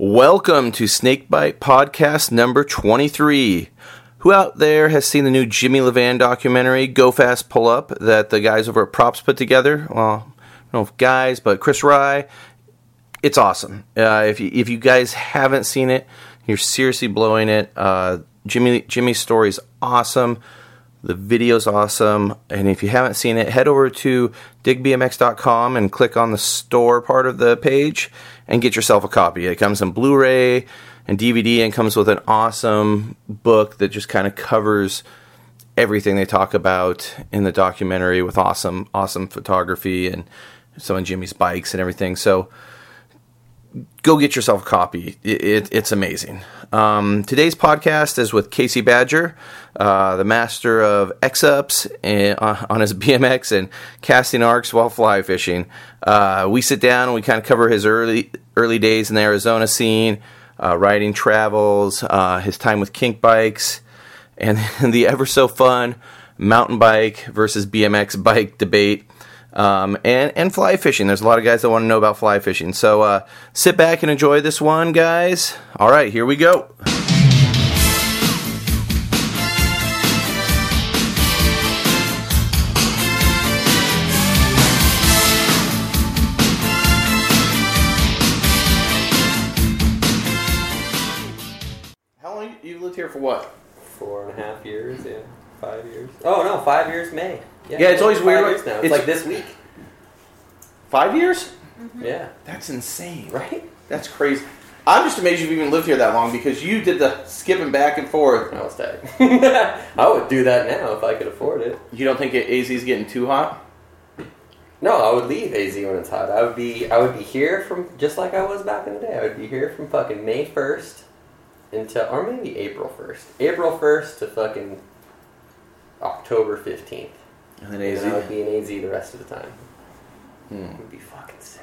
Welcome to Snakebite Podcast number 23. Who out there has seen the new Jimmy Levan documentary, Go Fast Pull Up, that the guys over at Props put together? Well, I don't know if guys, but Chris Rye. It's awesome. Uh, if, you, if you guys haven't seen it, you're seriously blowing it. Uh, Jimmy Jimmy's story is awesome. The video's awesome. And if you haven't seen it, head over to digbmx.com and click on the store part of the page and get yourself a copy. It comes in Blu ray and DVD and comes with an awesome book that just kind of covers everything they talk about in the documentary with awesome, awesome photography and some of Jimmy's bikes and everything. So, go get yourself a copy. It, it, it's amazing. Um, today's podcast is with KC Badger, uh, the master of X ups uh, on his BMX and casting arcs while fly fishing. Uh, we sit down and we kind of cover his early early days in the Arizona scene, uh, riding travels, uh, his time with kink bikes, and the ever so fun mountain bike versus BMX bike debate um, and and fly fishing. There's a lot of guys that want to know about fly fishing. So uh, sit back and enjoy this one, guys. All right, here we go. How long you lived here for what? Four and a half years, yeah. Five years. Oh no, five years May. Yeah, it's always five weird, Years like, now. It's, it's- like this week. Five years? Mm-hmm. Yeah. That's insane. Right? That's crazy. I'm just amazed you've even lived here that long because you did the skipping back and forth. I was tired. I would do that now if I could afford it. You don't think AZ is getting too hot? No, I would leave AZ when it's hot. I would be I would be here from just like I was back in the day. I would be here from fucking May first until or maybe April first. April first to fucking October fifteenth. And then AZ. then I would be in AZ the rest of the time. Hmm. It would be fucking sick.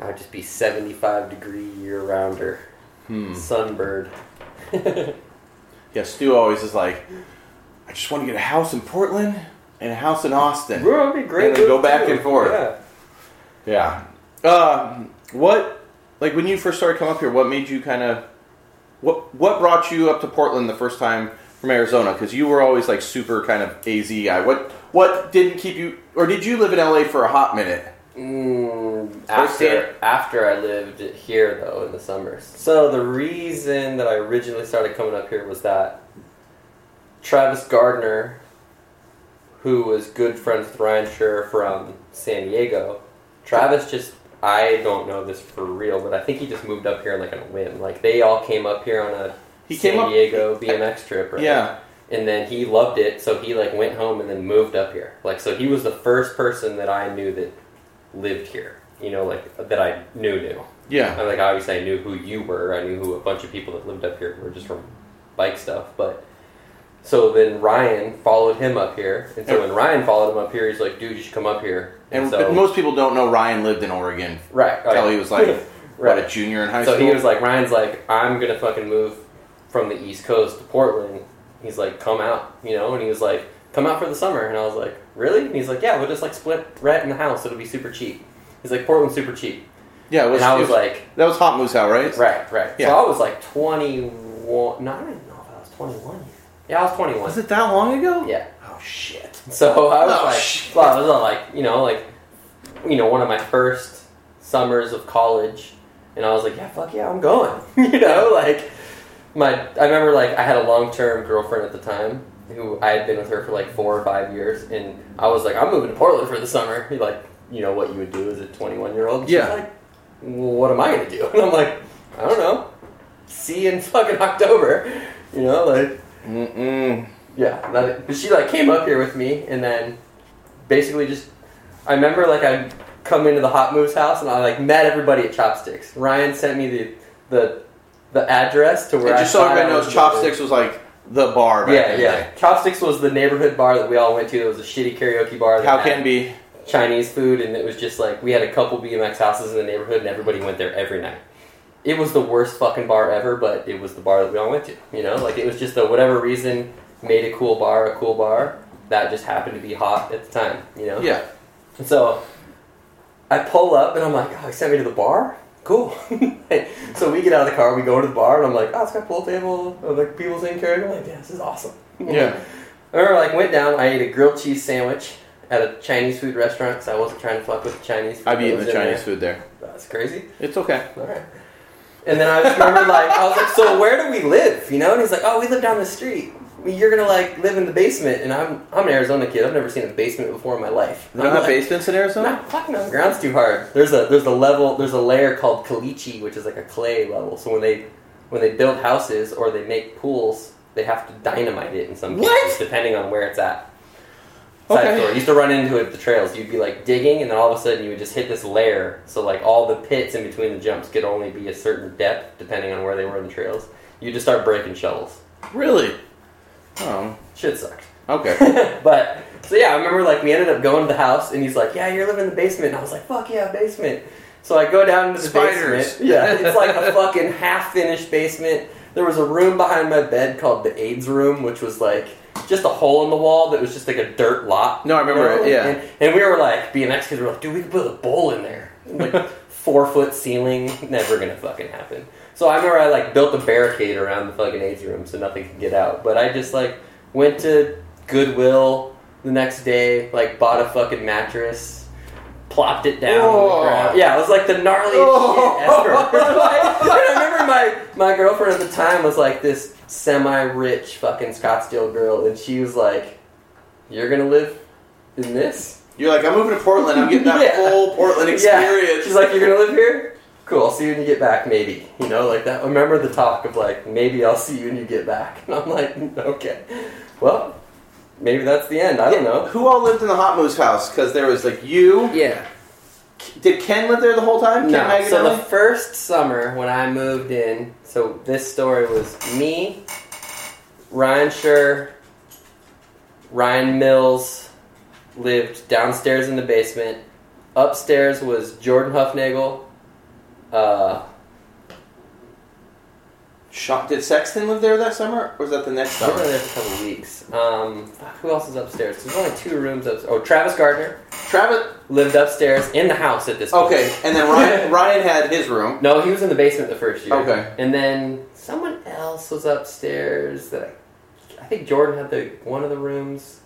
I would just be 75 degree year rounder. Hmm. Sunbird. Yeah, Stu always is like, I just want to get a house in Portland and a house in Austin. Bro, it'd be great. And then go back too. and forth. Yeah. Yeah. Um, what, like when you first started coming up here, what made you kind of, what what brought you up to Portland the first time from Arizona? Because you were always like super kind of AZ guy. What what didn't keep you, or did you live in LA for a hot minute? Mm, after after I lived here though in the summers. So the reason that I originally started coming up here was that Travis Gardner, who was good friends with Ryan Scher from San Diego, Travis just I don't know this for real, but I think he just moved up here like on a whim. Like they all came up here on a He San came up- Diego BMX trip, right? Yeah. and then he loved it so he like went home and then moved up here like so he was the first person that i knew that lived here you know like that i knew knew Yeah. I, like obviously i knew who you were i knew who a bunch of people that lived up here were just from bike stuff but so then ryan followed him up here and so when ryan followed him up here he's like dude you should come up here And so most people don't know Ryan lived in Oregon right until he was like, what, Right. a junior in high so school? So he was like, Ryan's like, I'm gonna fucking move from the East Coast to Portland. He's like, come out, you know, and he was like, come out for the summer, and I was like, really? And he's like, yeah, we'll just like split rent in the house. It'll be super cheap. He's like, Portland's super cheap, yeah, it was, and I it was like, that was Hot Moose House, right? right, right. Yeah. So I was like 21. No, I even know if I was 21 yet. Yeah, I was 21. Was it that long ago? Yeah. Oh shit. So I was Oh, like, shit. well, I was on like, you know, like, you know, one of my first summers of college, and I was like, yeah, fuck yeah, I'm going. you know, like, my, I remember like I had a long term girlfriend at the time who I had been with her for like four or five years, and I was like, I'm moving to Portland for the summer. Like, you know what you would do as a 21 year old? Yeah. Like, well, what am I gonna do? And I'm like, I don't know. See you in fucking October. You know, like. Mm-mm. Yeah, that, but she like came up here with me, and then basically just I remember like I come into the Hot Moose house, and I like met everybody at Chopsticks. Ryan sent me the the the address to where And I just so everybody knows, Chopsticks was like the bar. Back Yeah, in the yeah. Chopsticks was the neighborhood bar that we all went to. It was a shitty karaoke bar. That How can be? Chinese food, and it was just like we had a couple BMX houses in the neighborhood, and everybody went there every night. It was the worst fucking bar ever, but it was the bar that we all went to. You know, like it was just a whatever reason made a cool bar a cool bar that just happened to be hot at the time. You know. Yeah. And so I pull up and I'm like, oh, he sent me to the bar? Cool. so we get out of the car, we go to the bar, and I'm like, oh, it's got a pool table, uh, like people taking care of it. I'm like, yeah, this is awesome. Yeah. Or like went down, I ate a grilled cheese sandwich at a Chinese food restaurant because I wasn't trying to fuck with the Chinese food. I've eaten the Chinese there. food there. That's crazy. It's okay. All right. And then I just remember like I was like, so where do we live? You know? And he's like, oh, we live down the street. You're gonna like live in the basement, and I'm I'm an Arizona kid. I've never seen a basement before in my life. Don't I'm have like, basements in Arizona? No, fuck no. The ground's too hard. There's a there's a level there's a layer called caliche, which is like a clay level. So when they when they build houses or they make pools, they have to dynamite it in some What? cases, depending on where it's at. Side Okay. story. You used to run into it at the trails. You'd be like digging, and then all of a sudden you would just hit this layer. So like all the pits in between the jumps could only be a certain depth, depending on where they were in the trails. You just start breaking shovels. Really? Oh, Shit sucked. okay. but so yeah, I remember like we ended up going to the house, and he's like, "Yeah, you're living in the basement." And I was like, "Fuck yeah, basement." So I go down into the Spiders. basement. Yeah, it's like a fucking half-finished basement. There was a room behind my bed called the AIDS room, which was like just a hole in the wall that was just like a dirt lot. No, I remember you know? it, yeah. And, and we were like BMX kids were like, "Dude, we could put a bowl in there." Like four foot ceiling, never gonna fucking happen. So I remember I like built a barricade around the fucking AIDS room so nothing could get out. But I just like went to Goodwill the next day, like bought a fucking mattress, plopped it down Oh. on the oh. ground. Yeah, it was like the gnarliest Oh. shit ever. Like, I remember my my girlfriend at the time was like this semi-rich fucking Scottsdale girl, and she was like, "You're gonna live in this." You're like, I'm moving to Portland. I'm getting that Yeah. full Portland experience. She's like, "You're gonna live here? Cool. I'll see you when you get back, maybe." You know, like that. I remember the talk of like, "Maybe I'll see you when you get back," and I'm like, "Okay, well, maybe that's the end. I don't know." Who all lived in the Hot Moose house? Because there was like you. Yeah. Did Ken live there the whole time? Ken No. Maganelli? So the first summer when I moved in, so this story was me, Ryan Schur, Ryan Mills lived downstairs in the basement. Upstairs was Jordan Hufnagel. Uh, Sean- did Sexton live there that summer? Or was that the next I was summer? there for a couple weeks. Um, who else is upstairs? There's only two rooms upstairs. Oh, Travis Gardner Travis. lived upstairs in the house at this point. Okay, and then Ryan Ryan had his room. No, he was in the basement the first year. Okay. And then someone else was upstairs that I, I think Jordan had the one of the rooms.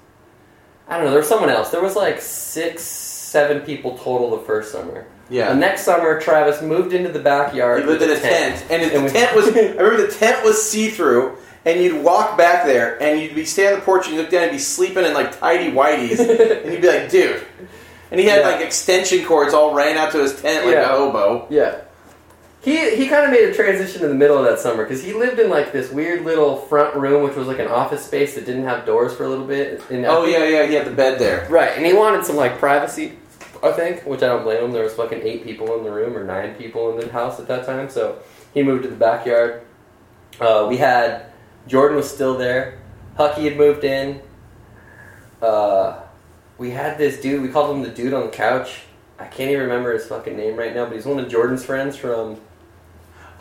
I don't know. There was someone else. There was like six, seven people total the first summer. The next summer, Travis moved into the backyard. He lived in a tent, and And the tent was. I remember the tent was see through, and you'd walk back there, and you'd be standing on the porch, and you look down, and be sleeping in like tidy whities, and you'd be like, dude. And he had Yeah. like extension cords all ran out to his tent like Yeah. a hobo. Yeah. He, he kind of made a transition in the middle of that summer because he lived in like this weird little front room, which was like an office space that didn't have doors for a little bit. And Oh yeah, yeah, he had the bed there. Right, and he wanted some like privacy, I think, which I don't blame him. There was fucking eight people in the room or nine people in the house at that time, so he moved to the backyard. Uh, we had Jordan was still there. Hucky had moved in. Uh, we had this dude. We called him the dude on the couch. I can't even remember his fucking name right now, but he's one of Jordan's friends from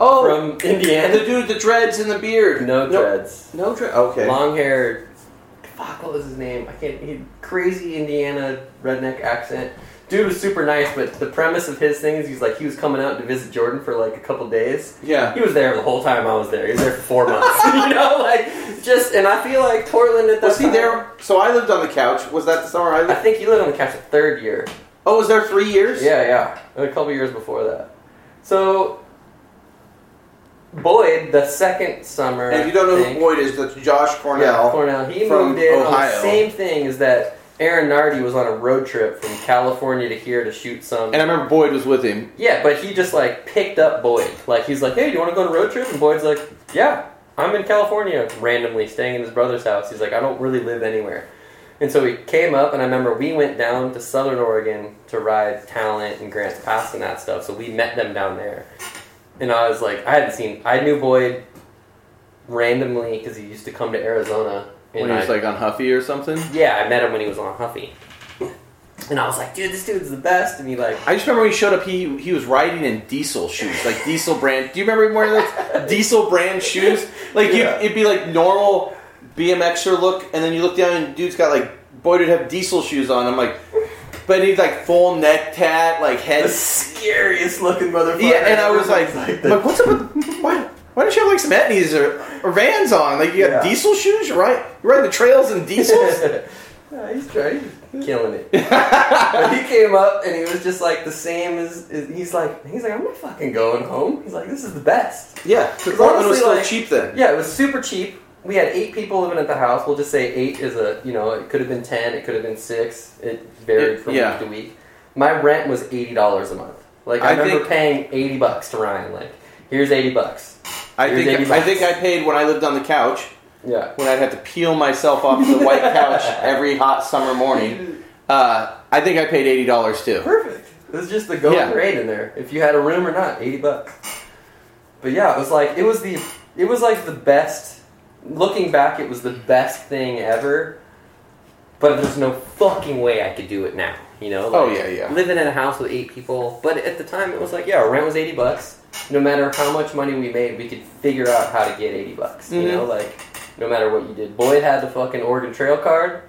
Oh, from and the dude with the dreads and the beard. No dreads. No, dreads. Okay. long hair. Fuck, what was his name? I can't. He crazy Indiana redneck accent. Dude was super nice, but the premise of his thing is he's like he was coming out to visit Jordan for like a couple days. Yeah. He was there the whole time I was there. He was there for four months. you know, like just and I feel like Portland at that Was he time- there? So I lived on the couch. Was that the summer I I think he lived on the couch the third year. Oh, was there three years? Yeah, yeah. A couple years before that. So Boyd, the second summer. And if you don't know I who Boyd is, that's Josh Cornell. Yeah, Cornell. He moved in on the same thing as that. Aaron Nardi was on a road trip from California to here to shoot some. And I remember Boyd was with him. yeah, but he just like picked up Boyd. Like he's like, "Hey, do you want to go on a road trip?" And Boyd's like, "Yeah, I'm in California, randomly staying in his brother's house." He's like, "I don't really live anywhere." And so he came up, and I remember we went down to Southern Oregon to ride Talent and Grants Pass and that stuff. So we met them down there, and I was like, I hadn't seen, I knew Boyd randomly because he used to come to Arizona. And When he was I- like on Huffy or something. yeah, I met him when he was on Huffy. And I was like, dude, this dude's the best. And he like, I just remember when he showed up, he he was riding in Diesel shoes, like Diesel brand. Do you remember him wearing those Diesel brand shoes? Like you, it'd be like normal BMXer look, and then you look down and dude's got like boy would have Diesel shoes on. I'm like, but he's like full neck tat, like head, The scariest looking motherfucker. Yeah, and I was like, Everyone's like, what's up with why? Why don't you have like some etnies or, or Vans on? Like you got Yeah. diesel shoes, you're right? You're riding the trails in diesels. yeah, he's trying, he's killing it. but he came up and he was just like the same as, as he's like he's like I'm not fucking going home. He's like this is the best. yeah, because It's Portland was honestly still like- cheap then. Yeah, it was super cheap. We had eight people living at the house. We'll just say eight is a you know it could have been ten, it could have been six. It varied It- from yeah. week to week. My rent was eighty dollars a month. Like I, I remember think- paying eighty bucks to Ryan. Like here's eighty bucks. I Here's think 80 I bucks. think I paid when I lived on the couch Yeah. when I'd have to peel myself off the white couch every hot summer morning. Uh, I think I paid eighty dollars too. Perfect. It was just the going Yeah. rate in there. If you had a room or not, eighty bucks. But yeah, it was like it was the it was like the best. Looking back, it was the best thing ever. But there's no fucking way I could do it now. You know? Oh yeah, yeah. living in a house with eight people. But at the time, it was like, yeah, rent was eighty bucks. No matter how much money we made, we could figure out how to get eighty bucks. You Mhm. know, like no matter what you did. Boyd had the fucking Oregon Trail card,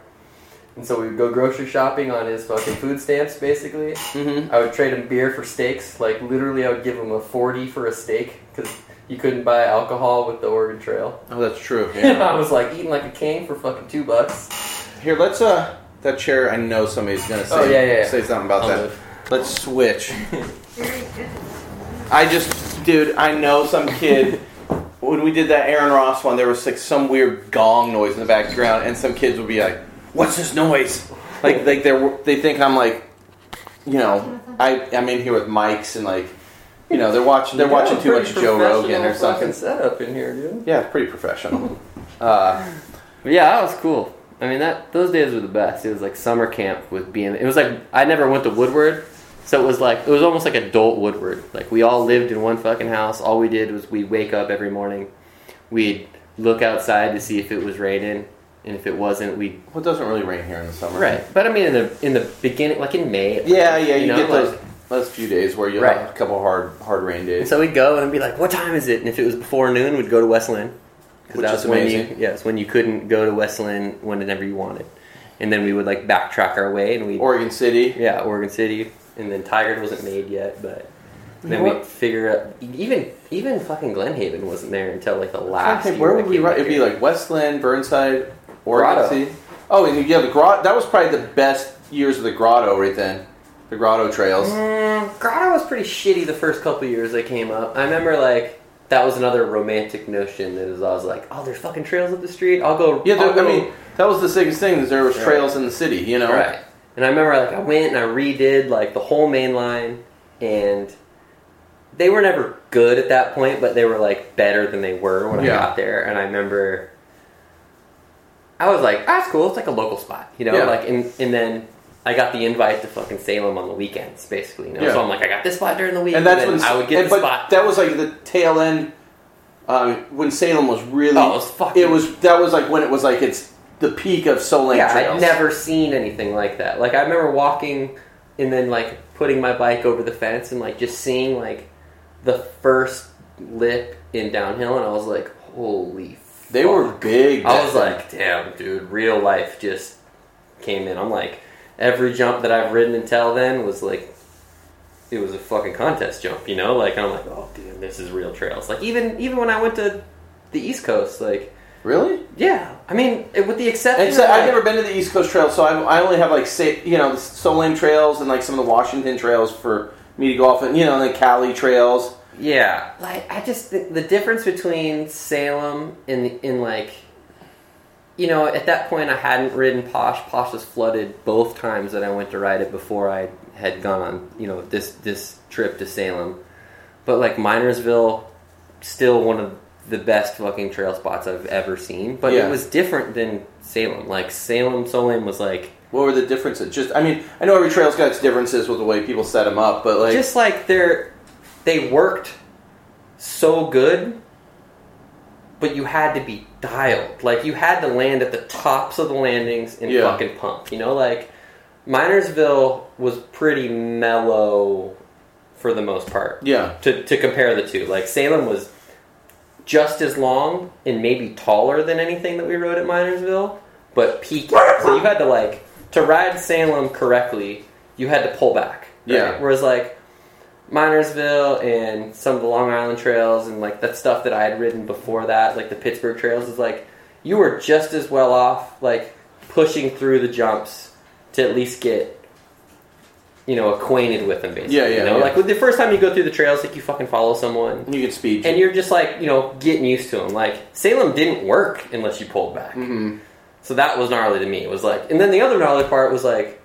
and so we would go grocery shopping on his fucking food stamps, basically. Mm-hmm. I would trade him beer for steaks. Like literally, I would give him a forty for a steak because you couldn't buy alcohol with the Oregon Trail. Oh, that's true. Yeah. I was like eating like a king for fucking two bucks. Here, let's uh, that chair. I know somebody's gonna say Oh, yeah, yeah, yeah. say something about I'll that. move. Let's switch. I just, dude, I know some kid. When we did that Aaron Ross one, there was like some weird gong noise in the background, and some kids would be like, "What's this noise?" Like, like they they think I'm like, you know, I I'm in here with mics and like, you know, they're watching they're watching too much Joe Rogan or something. Setup in here, dude. Yeah, it's pretty professional. Uh, yeah, that was cool. I mean, that those days were the best. It was like summer camp with being. It was like I never went to Woodward, so it was like it was almost like adult Woodward. Like we all lived in one fucking house. All we did was we'd wake up every morning, we'd look outside to see if it was raining, and if it wasn't, we'd well, it doesn't really rain here in the summer. right. But I mean, in the in the beginning, like in May, Yeah, yeah, you, know, get like- those those few days where you'll Right. have a couple hard hard rain And days. so we'd go and be like, "What time is it?" And if it was before noon, we'd go to Westland Lynn because Which that is was when you amazing. yes when you couldn't go to Westland whenever you wanted. And then we would like backtrack our way and we Oregon City. yeah Oregon City. And then Tigard wasn't made yet, but then we'd figure out even even fucking Glenhaven wasn't there until like the last. Okay, year where would we back It'd be like Westland, Burnside, Oregon. Oh, and yeah, the grotto. That was probably the best years of the grotto right then. The grotto trails. Mm, Grotto was pretty shitty the first couple years they came up. I remember like that was another romantic notion that is I was like, oh, there's fucking trails up the street. I'll go. Yeah, I'll there, I mean that was the sickest thing. Is there was Right. trails in the city. You know, Right. And I remember like I went and I redid like the whole main line and they were never good at that point, but they were like better than they were when Yeah. I got there. And I remember I was like, that's cool, it's like a local spot, you know? Yeah. Like and, and then I got the invite to fucking Salem on the weekends, basically. You know? Yeah. So I'm like, I got this spot during the week, and that's then when I would get and- the spot. That was like the tail end. Um, when Salem was really, Oh, it was fucking- It was that was like when it was like it's the peak of Soul yeah, trails. I'd never seen anything like that. Like I remember walking and then like putting my bike over the fence and like just seeing like the first lip in downhill, and I was like, holy. They were big. I was like, damn, dude, real life just came in. I'm like, every jump that I've ridden until then was like, it was a fucking contest jump, you know? Like I'm like, oh damn, this is real trails. Like even even when I went to the East Coast, like really. yeah, I mean, with the exception, And so of, I've never been to the East Coast Trail, so I, I only have like say you know the Soul Lane trails and like some of the Washington trails for me to go off and you know the Cali trails. Yeah, like I just think the difference between Salem and in like, you know, at that point I hadn't ridden Posh. Posh was flooded both times that I went to ride it before I had gone on, you know, this this trip to Salem. But like Minersville, still one of the best fucking trail spots I've ever seen. But Yeah. it was different than Salem. Like Salem, Solane was like What were the differences? Just I mean I know every trail's got its differences with the way people set them up, but like just like they're they worked so good but you had to be dialed like you had to land at the tops of the landings and Yeah. fucking pump you know like minersville was pretty mellow for the most part yeah, to, to compare the two like salem was just as long and maybe taller than anything that we rode at minersville but peaking so you had to like to ride salem correctly you had to pull back. right? Yeah. Whereas like Minersville and some of the Long Island trails and like that stuff that I had ridden before that, like the Pittsburgh trails, is like you were just as well off like pushing through the jumps to at least get you know acquainted with them basically. Yeah, yeah, You know, yeah. like with the first time you go through the trails, like you fucking follow someone You can speed. and you're just like you know getting used to them. Like Salem didn't work unless you pulled back. hmm So that was gnarly to me. It was like, and then the other gnarly part was like,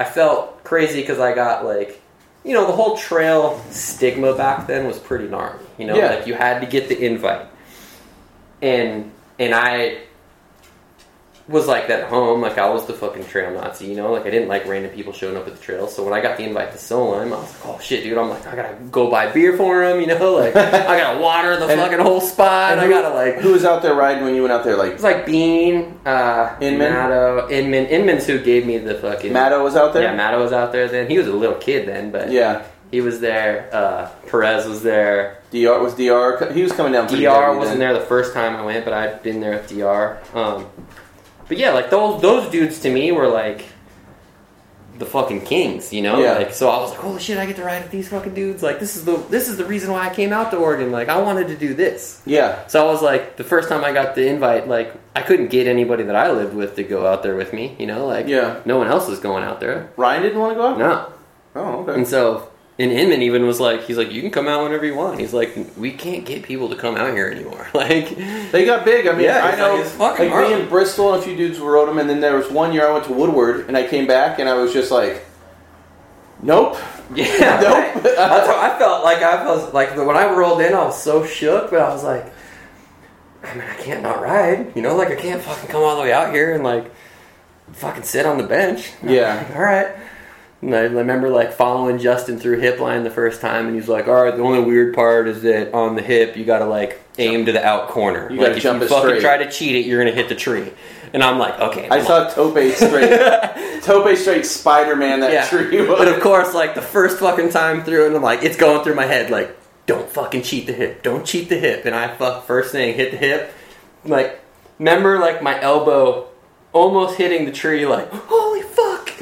I felt crazy because I got like, you know, the whole trail stigma back then was pretty gnarly. You know, Yeah. like you had to get the invite, and and I was like that at home. Like I was the fucking trail Nazi. You know, like I didn't like random people showing up at the trail. So when I got the invite to Solheim, I was like, oh shit, dude. I'm like, I gotta go buy beer for him. You know, like I gotta water the And- fucking whole spot. And I who- gotta like Who was out there riding when you went out there? Like it was like Bean, uh, Inman? Matto, Inman. Inman's who gave me the fucking. Matto was out there. Yeah, Matto was out there then. He was a little kid then, but Yeah. he was there. Uh, Perez was there. Dr was Dr. He was coming down. Dr wasn't then. there the first time I went, but I'd been there with Dr. Um, but yeah, like those those dudes to me were like the fucking kings, you know. Yeah. Like so, I was like, holy shit, I get to ride with these fucking dudes. Like this is the this is the reason why I came out to Oregon. Like I wanted to do this. Yeah. So I was like, the first time I got the invite, like I couldn't get anybody that I lived with to go out there with me. You know, like Yeah. no one else was going out there. Ryan didn't want to go out. No. Oh, okay. And so, and Inman even was like, he's like, you can come out whenever you want. He's like, we can't get people to come out here anymore. Like, They got big. I mean, Yeah, I know. like, like me in Bristol, and a few dudes rode them, and then there was one year I went to Woodward, and I came back, and I was just like, "Nope." yeah, Nope. right. I felt like I was like when I rolled in, I was so shook, but I was like, I mean, I can't not ride. You know, like I can't fucking come all the way out here and like fucking sit on the bench. Yeah. all right. And I remember like following Justin through hip line the first time, and he's like, "All right, the only weird part is that on the hip you got to like aim to the out corner. You like gotta if you fucking straight." try to cheat it, you're gonna hit the tree." And I'm like, "Okay." I saw Tope straight, Tope straight Spider Man that Yeah. tree was. But of course, like the first fucking time through, and I'm like, it's going through my head, like, don't fucking cheat the hip, don't cheat the hip, and I fuck first thing hit the hip, like, remember like my elbow almost hitting the tree, like,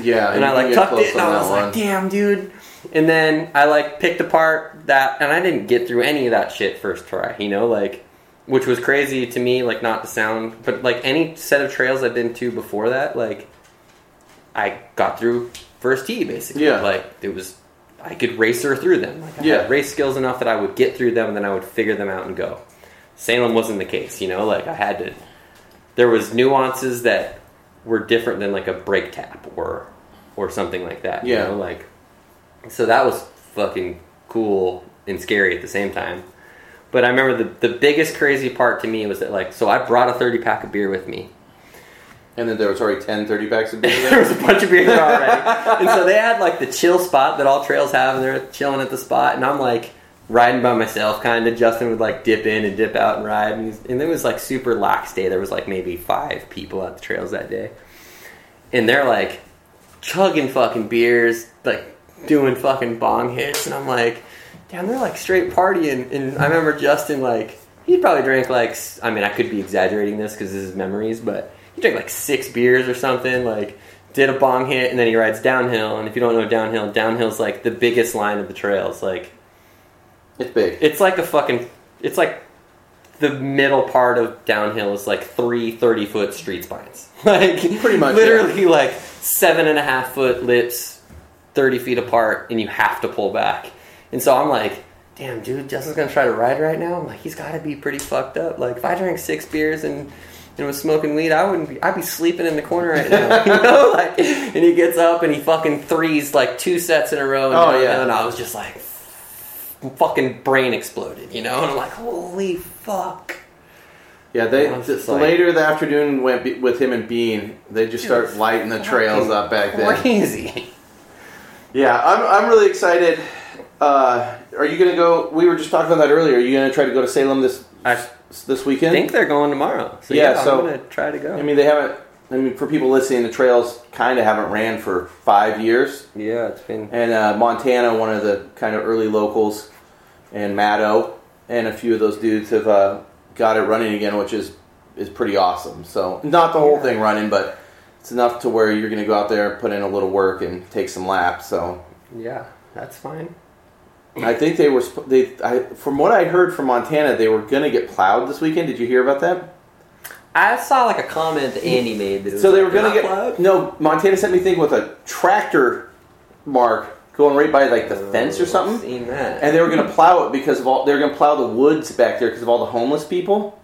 yeah, and I like tucked it, and I was one. like, damn, dude. And then I like picked apart that, and I didn't get through any of that shit first try, you know, like, which was crazy to me, like not the sound, but like any set of trails I've been to before that, like, I got through first tee basically. Yeah. like it was, I could race her through them. Like I Yeah. had race skills enough that I would get through them, and then I would figure them out and go. Salem wasn't the case, you know, like I had to. There was nuances that were different than like a brake tap or or something like that. Yeah. You know, like so that was fucking cool and scary at the same time. But I remember the the biggest crazy part to me was that like so I brought a thirty pack of beer with me. and then there was already 10, 30 packs of beer there there. was a bunch of beer there already, and so they had like the chill spot that all trails have, and they're chilling at the spot, and I'm like riding by myself, kind of. Justin would like dip in and dip out and ride, and, he's, and it was like super lax day. There was like maybe five people at the trails that day, and they're like chugging fucking beers, like doing fucking bong hits, and I'm like, damn, they're like straight partying. And I remember Justin like he probably drank like I mean I could be exaggerating this because this is memories, but he drank like six beers or something. Like did a bong hit, and then he rides downhill. And if you don't know downhill, downhill's like the biggest line of the trails. Like It's big. it's like a fucking it's like the middle part of downhill is like three 30 foot street spines like Pretty much, literally like seven and a half foot lips 30 feet apart and you have to pull back and so i'm like damn dude justin's gonna try to ride right now i'm like he's gotta be pretty fucked up like if i drank six beers and and was smoking weed, I wouldn't be. I'd be sleeping in the corner right now, you know. Like, and he gets up and he fucking threes like two sets in a row. And Oh, yeah. and I was just like, fucking brain exploded, you know? And I'm like, holy fuck. Yeah, they I was the, like- later the afternoon went be, with him and Bean. They just start lighting the trails up back then. Crazy. Yeah, I'm, I'm really excited. Uh, are you gonna go? We were just talking about that earlier. Are you gonna try to go to Salem this I this weekend? I think they're going tomorrow. So Yeah, yeah, so- I'm gonna try to go. I mean, they haven't. I mean, for people listening, the trails kind of haven't ran for five years. yeah, it's been. And uh, Montana, one of the kind of early locals, and Maddo, and a few of those dudes have uh, got it running again, which is is pretty awesome. So not the whole Yeah. thing running, but it's enough to where you're going to go out there and put in a little work and take some laps. So Yeah, that's fine. I think they were they. I, from what I heard from Montana, they were going to get plowed this weekend. Did you hear about that? I saw like a comment that Andy made. That it was So they were going to get plowed." no. Montana sent me a thing with a tractor mark going right by like the fence or Oh, something. Seen that? and they were going to plow it because of all they were going to plow the woods back there because of all the homeless people.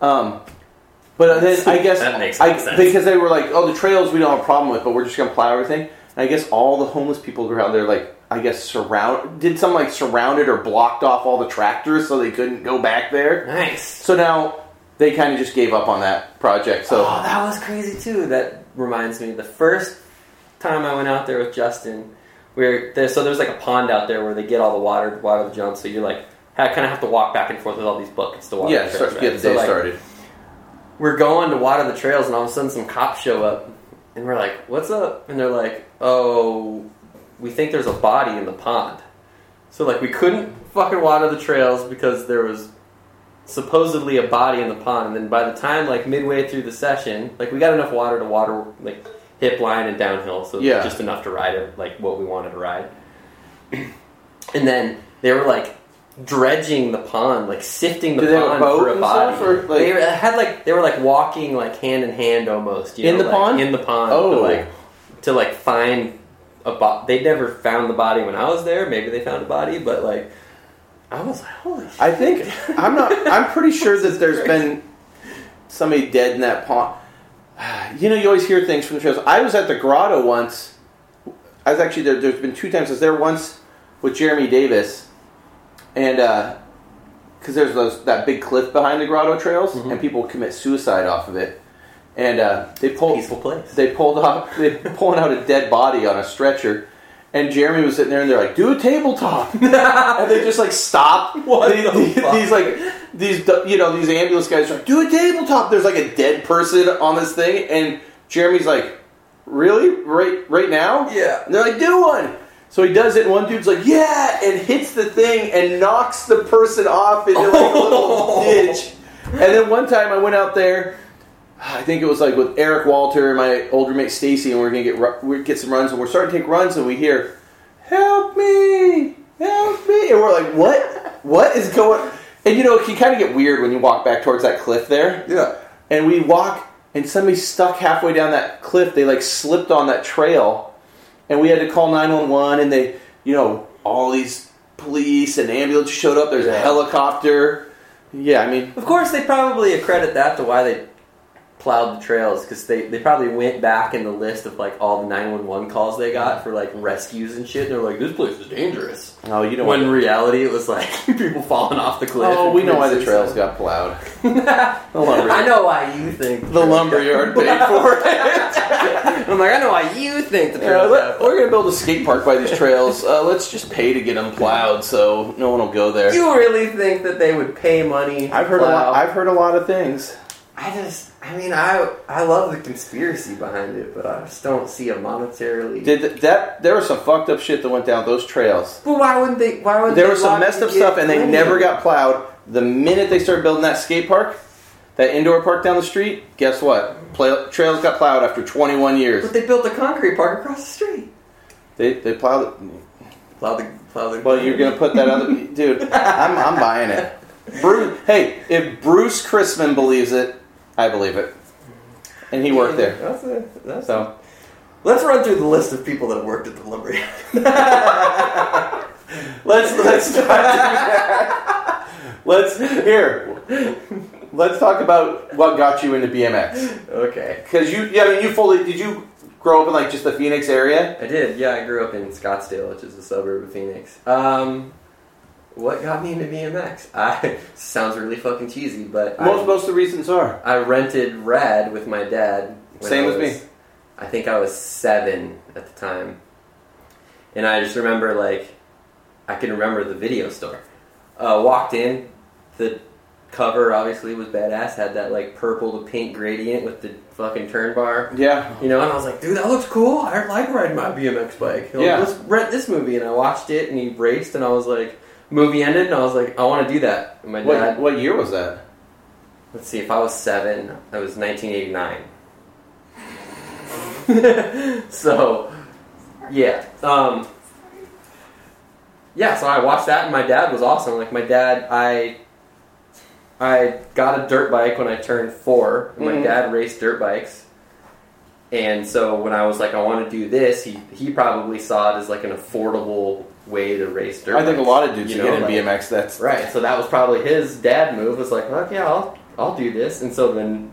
Um, but then I guess That makes I, sense. because they were like, oh, the trails we don't have a problem with, but we're just going to plow everything. And I guess all the homeless people were out there, like I guess surround did some like surrounded or blocked off all the tractors so they couldn't go back there. nice. So now they kind of just gave up on that project. So Oh, that was crazy too. That reminds me. The first time I went out there with Justin, where there, so there's like a pond out there where they get all the water, to water the jumps. So you're like, I kind of have to walk back and forth with all these buckets to water. yeah, the start trails, get right? the So, day like, started. we're going to water the trails, and all of a sudden some cops show up, and we're like, "What's up?" And they're like, "Oh, we think there's a body in the pond." So like we couldn't fucking water the trails because there was supposedly a body in the pond. And then by the time like midway through the session, like we got enough water to water like hip line and downhill, so Yeah. just enough to ride it like what we wanted to ride. and then they were like dredging the pond, like sifting the they have a pond for a body. or, like- they had like they were like walking like hand in hand almost. You In know, the like, pond? In the pond. Oh. to, like to like find a body. They never found the body when I was there. Maybe they found a body, but like I was like, holy shit. I think I'm not. I'm pretty sure that there's been somebody dead in that pond. You know, you always hear things from the trails. I was at the grotto once. I was actually there. There's been two times. I was there once with Jeremy Davis, and because there's those that big cliff behind the grotto trails, Mhm. and people commit suicide off of it, and uh, they pulled peaceful place. they pulled off they pulling out a dead body on a stretcher. And Jeremy was sitting there, and they're like, "Do a tabletop," and they just like stop. What These, the these- like these you know these ambulance guys are like, "Do a tabletop." There's like a dead person on this thing, and Jeremy's like, "Really? Right? Right now?" Yeah. And they're like, "Do one." So he does it, and one dude's like, "Yeah," and hits the thing and knocks the person off into like a little ditch. And then one time I went out there. I think it was like with Eric Walter and my old roommate Stacy, and we are gonna get we get some runs, and we're starting to take runs, and we hear, "Help me! Help me!" And we're like, "What? What is going?" And you know, it can kind of get weird when you walk back towards that cliff there. Yeah. And we walk, and somebody stuck halfway down that cliff. They like slipped on that trail, and we had to call nine one one. And they, you know, all these police and ambulance showed up. There's a helicopter. Yeah, I mean, Of course, they probably accredit that to why they plowed the trails because they, they probably went back in the list of like all the 911 calls they got for like rescues and shit. And they're like, this place is dangerous. oh, you know when in reality, it was like people falling off the cliff. Oh, we know why the trails suicide. got plowed. lumber- I know why you think The lumberyard paid for it. I'm like, I know why you think the Yeah, trails. let- got we're gonna build a skate park by these trails. Uh, let's just pay to get them plowed, so no one will go there. You really think that they would pay money? I've to heard a lot. I've heard a lot of things. I just, I mean, I I love the conspiracy behind it, but I just don't see a monetarily. Did th- that? There was some fucked up shit that went down those trails. but why wouldn't they? Why would There was some messed up stuff, and they money? never got plowed. The minute they started building that skate park, that indoor park down the street, guess what? Play, trails got plowed after 21 years. But they built a concrete park across the street. They they plowed it. Plow the plow the. Well, you're gonna put that other dude. I'm I'm buying it. Bruce, hey, if Bruce Crisman believes it, I believe it, and he worked there. That's a, that's So Let's run through the list of people that worked at the lumberyard. let's let's that. Let's here. Let's talk about what got you into BMX. okay. Because you, yeah, I mean, you fully did you grow up in like just the Phoenix area? I did. Yeah, I grew up in Scottsdale, which is a suburb of Phoenix. Um, what got me into BMX? I sounds really fucking cheesy, but Most I, most of the reasons are I rented Rad with my dad. Same I as me. I think I was seven at the time, and I just remember like I can remember the video store. Uh, walked in, the cover obviously was badass. Had that like purple to pink gradient with the fucking turn bar. yeah. You know, and I was like, dude, that looks cool. I like riding my BMX bike. Know, Yeah. Let's rent this movie. And I watched it, and he raced, and I was like, movie ended, and I was like, I want to do that. And my What dad, what year was that? let's see, if I was seven, I was 1989. so, yeah. Um, yeah, so I watched that, and my dad was awesome. Like my dad, I I got a dirt bike when I turned 4 and My dad raced dirt bikes, and so when I was like, I want to do this, he he probably saw it as like an affordable way to race dirt. I think a lot of dudes you know, get in like- BMX. That's Right. So that was probably his dad move. Was like, well, yeah, I'll I'll do this. And so then,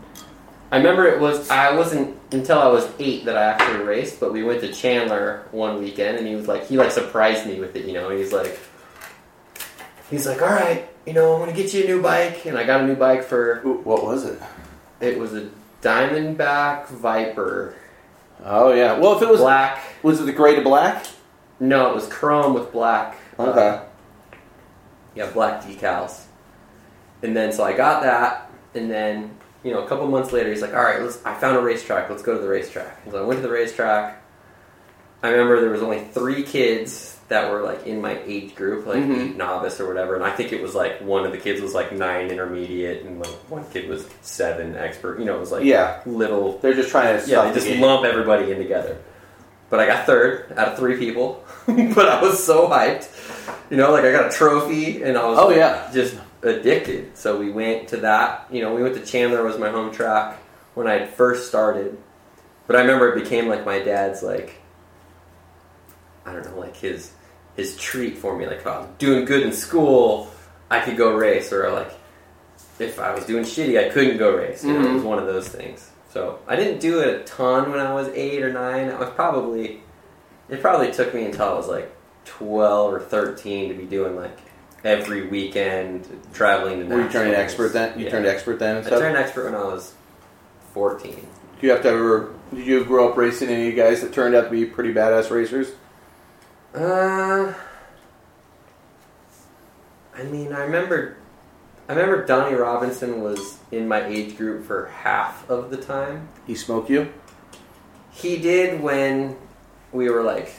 I remember it was I wasn't until I was eight that I actually raced. But we went to Chandler one weekend, and he was like, he like surprised me with it. You know, he's like, he's like, all right, you know, I'm gonna get you a new bike, and I got a new bike for what was it? it was a Diamondback Viper, Oh yeah. Well, if it was black. was it the gray to black? No, it was chrome with black. uh, Okay. yeah, black decals. And then so I got that, and then you know a couple months later he's like, "All right, let's." I found a racetrack. Let's go to the racetrack. And so I went to the racetrack. I remember there was only three kids that were like in my age group, like Mhm. eight novice or whatever, and I think it was like one of the kids was like nine intermediate, and like one kid was seven expert. You know, it was like Yeah. little They're just trying to yeah, they just lump everybody in together. But I got third out of three people. but I was so hyped. You know, like I got a trophy and I was Oh, like, yeah. just addicted. So we went to that. You know, we went to Chandler was my home track when I first started. But I remember it became like my dad's like I don't know, like his his treat for me. Like if I was doing good in school, I could go race, or like if I was doing shitty, I couldn't go race. You know, it was mm-hmm. one of those things. So I didn't do it a ton when I was eight or nine. I was probably it probably took me until I was like twelve or thirteen to be doing like every weekend traveling to. Were you turning expert then? You Yeah. turned expert then and I stuff. turned expert when I was fourteen. Do you have to ever? Did you grow up racing any of you guys that turned out to be pretty badass racers? Uh, I mean, I remember, I remember Donnie Robinson was in my age group for half of the time. He smoked you? He did when we were like,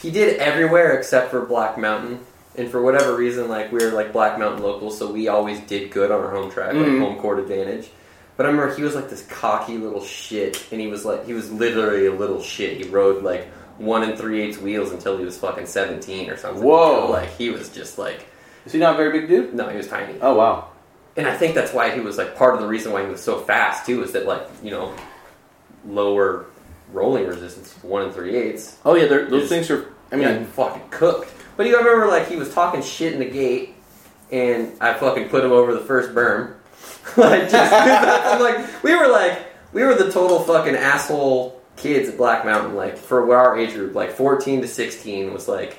he did everywhere except for Black Mountain. And for whatever reason, like we were like Black Mountain locals, so we always did good on our home track, like Mhm. home court advantage. But I remember he was like this cocky little shit, and he was like he was literally a little shit. He rode like one and three eighths wheels until he was fucking seventeen or something. Whoa. like he was just like Is he not a very big dude? no, he was tiny. Oh wow. And I think that's why he was like part of the reason why he was so fast too is that like you know lower rolling resistance, one and three eighths. Oh yeah, those things are. I mean, mean, fucking cooked. But you remember, like, he was talking shit in the gate, and I fucking put him over the first berm. like, just, I'm like, we were like, we were the total fucking asshole kids at Black Mountain. Like, for our age group, like 14 to 16 was like,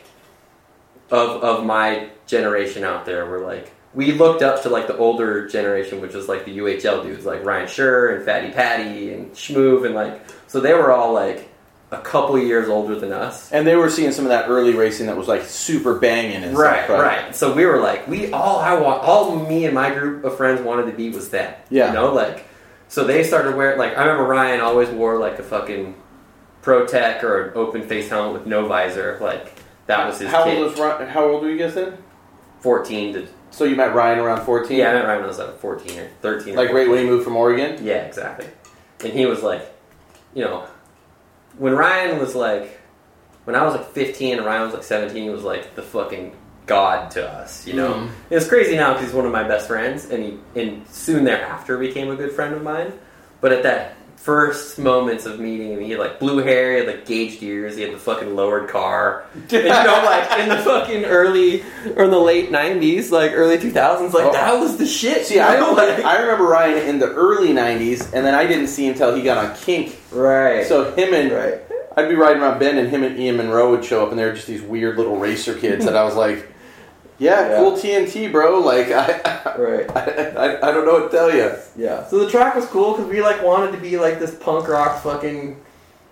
of of my generation out there, were like, we looked up to like the older generation, which was like the UHL dudes, like Ryan Schur and Fatty Patty and Schmoove, and like, so they were all like a couple years older than us. and they were seeing some of that early racing that was like super banging and Right, stuff. right. So we were like, we all I want, all me and my group of friends wanted to be was that. Yeah. You know, like, so they started wearing like I remember Ryan always wore like a fucking Pro-Tec or an open face helmet with no visor. Like that was his How kid. old was Ryan, How old were you guys then? Fourteen to So you met Ryan around fourteen. yeah, I met Ryan when I was like fourteen or thirteen. or Like right when he moved from Oregon. Yeah, exactly. And he was like, you know, when Ryan was like, when I was like 15 and Ryan was like 17, he was like the fucking god to us, you know? Mhm. It's crazy now because he's one of my best friends and he, and soon thereafter became a good friend of mine. But at that first moments of meeting him, he had like blue hair, he had like gauged ears, he had the fucking lowered car. And you know, like in the fucking early, or in the late 90s, like early 2000s, like Oh. that was the shit. See, I, know? remember, like, I remember Ryan in the early '90s, and then I didn't see him until he got on Kink. right. So him and right. I'd be riding around Ben, and him and Ian Monroe would show up, and they were just these weird little racer kids. and I was like, "Yeah, Yeah. cool TNT, bro." Like, I, Right. I, I, I don't know what to tell you. Yeah. So the track was cool because we like wanted to be like this punk rock fucking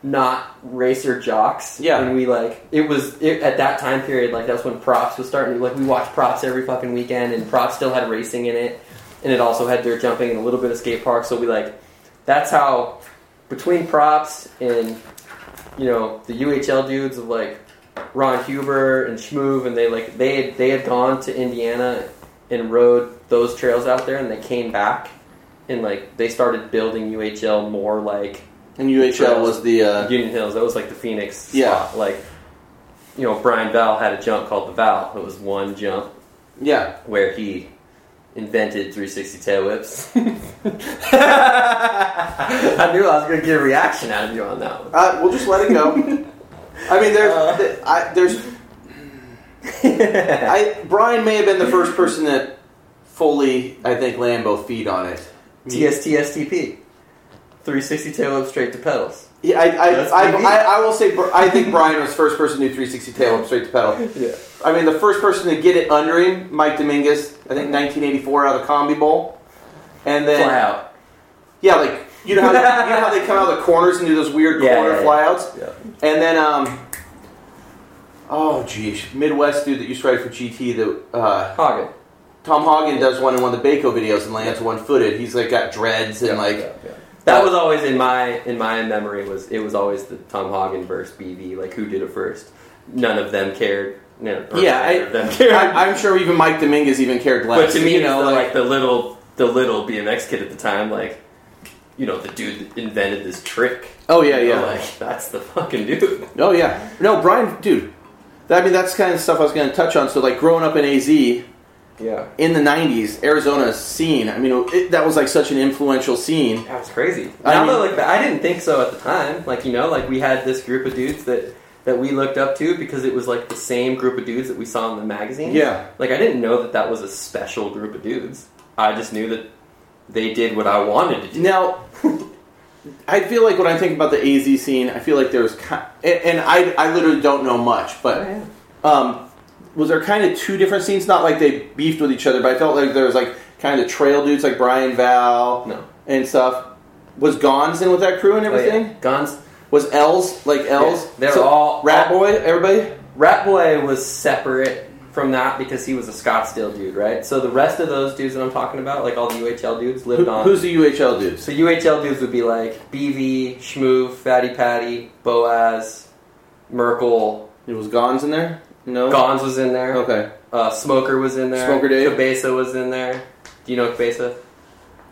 not racer jocks. Yeah. And we like it was it, at that time period like that's when props was starting. Like we watched props every fucking weekend, and props still had racing in it, and it also had dirt jumping and a little bit of skate park. So we like that's how between props and you know the UHL dudes of like Ron Huber and Schmoove, and they like they had, they had gone to Indiana and rode those trails out there, and they came back and like they started building UHL more like And UHL was the uh, Union Hills. That was like the Phoenix. Yeah. spot. Like, you know, Brian Val had a jump called the Val. It was one jump yeah. where he invented 360 tail whips. I knew I was going to get a reaction out of you on that one. Uh, we'll just let it go. I mean, there's, Uh. th- I, there's, I Brian may have been the first person that fully, I think, land both feet on it. TSTSTP. 360 tail up straight to pedals. Yeah, I, I, I, I, will say, I think Brian was the first person to do 360 tail up straight to pedal. Yeah. I mean, the first person to get it under him, Mike Dominguez, I think 1984 out of the Combi Bowl. And then, Fly out. yeah, like, you know, how, you know how they come out of the corners and do those weird Yeah, corner yeah, flyouts? Yeah. And then, um, oh, geez, Midwest dude that used to ride for GT, that, uh, Hagen. Tom Hagen does one in one of the Baco videos and lands one footed. He's like got dreads and like. That was always in my in my memory was it was always the Tom Hagen versus BV like who did it first. None of them cared. No, yeah, neither of them cared. I, I'm sure even Mike Dominguez even cared less. but to me, you know, know, like the little the little BMX kid at the time, like you know, the dude that invented this trick. oh yeah, You know, yeah. like that's the fucking dude. Oh yeah, no, Brian, dude. I mean, that's kind of stuff I was going to touch on. So, like, growing up in AZ Yeah. in the '90s, Arizona scene. I mean, it, that was like such an influential scene. that was crazy. I now mean- that like I didn't think so at the time. Like you know, like we had this group of dudes that that we looked up to because it was like the same group of dudes that we saw in the magazine. Yeah, Like I didn't know that that was a special group of dudes. I just knew that they did what I wanted to do. Now, I feel like when I think about the AZ scene, I feel like there's, ki- and and I, I literally don't know much, but um, was there kind of two different scenes? Not like they beefed with each other, but I felt like there was like kind of the trail dudes like Brian Val No. and stuff. Was Gons in with that crew and Oh, everything? yeah. Guns. Was L's like L's? Yeah, they're all- Rat all- Boy. Everybody. Rat Boy was separate from that because he was a Scottsdale dude, right? So the rest of those dudes that I'm talking about, like all the UHL dudes, lived Who, on. who's the UHL dudes? so UHL dudes would be like BV, Schmoove, Fatty Patty, Boaz, Merkel. It was Gons in there. No. Gons was in there. Okay. Uh, Smoker was in there. Smoker Dave? Cabeza was in there. Do you know Cabeza?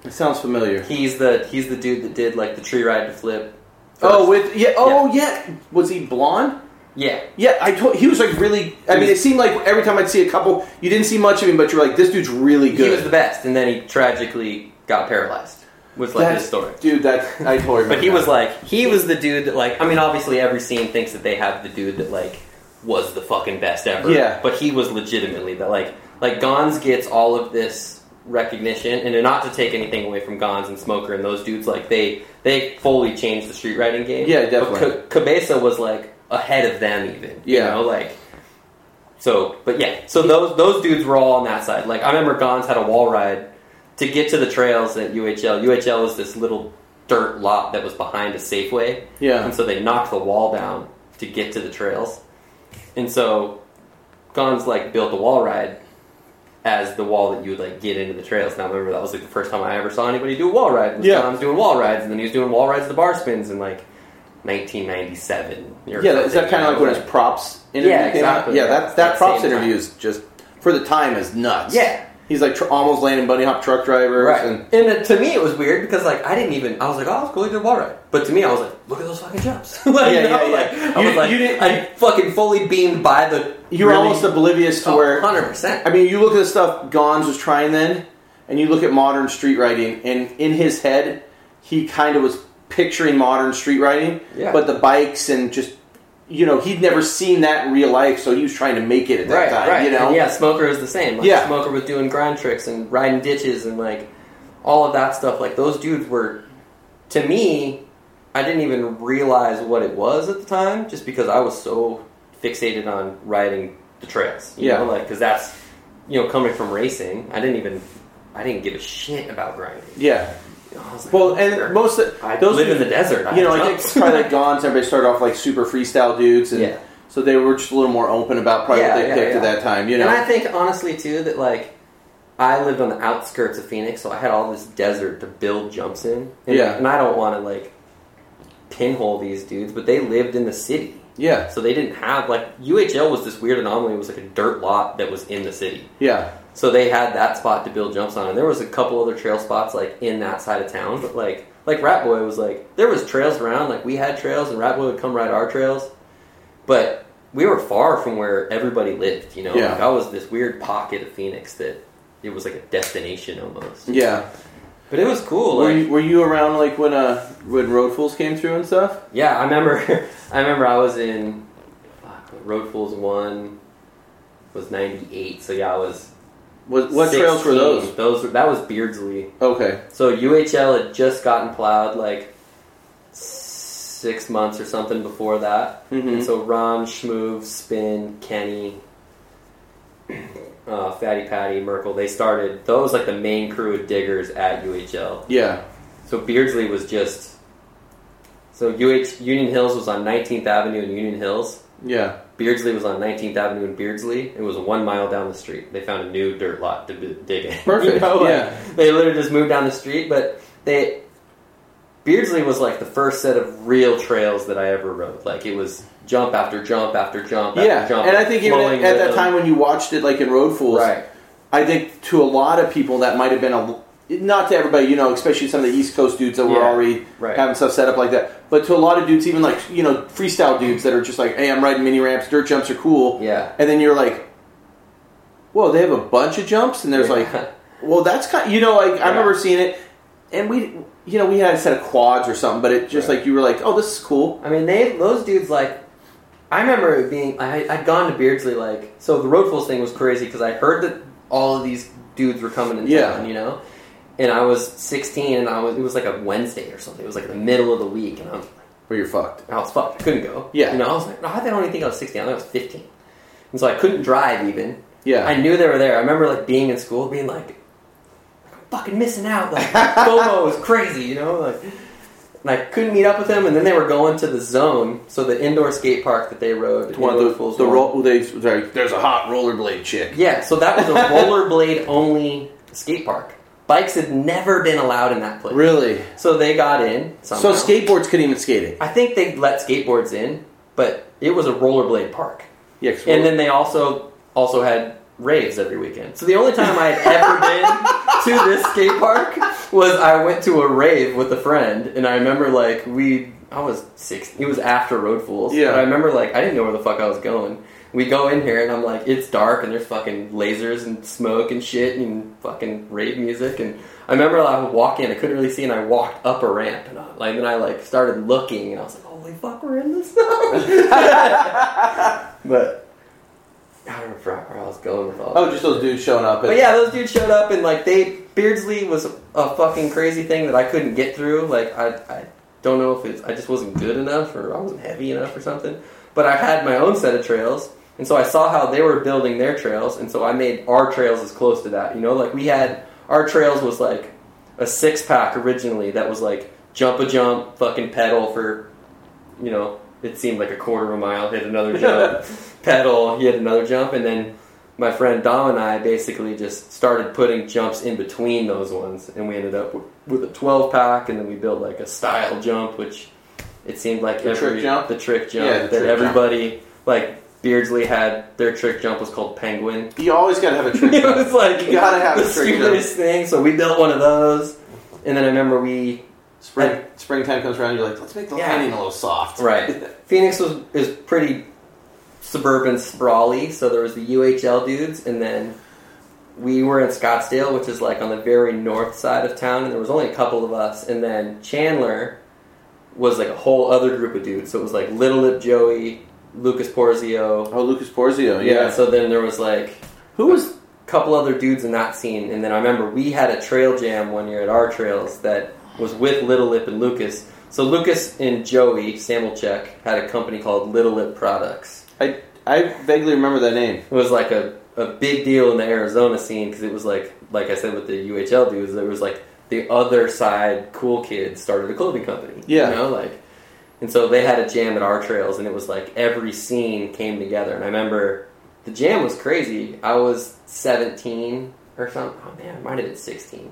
It sounds familiar. He's the he's the dude that did like the tree ride to flip. Oh, with yeah. Oh, yeah. Was he blonde? Yeah. Yeah, I told he was like really. I mean, it seemed like every time I'd see a couple, you didn't see much of him, but you're like, this dude's really good. He was the best, and then he tragically got paralyzed. Was like That's- his story. dude. That I totally. remember But he that. was like, he was the dude that like, I mean, obviously every scene thinks that they have the dude that like was the fucking best ever. Yeah. But he was legitimately that like, like Gons gets all of this recognition, and not to take anything away from Gons and Smoker and those dudes, like they they fully changed the street riding game. Yeah, definitely. But Ca- Cabeza was like ahead of them even. You Yeah. know, like. So, but yeah, so those those dudes were all on that side. Like I remember Gons had a wall ride to get to the trails at UHL. UHL was this little dirt lot that was behind a Safeway, yeah. and so they knocked the wall down to get to the trails. And so Gons like built the wall ride as the wall that you would like get into the trails. Now I remember that was like the first time I ever saw anybody do a wall ride. Was Yeah. Gons doing wall rides, and then he was doing wall rides at the bar spins and like 1997. Yeah, is that kind of like when his props interview Yeah, came exactly, Yeah, yeah. that that That props interview time. is just for the time is nuts. Yeah. he's like tr- almost landing bunny hop truck drivers. Right. And, And, uh, to me, it was weird because like I didn't even. I was like, oh, it's cool. He did a wall ride. But to me, I was like, look at those fucking jumps. like, Yeah, yeah, yeah. like, I You- was like, you didn't- I fucking fully beamed by the. you were really- almost oblivious to Oh, where 100%. I mean, you look at the stuff Gons was trying then, and you look at modern street riding, and in his head, he kind of was picturing modern street riding, Yeah. but the bikes and just, you know, he'd never seen that in real life, so he was trying to make it at that right, time, right. you know? And yeah, Smoker is the same. Like, Yeah. Smoker was doing grind tricks and riding ditches and like all of that stuff. Like those dudes were, to me, I didn't even realize what it was at the time, just because I was so fixated on riding the trails. You Yeah. know, like because that's you know coming from racing, I didn't even. I didn't give a shit about grinding. Yeah. You know, I like, Well, oh, "Sure." and most of I those live in the desert. You know, I think jumps. probably like Gons, everybody started off like super freestyle dudes, and Yeah. so they were just a little more open about probably Yeah, what they yeah, picked at that time, you know? And I think honestly too that like I lived on the outskirts of Phoenix, so I had all this desert to build jumps in. And, Yeah. And I don't want to like pinhole these dudes, but they lived in the city, yeah, so they didn't have like UHL was this weird anomaly. It was like a dirt lot that was in the city, yeah, so they had that spot to build jumps on. And there was a couple other trail spots like in that side of town, but like like Rat Boy was like there was trails around, like we had trails, and Rat Boy would come ride our trails, but we were far from where everybody lived. You know, Yeah. like I was this weird pocket of Phoenix that it was like a destination almost. Yeah. But it was cool. Were Like, you, were you around like when uh when Road Fools came through and stuff? yeah, I remember. I remember I was in Road Fools one was ninety eight. So yeah, I was. What what trails were those? Those were, that was Beardsley. Okay. So UHL had just gotten plowed like six months or something before that. Mhm. And so Ron, Schmoove, Spin, Kenny, uh, Fatty Patty, Merkel, they started, those like the main crew of diggers at UHL. Yeah. So Beardsley was just, so UH, Union Hills was on 19th Avenue in Union Hills. Yeah. Beardsley was on 19th Avenue in Beardsley. It was one mile down the street. They found a new dirt lot to b- dig in. Perfect, You know, like, yeah. They literally just moved down the street, but they Beardsley was like the first set of real trails that I ever rode. Like it was jump after jump after jump after Yeah. jump. And I think even at, at that time when you watched it like in Road Fools, right? I think to a lot of people that might have been a not to everybody, you know, especially some of the East Coast dudes that were Yeah, already right. having stuff set up like that. But to a lot of dudes, even like you know, freestyle dudes that are just like, "Hey, I'm riding mini ramps, dirt jumps are cool," Yeah. and then you're like, "Whoa, they have a bunch of jumps," and there's Yeah. like, "Well, that's kind," Of, you know, like I Yeah. remember seeing it, and we, you know, we had a set of quads or something, but it just Right. like you were like, "Oh, this is cool." I mean, they those dudes like. I remember it being. I, I'd gone to Beardsley like so. The Road Fools thing was crazy because I heard that all of these dudes were coming in Yeah. town. You know, and I was 16 and I was. It was like a Wednesday or something. It was like the middle of the week, and I was Where you're fucked. I was fucked. I couldn't go. Yeah. You know, I was like, I don't even think I was 16. I think I was 15. And so I couldn't drive even. Yeah. I knew they were there. I remember like being in school, being like, I'm fucking missing out. Like FOMO was crazy, you know. Like, and I couldn't meet up with them. And then they were going to the zone, so the indoor skate park that they rode. One of the, Fools the roll. They, sorry, there's a hot rollerblade chick. Yeah, so that was a rollerblade only skate park. Bikes had never been allowed in that place. Really? So they got in. So skateboards couldn't even skate it. I think they let skateboards in, but it was a rollerblade park. Yeah, And then they also also had raves every weekend. So the only time I had ever been to this skate park was I went to a rave with a friend, and I remember like we I was six. It was after Road Fools. Yeah. But I remember like I didn't know where the fuck I was going. We go in here and I'm like, it's dark and there's fucking lasers and smoke and shit and fucking rave music and I remember I would walk in, I couldn't really see, and I walked up a ramp, and I, like then I like started looking, and I was like, "Holy fuck, we're in this now!" but I don't know where I was going with all. Oh, just those dudes showing up. But yeah, those dudes showed up, and like they Beardsley was a fucking crazy thing that I couldn't get through. Like I, I don't know if it's I just wasn't good enough or I wasn't heavy enough or something. But I had my own set of trails, and so I saw how they were building their trails, and so I made our trails as close to that. You know, like we had our trails was like a six pack originally that was like jump a jump, fucking pedal for, you know, it seemed like a quarter of a mile, hit another jump, pedal, he hit another jump, and then my friend Dom and I basically just started putting jumps in between those ones, and we ended up with a 12 pack, and then we built like a style jump, which it seemed like The every trick jump? the trick jump Yeah, that trick everybody like Beardsley had their trick jump was called Penguin. You always gotta have a trick. it was like You gotta have the a trick stupidest thing. So we built one of those, and then I remember we Spring, springtime comes around, you're like, let's make the Yeah. landing a little soft. Right. Phoenix was is pretty suburban sprawly, so there was the UHL dudes, and then we were in Scottsdale, which is like on the very north side of town, and there was only a couple of us, and then Chandler was like a whole other group of dudes. So it was like Little Lip Joey, Lucas Porzio. Oh, Lucas Porzio. Yeah. Yeah. So then there was like Who was? a couple other dudes in that scene, and then I remember we had a trail jam one year at our trails that was with Little Lip and Lucas. So Lucas and Joey Samolchek had a company called Little Lip Products. I I vaguely remember that name. It was like a, a big deal in the Arizona scene because it was like like I said with the UHL dudes, it was like the other side cool kids started a clothing company. Yeah. you know, like, and so they had a jam at our trails, and it was like every scene came together. And I remember the jam was crazy. I was seventeen or something. Oh man, I might have been sixteen.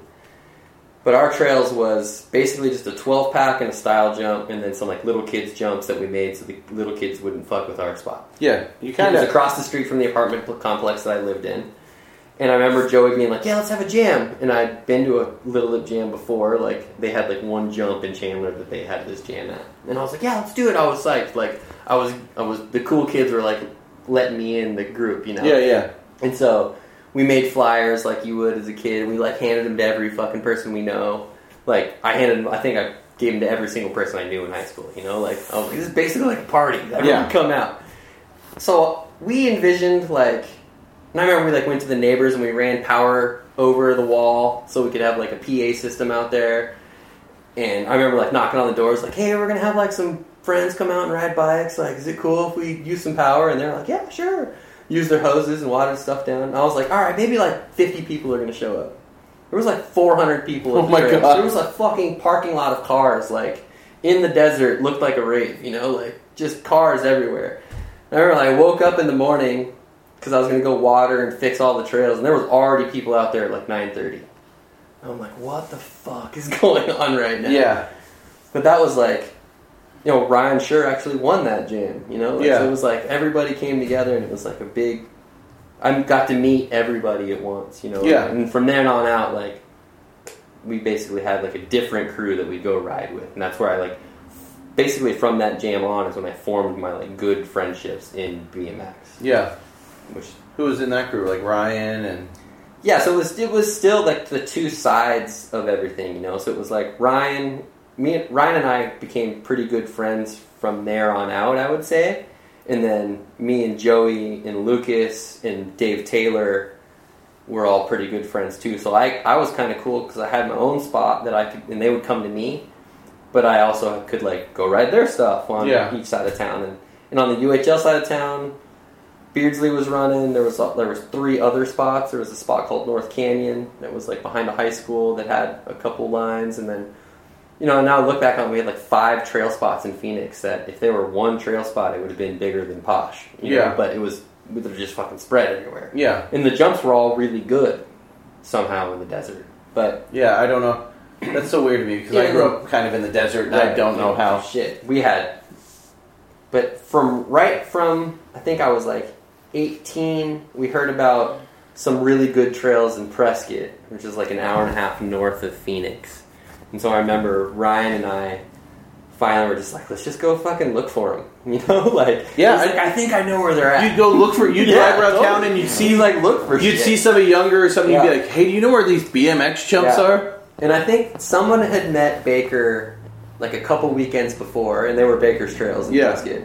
But our trails was basically just a 12 pack and a style jump, and then some like little kids jumps that we made so the little kids wouldn't fuck with our spot. Yeah, you kind was of. across the street from the apartment complex that I lived in. And I remember Joey being like, "Yeah, let's have a jam." And I'd been to a Little Lip jam before. Like they had like one jump in Chandler that they had this jam at, and I was like, "Yeah, let's do it." I was psyched. Like I was, I was. The cool kids were like letting me in the group, you know. Yeah, yeah. And so we made flyers like you would as a kid. We like handed them to every fucking person we know. Like I handed them. I think I gave them to every single person I knew in high school. You know, like I was like, this is basically like a party. Everyone Yeah. come out. So we envisioned like, and I remember we like went to the neighbors and we ran power over the wall so we could have like a PA system out there. And I remember like knocking on the doors, like, "Hey, we're gonna have like some friends come out and ride bikes. Like, is it cool if we use some power?" And they're like, "Yeah, sure." Use their hoses and water stuff down. And I was like, "All right, maybe like 50 people are gonna show up." There was like 400 people. Oh my trails. God. There was a fucking parking lot of cars, like in the desert. Looked like a rave, you know, like just cars everywhere. I remember I woke up in the morning because I was gonna go water and fix all the trails, and there was already people out there at like 9:30. I'm like, what the fuck is going on right now? Yeah. But that was like, you know, Ryan Sher actually won that jam. You know, Like, Yeah. so it was like everybody came together, and it was like a big. I got to meet everybody at once. You know, Yeah. And from then on out, like, we basically had like a different crew that we'd go ride with, and that's where I like. Basically, from that jam on is when I formed my like good friendships in BMX, Yeah. Which Who was in that crew? Like Ryan and yeah, so it was it was still like the two sides of everything, you know. So it was like Ryan, me, and, Ryan and I became pretty good friends from there on out, I would say. And then me and Joey and Lucas and Dave Taylor were all pretty good friends too. So I I was kind of cool because I had my own spot that I could, and they would come to me, but I also could like go ride their stuff on Yeah. each side of town and and on the UHL side of town. Beardsley was running. There was there was three other spots. There was a spot called North Canyon that was like behind a high school that had a couple lines, and then you know now I look back on it, we had like five trail spots in Phoenix. That if there were one trail spot, it would have been bigger than Posh. you know, Yeah. but it was they're just fucking spread everywhere. yeah, And the jumps were all really good somehow in the desert. But yeah. I don't know. That's so weird to me because I grew up kind of in the desert. and I don't know how. Shit, we had. But from right from I think I was like 18, we heard about some really good trails in Prescott, which is like an hour and a half north of Phoenix. And so I remember Ryan and I finally were just like, let's just go fucking look for them. You know, like Yeah, I- like, I think I know where they're at. You'd go look for. You'd Yeah, drive around totally. town and you'd see like look for. You'd shit. see somebody younger or something. You'd be like, "Hey, do you know where these BMX jumps Yeah. are?" And I think someone had met Baker like a couple weekends before, and they were Baker's trails in Yeah. Prescott.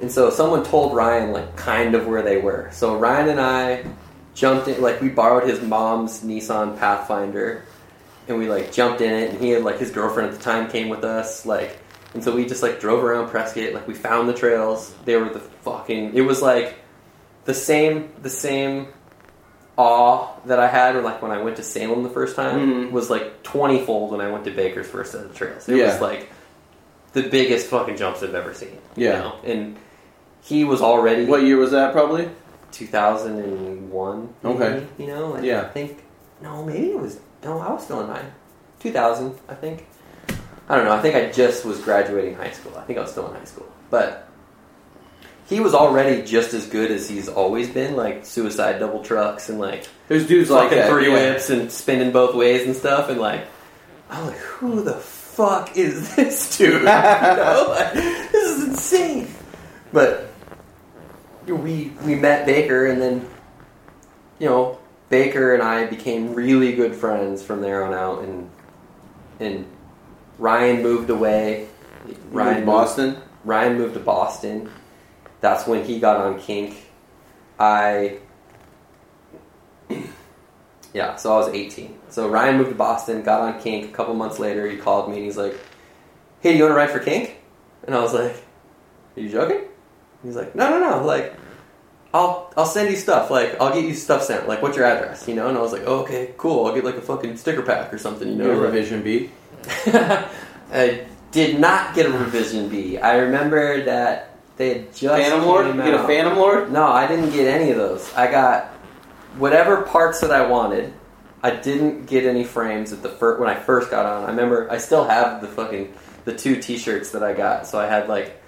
And so someone told Ryan like kind of where they were. So Ryan and I jumped in, like we borrowed his mom's Nissan Pathfinder, and we like jumped in it. And he had like his girlfriend at the time came with us, like. And so we just like drove around Prescott, like we found the trails. They were the fucking. It was like the same, the same awe that I had, or like when I went to Salem the first time, Mhm. was like twenty fold when I went to Baker's first set of trails. It Yeah. was like the biggest fucking jumps I've ever seen. you Yeah. know? and he was already What year was that? Probably. two thousand and one. Okay. you know, like, Yeah. I think no, maybe it was no, I was still in mine. Two thousand, I think. I don't know. I think I just was graduating high school. I think I was still in high school, but he was already just as good as he's always been, like suicide double trucks and like There's dudes like that. three yeah. whips and spinning both ways and stuff, and like I'm like, who the fuck is this dude? you know, like, this is insane. But we we met Baker, and then you know Baker and I became really good friends from there on out, and and Ryan moved away. Ryan Ryan moved- Boston. Ryan moved to Boston. That's when he got on Kink. I yeah, so I was 18. So Ryan moved to Boston, got on Kink. A couple months later, he called me and he's like, "Hey, do you want to ride for Kink?" And I was like, "Are you joking?" He's like, "No, no, no. Like, I'll I'll send you stuff. Like, I'll get you stuff sent. Like, what's your address? You know?" And I was like, oh, "Okay, cool. I'll get like a fucking sticker pack or something." You know, Your revision B. I did not get a revision B. I remember that they had just Phantom Lord. came You get a. Phantom Lord. No, I didn't get any of those. I got whatever parts that I wanted. I didn't get any frames at the fir- when I first got on. I remember I still have the fucking the two T-shirts that I got. So I had like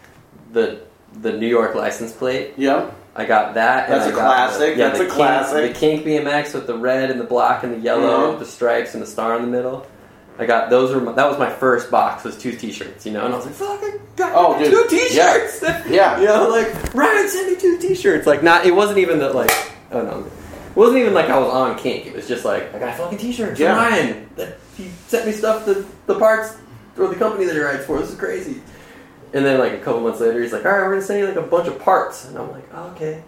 the the New York license plate, Yeah. I got that. That's a classic. The, yeah, That's a Kink- classic. The Kink BMX with the red and the black and the yellow, Mhm. the stripes and the star in the middle. I got those. Were my, that was my first box. Was two T-shirts, you know, and I was like, fuck, I got Oh, dude. two T-shirts!" Yeah. you know, like Ryan sent me two T-shirts. Like, not. It wasn't even that. Like, oh no, it wasn't even like I was on Kink. It was just like I got a fucking T-shirts Yeah. Ryan. That he sent me stuff the the parts or the company that he writes for. This is crazy. And then like a couple months later, he's like, "All right, we're gonna send you like a bunch of parts," and I'm like, oh, "Okay."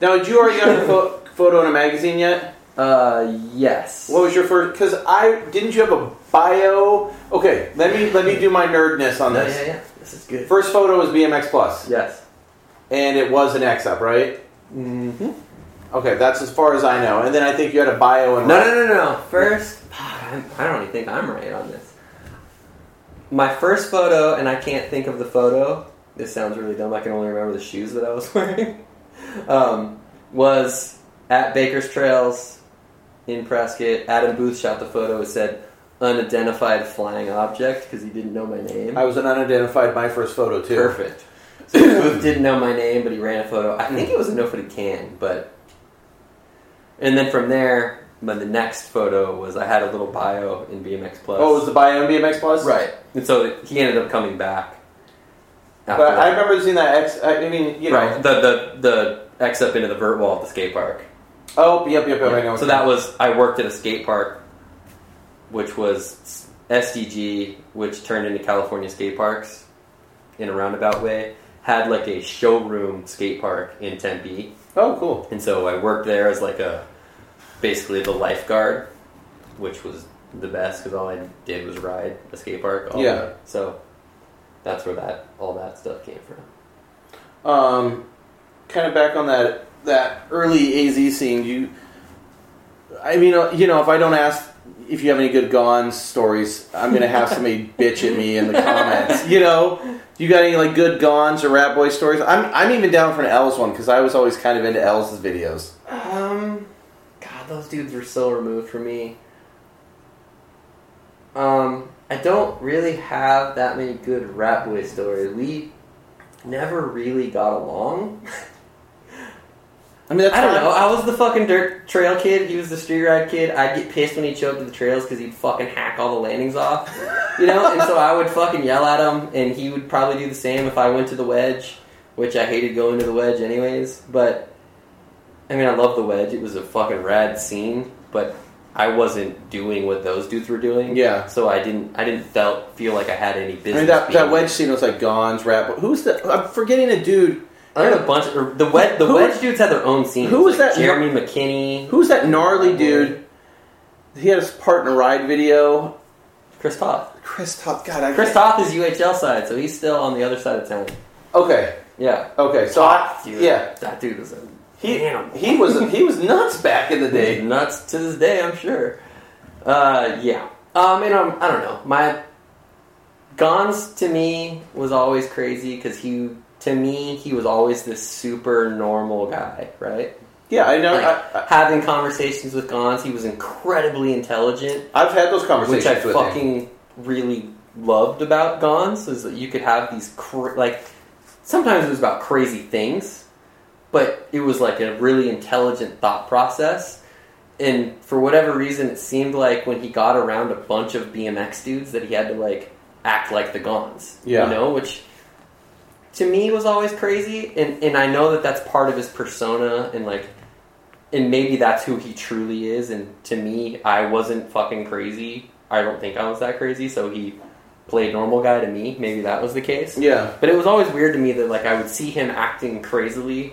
Now, did you already got a pho- photo in a magazine yet? Uh, yes. What was your first? Because I didn't you have a bio? Okay, let me let me do my nerdness on this. yeah, yeah. This is good. First photo was BMX Plus, Yes. and it was an X up, right? Mm-hmm. Okay, that's as far as I know. And then I think you had a bio and No, no, no, no. First, I don't even think I'm right on this. My first photo, and I can't think of the photo. This sounds really dumb. I can only remember the shoes that I was wearing. um, was at Baker's Trails in Prescott. Adam Booth shot the photo. It said unidentified flying object because he didn't know my name. I was an unidentified my first photo too. Perfect. So Booth didn't know my name, but he ran a photo. I think it was a no footed can, but. And then from there, but the next photo was I had a little bio in BMX Plus. Oh, it was the bio in BMX Plus? right. And so he ended up coming back. But I remember seeing that X. I mean, you know. right the the the X up into the vert wall at the skate park. Oh, yep, yep, yep. Know. So that was I worked at a skate park, which was SDG, which turned into California Skate Parks, in a roundabout way. Had like a showroom skate park in Tempe, Oh, cool. and so I worked there as like a basically the lifeguard, which was the best because all I did was ride a skate park. All Yeah. day. So that's where that all that stuff came from. Um, kind of back on that that early AZ scene. You, I mean, uh, you know, if I don't ask if you have any good Gons stories, I'm gonna have somebody bitch at me in the comments. You know, you got any like good Gons or Rat Boy stories? I'm I'm even down for an L's one because I was always kind of into L's videos. Um, God, those dudes were so removed from me. Um, I don't really have that many good Rat Boy stories. We never really got along. I mean, that's I don't know. I was the fucking dirt trail kid. He was the street ride kid. I'd get pissed when he'd show up to the trails because he'd fucking hack all the landings off, you know. and so I would fucking yell at him, and he would probably do the same if I went to the wedge, which I hated going to the wedge anyways. But I mean, I love the wedge. It was a fucking rad scene, but I wasn't doing what those dudes were doing. Yeah. So I didn't. I didn't felt feel like I had any business. I mean, that, that wedge scene was like Gon's rap. Who's the? I'm forgetting a dude. I had a bunch. Of, the wedge. The Who- wedge dudes had their own scene. who was like that- Jeremy McKinney. Who's that gnarly dude? He had his part in a ride video. Chris Toth. Chris Toth. God, I Chris Toth is UHL side, so he's still on the other side of town. Okay, Yeah. okay. So I, Dude, yeah, That dude was a he animal. he was he was nuts back in the day. nuts to this day, I'm sure. Uh, yeah. Um, and um, I don't know. My Gons to me was always crazy because he, to me, he was always this super normal guy, right? Yeah, I know. Like, I, I, having conversations with Gons, he was incredibly intelligent. I've had those which conversations I with him. fucking really loved about Gons is that you could have these cra- like sometimes it was about crazy things, but it was like a really intelligent thought process. And for whatever reason, it seemed like when he got around a bunch of BMX dudes that he had to like act like the Gons, Yeah. you know, which to me was always crazy. And and I know that that's part of his persona and like. And maybe that's who he truly is. And to me, I wasn't fucking crazy. I don't think I was that crazy. So he played normal guy to me. Maybe that was the case. Yeah, But it was always weird to me that like I would see him acting crazily,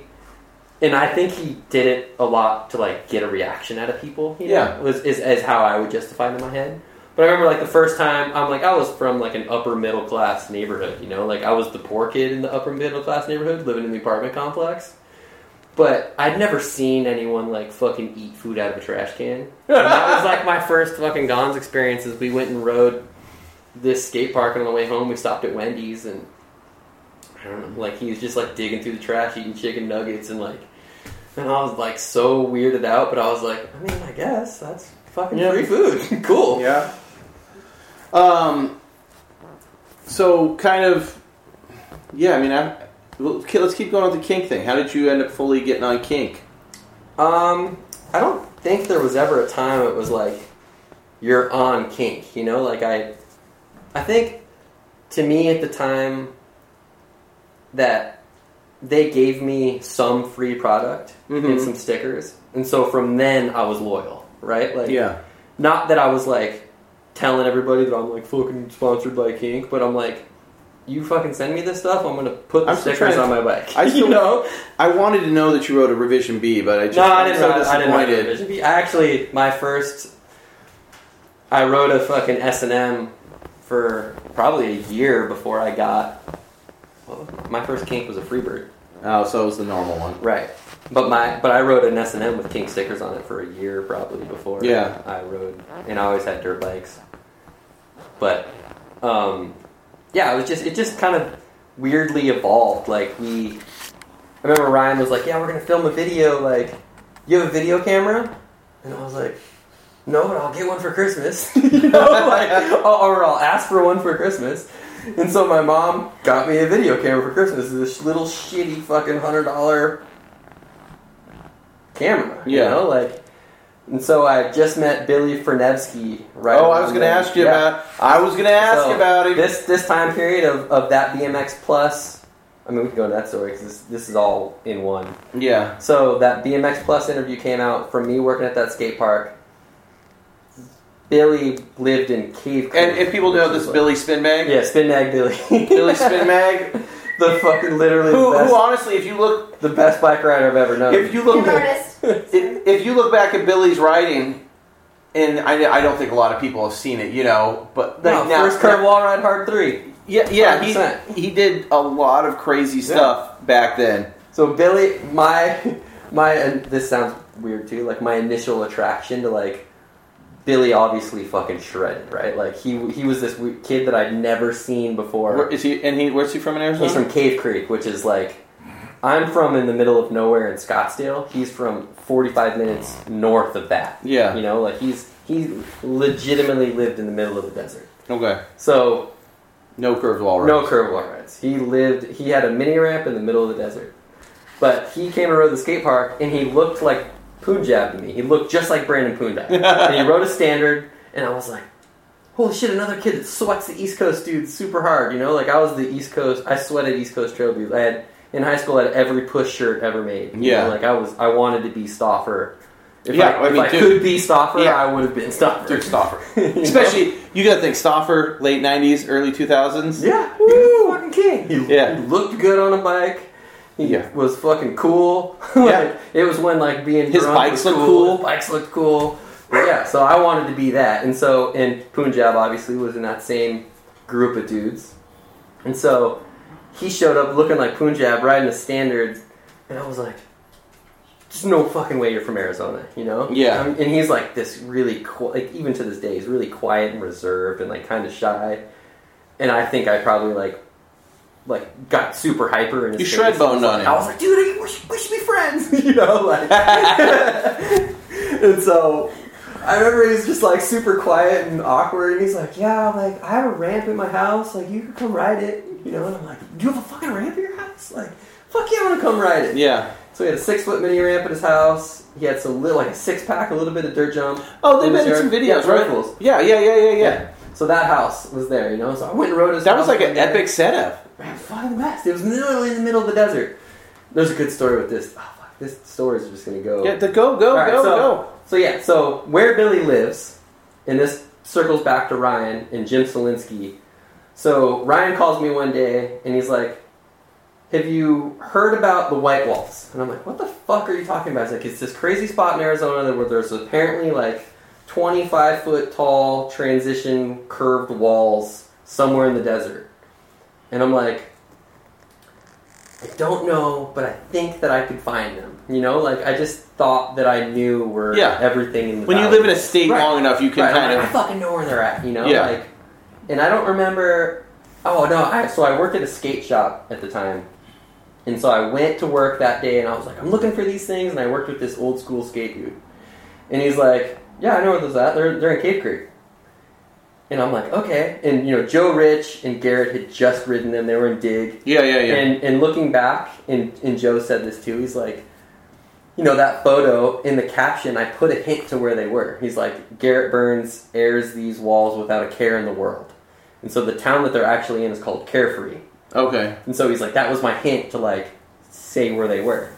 and I think he did it a lot to like get a reaction out of people. You know? Yeah. was is, is how I would justify it in my head. But I remember like the first time I'm like I was from like an upper middle class neighborhood. You know, like I was the poor kid in the upper middle class neighborhood living in the apartment complex. But I'd never seen anyone like fucking eat food out of a trash can. And that was like my first fucking Gons experiences. We went and rode this skate park, and on the way home, we stopped at Wendy's, and I don't know, like he was just like digging through the trash, eating chicken nuggets, and like, and I was like so weirded out, but I was like, I mean, I guess that's fucking Yeah. free food, cool. yeah. Um. So kind of, yeah. I mean, I, let's keep going with the kink thing. How did you end up fully getting on kink? Um, I don't think there was ever a time it was like you're on kink. You know, like I, I think to me at the time that they gave me some free product and Mhm. some stickers, and so from then I was loyal, right? Like, Yeah. not that I was like telling everybody that I'm like fucking sponsored by Kink, but I'm like, you fucking send me this stuff, I'm gonna put the I'm stickers on my bike. I you still- know? I wanted to know that you wrote a revision B, but I just No, I didn't. so write, I didn't write a revision B. I actually, my first, I wrote a fucking S and M for probably a year before I got. Well, my first kink was a Freebird, Oh, so it was the normal one. right? But my, but I rode an S and M with kink stickers on it for a year probably before. Yeah. I rode, and I always had dirt bikes. But, um, yeah, it was just it just kind of weirdly evolved. Like we, I remember Ryan was like, "Yeah, we're gonna film a video. Like, you have a video camera?" And I was like, "No, but I'll get one for Christmas. you know, like, or I'll ask for one for Christmas." And so my mom got me a video camera for Christmas. This little shitty fucking hundred dollar camera. You Yeah. know, like. And so I just met Billy Fernevsky right. oh, I was going to ask you Yeah. about. I was going to ask So, about it. This this time period of, of that BMX Plus. I mean, we can go into that story because this, this is all in one. yeah. So that BMX Plus interview came out from me working at that skate park. Billy lived in Cave Creek. And if people know this like- Billy Spin Mag, yeah, Spin Mag Billy. Billy Spin Mag, the fucking literally who, the, best, who honestly, if you look, the best black rider I've ever known. if you look, if, if you look back at Billy's writing, and I, I don't think a lot of people have seen it, you know, but no, like now, first curve wall ride hard three. yeah, yeah, 100%. he he did a lot of crazy stuff back then. So Billy, my my and this sounds weird too. Like my initial attraction to like Billy, obviously fucking shredded, right? Like he he was this kid that I'd never seen before. Where, is he? And he? Where's he from in Arizona? He's from Cave Creek, which is like I'm from in the middle of nowhere in Scottsdale. He's from 45 minutes north of that. Yeah. You know, like he's he legitimately lived in the middle of the desert. Okay. So No curved wall rides. no curb wall rides. He lived. He had a mini ramp in the middle of the desert, but he came and rode the skate park, and he looked like Punjab to me. He looked just like Brandon Punjab, and he wrote a standard, and I was like, "Holy shit!" Another kid that sweats the East Coast dudes super hard. You know, like I was the East Coast. I sweated East Coast trail dudes. I had in high school. I had every push shirt ever made. You Yeah. know, like I was. I wanted to be Stoffer. If Yeah, I, I if mean, I dude. could be Stoffer, Yeah. I would have been Stoffer. Dude, Stoffer. Especially, you gotta think Stoffer, late 90s, early 2000s. Yeah, he was fucking king. He, Yeah. he looked good on a bike. He Yeah. was fucking cool. Yeah. it was when like being His bikes looked cool. His bikes looked cool. But yeah, so I wanted to be that, and so and Punjab obviously was in that same group of dudes, and so he showed up looking like Punjab riding a standard, and I was like. There's no fucking way you're from Arizona, you know? Yeah. Um, and he's like this really, cool, like even to this day, he's really quiet and reserved and like kind of shy and I think I probably like like got super hyper and You shred boned on him. I was like, dude, we should, we should be friends, you know, like. and so I remember he's just like super quiet and awkward, and he's like, yeah, like I have a ramp at my house, like you could come ride it, you know. And I'm like, do you have a fucking ramp at your house? Like, fuck yeah, I want to come ride it. Yeah. So he had a six foot mini ramp at his house. He had some little like a six pack, a little bit of dirt jump. Oh, they've In been in some videos, Yeah, right? rifles. Yeah, yeah, yeah, yeah, yeah. So that house was there, you know. So I went and rode his. That was like an epic setup. Man, fucking the best. It was literally in the middle of the desert. There's a good story with this. Oh, fuck, this story is just gonna go. Yeah, the go, go, right, go, so, go. So yeah, so where Billy lives, and this circles back to Ryan and Jim Cielencki. So Ryan calls me one day and he's like, "Have you heard about the White Walls?" And I'm like, "What the fuck are you talking about?" He's like, "It's this crazy spot in Arizona where there's apparently like 25 foot tall transition curved walls somewhere in the desert." And I'm like, I don't know, but I think that I could find them. You know, like I just thought that I knew where Yeah. everything in the When you valley live in a state Right. long enough, you can Right, kind like, I of. fucking know where they're at. You know, Yeah. like, and I don't remember. Oh no! I, so I worked at a skate shop at the time, and so I went to work that day, and I was like, I'm looking for these things, and I worked with this old school skate dude, and he's like, Yeah, I know where those at. They're they're in Cave Creek. And I'm like, okay. And you know, Joe Rich and Garrett had just ridden them. They were in Dig. Yeah, yeah, yeah. And and looking back, and and Joe said this too. He's like, you know, that photo in the caption, I put a hint to where they were. He's like, Garrett Byrnes airs these walls without a care in the world. And so the town that they're actually in is called Carefree. okay. And so he's like, that was my hint to like say where they were.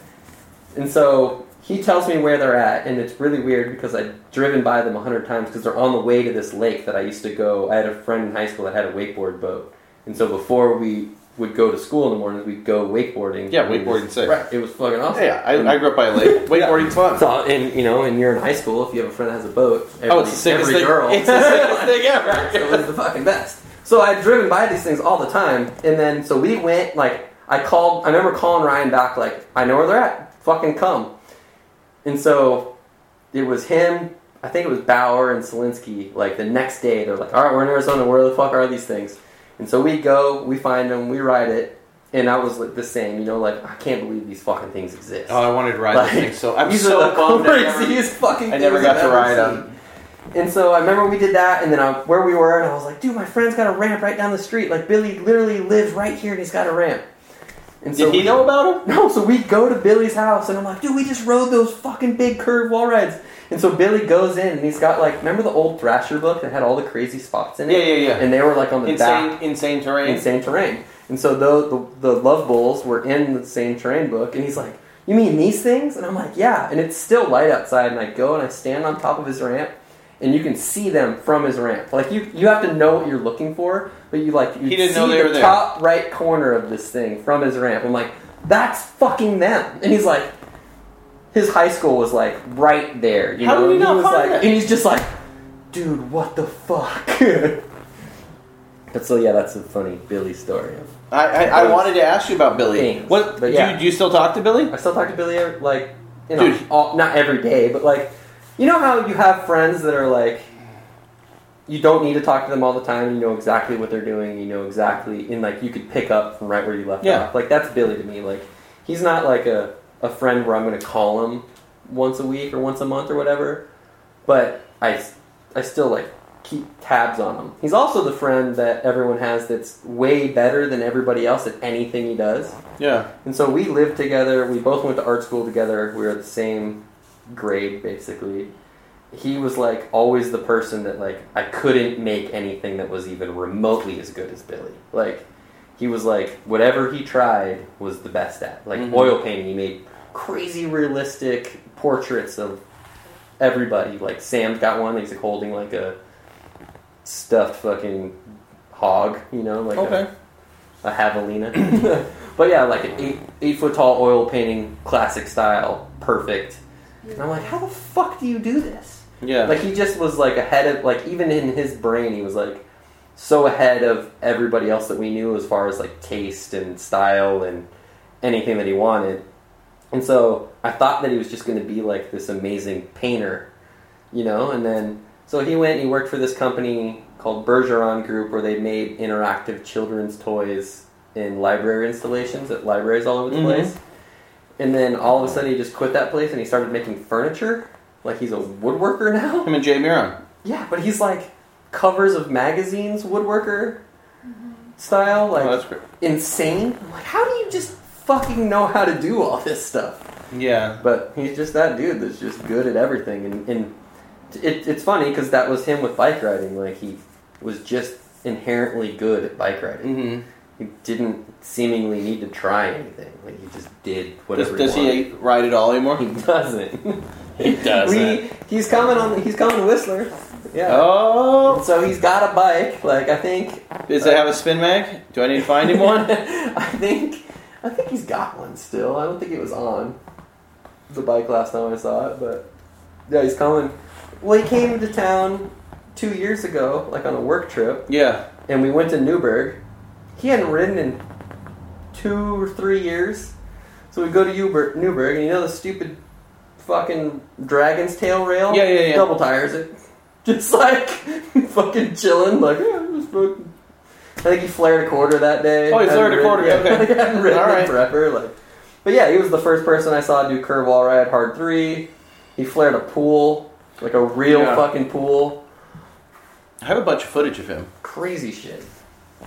And so he tells me where they're at, and it's really weird because I've driven by them a hundred times because they're on the way to this lake that I used to go. I had a friend in high school that had a wakeboard boat, and so before we would go to school in the mornings, we'd go wakeboarding. Yeah, And it was- wakeboarding's. Right, it was fucking awesome. Yeah, I, I grew up by a lake. Wakeboarding's fun. So, and you know, and you're in high school. If you have a friend that has a boat, oh, every, Oh, it's the every thing. girl. It's the sickest thing ever. so it was the fucking best. So I'd driven by these things all the time, and then so we went like I called. I remember calling Ryan back like I know where they're at. Fucking come. And so it was him. I think it was Bauer and Cielencki. Like the next day, they're like, "All right, we're in Arizona. Where the fuck are these things?" And so we go, we find them, we ride it, and I was like the same. You know, like I can't believe these fucking things exist. Oh, I wanted to ride Like, this thing. So I'm these so are the bummed. Craziest fucking. I never got I've to ride them. And so I remember we did that, and then I, where we were, and I was like, dude, my friend's got a ramp right down the street. Like Billy literally lives right here, and he's got a ramp. And so Did he know about him? No, so we go to Billy's house, and I'm like, dude, we just rode those fucking big curved wall rides. And so Billy goes in, and he's got like, remember the old Thrasher book that had all the crazy spots in it? Yeah, yeah, yeah. And they were like on the Insane, back, insane terrain. insane terrain. And so the, the the Love Bulls were in the same terrain book, and he's like, "You mean these things?" And I'm like, "Yeah." And it's still light outside, and I go and I stand on top of his ramp, and you can see them from his ramp. Like you you have to know what you're looking for, but you like you He didn't see know they the were there. top right corner of this thing from his ramp. I'm like, "That's fucking them." And he's like, his high school was like right there. You How know, did he And not was find like, it? and he's just like, "Dude, what the fuck." But so yeah, that's a funny Billy story. I, I, I wanted to ask you about Billy. Things. What? But do, you, do you still talk to Billy? I still talk to Billy, like, you know, Dude. all, not every day, but like, you know how you have friends that are like, you don't need to talk to them all the time. You know exactly what they're doing. You know exactly, and like you could pick up from right where you left Yeah. off. Like that's Billy to me. Like he's not like a a friend where I'm going to call him once a week or once a month or whatever. But I I still like keep tabs on him. He's also the friend that everyone has that's way better than everybody else at anything he does. Yeah. And so we lived together. We both went to art school together. We were the same grade, basically. He was like always the person that like I couldn't make anything that was even remotely as good as Billy. Like he was like whatever he tried was the best at. Like Mhm. oil painting, he made crazy realistic portraits of everybody. Like Sam's got one. He's like holding like a stuffed fucking hog. You know, like a, Okay. a javelina. but yeah, like an eight eight foot tall oil painting, classic style, perfect. And I'm like, how the fuck do you do this? Yeah. Like he just was like ahead of like even in his brain he was like so ahead of everybody else that we knew as far as like taste and style and anything that he wanted. And so I thought that he was just going to be like this amazing painter, you know. And then so he went and he worked for this company called Burgeon Group, where they made interactive children's toys in library installations at libraries all over the Mhm. place. And then all of a sudden he just quit that place and he started making furniture. Like he's a woodworker now. Him and Jay Miron. Yeah, but he's like covers of magazines woodworker style, like oh, that's great. insane. I'm like, how do you just fucking know how to do all this stuff? Yeah. But he's just that dude that's just good at everything, and, and it, it's funny because that was him with bike riding. Like he was just inherently good at bike riding. Mm-hmm. He didn't seemingly need to try anything. Like he just did Does, whatever. does he, he ride at all anymore? He doesn't. He doesn't. We, he's coming on. He's coming to Whistler. Yeah. Oh. So he's got a bike. Like I think. Does it have a spin mag? Do I need to find him one? I think. I think he's got one still. I don't think it was on the bike last time I saw it, but yeah, he's coming. Well, he came to town two years ago, like on a work trip, Yeah. and we went to Newberg. He hadn't ridden in two or three years, so we go to Newberg and you know the stupid fucking dragon's tail rail? Yeah, yeah, yeah. Double tires it. Just like fucking chilling, like, yeah, just fucking. I think he flared a quarter that day. Oh, he flared a quarter, ridden- okay. Yeah, hadn't ridden All right. in forever. Like, but yeah, he was the first person I saw do curve wall ride hard three. He flared a pool, like a real Yeah. fucking pool. I have a bunch of footage of him. Crazy shit.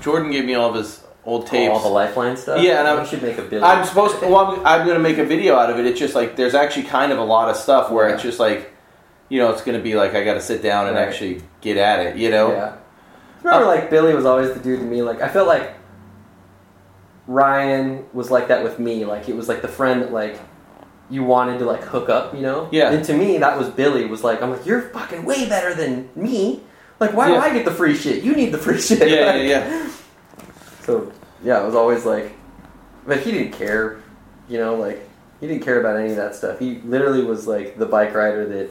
Jordan gave me all of his old tapes. All the lifeline stuff. Yeah, and I I'm- should make a video. I'm supposed to. Well, I'm, I'm going to make a video out of it. It's just like there's actually kind of a lot of stuff where it's just like, you know, it's going to be like I got to sit down and Right. actually get at it. You know. Yeah. Remember, like Billy was always the dude to me. Like I felt like Ryan was like that with me. Like it was like the friend that like you wanted to like hook up. You know. Yeah. And to me, that was Billy. Was like I'm like you're fucking way better than me. Like why Yeah. do I get the free shit? You need the free shit. Yeah, yeah, Like, yeah. So yeah, it was always like, but he didn't care. You know, like he didn't care about any of that stuff. He literally was like the bike rider that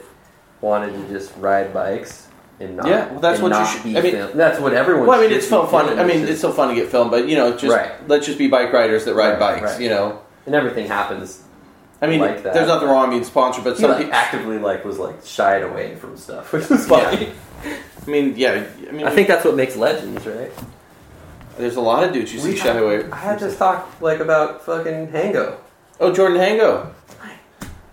wanted to just ride bikes and not. Yeah, well, that's what you should- be I mean- filmed. that's what everyone. Well, I mean, it's so fun. I mean, it's so fun to get filmed, but you know, just Right. let's just be bike riders that ride Right, bikes. right. You know. and everything happens. I mean, Like that. there's nothing wrong being sponsored, but He some like, people. actively like was like shied away from stuff, which was funny. I mean, yeah. I mean, I think that's what makes legends, right? there's a lot of dudes you see We- shy away. I had this talk like about fucking Hango. Oh, Jordan Hango.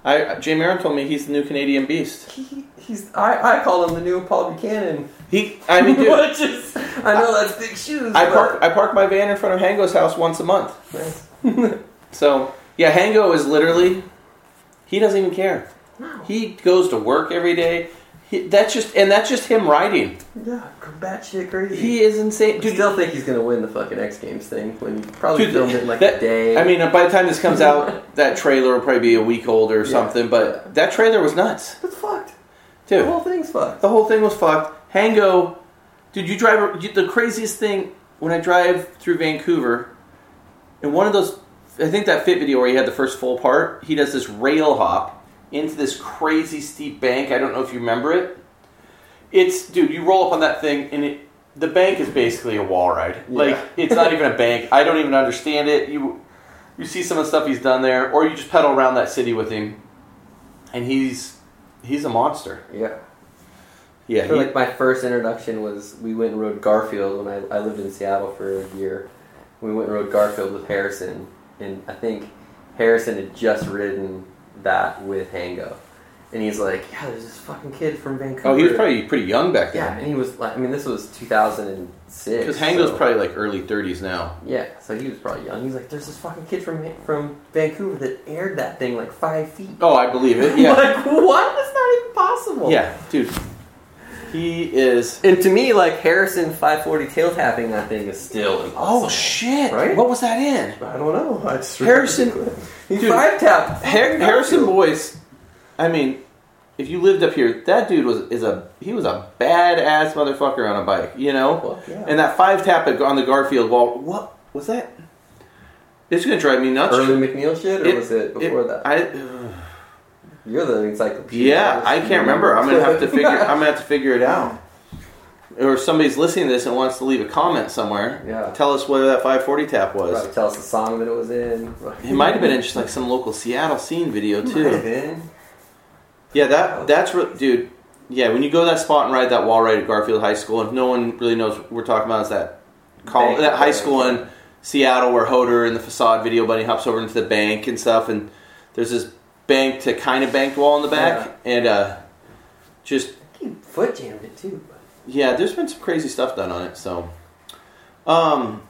I Jay Marin told me he's the new Canadian beast. He, he's I, I call him the new Paul Buchanan. He, I mean, dude, is, I know that's big shoes. I park I park my van in front of Hango's house once a month. Nice. So yeah, Hango is literally he doesn't even care. No. He goes to work every day. He, that's just and that's just him riding. Yeah, batshit crazy. He is insane, I dude. still think he's gonna win the fucking X Games thing when he probably Dude, filmed it in like that- a day. I mean, by the time this comes out, that trailer will probably be a week old or Yeah, something. But that trailer was nuts, it's fucked. The dude. whole thing's fucked. The whole thing was fucked. Hango, dude, you drive the craziest thing when I drive through Vancouver. and one of those, I think that fit video where he had the first full part, he does this rail hop into this crazy steep bank. I don't know if you remember it. It's dude, you roll up on that thing and it. The bank is basically a wall ride. Like it's not even a bank. I don't even understand it. You you see some of the stuff he's done there, or you just pedal around that city with him, and he's he's a monster. Yeah. Yeah, he- like my first introduction was we went and rode Garfield when I, I lived in Seattle for a year. We went and rode Garfield with Harrison, and I think Harrison had just ridden that with Hango, and he's like, "Yeah, there's this fucking kid from Vancouver." Oh, he was probably pretty young back then. yeah, and he was like, I mean, this was 2006. Because Hango's so- probably like early 30s now. Yeah, so he was probably young. He's like, "There's this fucking kid from from Vancouver that aired that thing like five feet." Oh, I believe it. Yeah, like what? That's not even possible. yeah, dude. He is. And to me, like Harrison 540 tail tapping that thing is still impossible. Oh shit! Right? What was that in? I don't know. I just Harrison- five. Har- Harrison Boyce. I mean, if you lived up here, that dude was is a he was a badass motherfucker on a bike. You know. Yeah. And that five tap on the Garfield wall. What was that? It's gonna drive me nuts. Early McNeil shit, or It- was it before that? I. You're the encyclopedia. Yeah, I can't remember. I'm gonna have to figure. I'm gonna have to figure it out. Or if somebody's listening to this and wants to leave a comment somewhere, Yeah. tell us where that 540 tap was. Probably tell us the song that it was in. It might have been in just like some local Seattle scene video Might have too. been. Yeah, that that's re- dude. Yeah, when you go to that spot and ride that wall ride at Garfield High School, and no one really knows what we're talking about is that call Bank. that high school in Seattle where Hoder in the facade video bunny hops over into the bank and stuff, and there's this bank to kind of banked wall in the back, and uh, just foot jammed it too. yeah, there's been some crazy stuff done on it. So, um,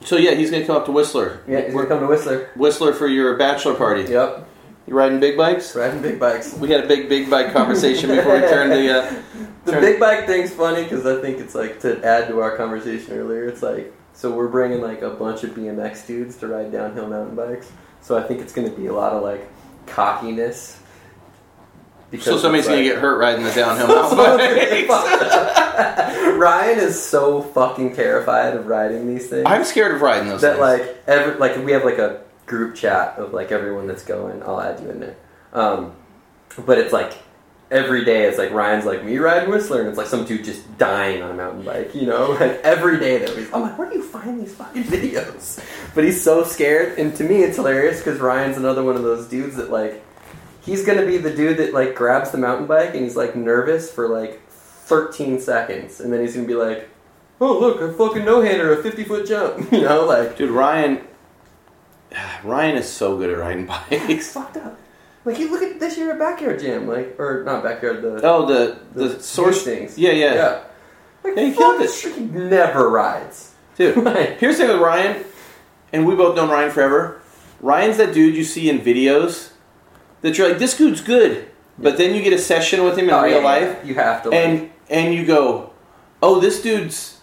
so yeah, he's gonna come up to Whistler. Yeah, he's gonna come to Whistler. Whistler for your bachelor party. Yep, You riding big bikes? riding big bikes. We had a big big bike conversation before we turned the. Uh, The big bike thing's funny because I think it's like to add to our conversation earlier. It's like so we're bringing like a bunch of BMX dudes to ride downhill mountain bikes. So I think it's going to be a lot of like cockiness. so somebody's it's gonna get hurt riding the downhill mountain bike. Ryan is so fucking terrified of riding these things I'm scared of riding those. that things. like every like we have like a group chat of like everyone that's going. I'll add you in there. Um, but it's like every day it's like Ryan's like me riding Whistler and it's like some dude just dying on a mountain bike, you know? Like every day that we I'm like, oh where do you find these fucking videos? But he's so scared and to me it's hilarious because Ryan's another one of those dudes that like he's gonna be the dude that like grabs the mountain bike and he's like nervous for like 13 seconds and then he's gonna be like, oh look, a fucking no-hander a 50 foot jump, you know? Like dude, Ryan. Ryan is so good at riding bikes. fucked up. Like you look at this year at backyard jam, like or not backyard the Oh, the the, the source things. Yeah, yeah, yeah. Like Yeah, he killed this it. never rides. dude. Right. Here's the thing with Ryan, and we both known Ryan forever. Ryan's that dude you see in videos that you're like, this dude's good, but then you get a session with him in Oh, real yeah, life, yeah. you have to. Like, and and you go, oh, this dude's.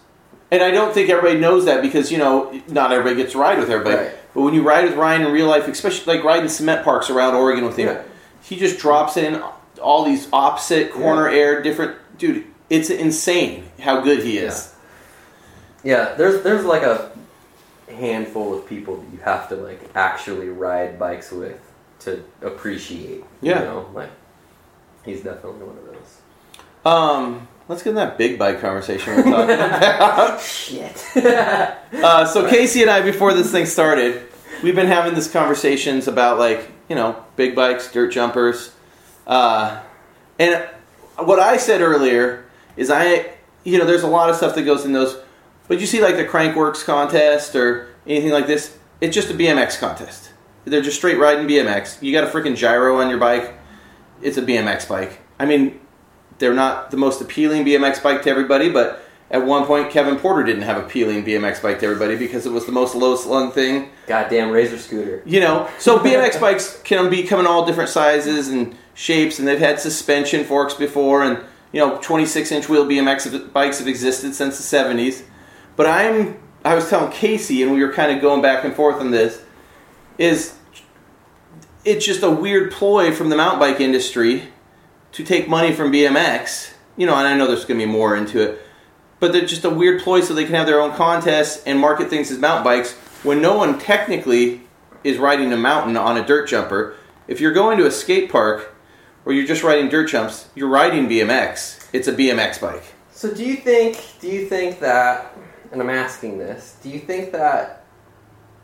And I don't think everybody knows that because you know not everybody gets to ride with everybody. Right. But when you ride with Ryan in real life, especially like riding cement parks around Oregon with him, Yeah. he just drops in all these opposite corner air, different. Dude, it's insane how good he is. yeah, there's there's like a handful of people that you have to like actually ride bikes with to appreciate. Yeah. You know, like he's definitely one of those. Um, let's get in that big bike conversation we're talking about. Shit. Uh, so Casey and I, before this thing started, we've been having these conversations about like you know big bikes, dirt jumpers, uh, and what I said earlier is I you know there's a lot of stuff that goes in those, but you see like the Crankworx contest or anything like this, it's just a BMX contest. They're just straight riding BMX. You got a freaking gyro on your bike. It's a BMX bike. I mean, they're not the most appealing BMX bike to everybody, but at one point Kevin Porter didn't have appealing BMX bike to everybody because it was the most low slung thing. Goddamn razor scooter. You know, so BMX bikes can be come in all different sizes and shapes, and they've had suspension forks before, and you know, 26 inch wheel BMX bikes have existed since the 70s. But I'm, I was telling Casey, and we were kind of going back and forth on this, is it's just a weird ploy from the mountain bike industry to take money from BMX. You know, and I know there's going to be more into it, but they're just a weird ploy so they can have their own contests and market things as mountain bikes when no one technically is riding a mountain on a dirt jumper. If you're going to a skate park or you're just riding dirt jumps, you're riding BMX. It's a BMX bike. So do you think do you think that and I'm asking this, do you think that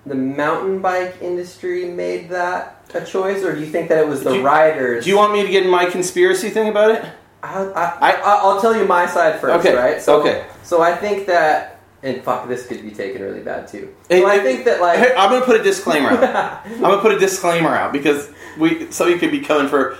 the mountain bike industry made that a choice or do you think that it was the Do you- riders? Do you want me to get in my conspiracy thing about it? I, I, I, I'll tell you my side first, Okay, right? So, okay. So I think that, and fuck, this could be taken really bad too. So I think that like, Hey, I'm gonna put a disclaimer out. I'm gonna put a disclaimer out because we somebody could be coming for.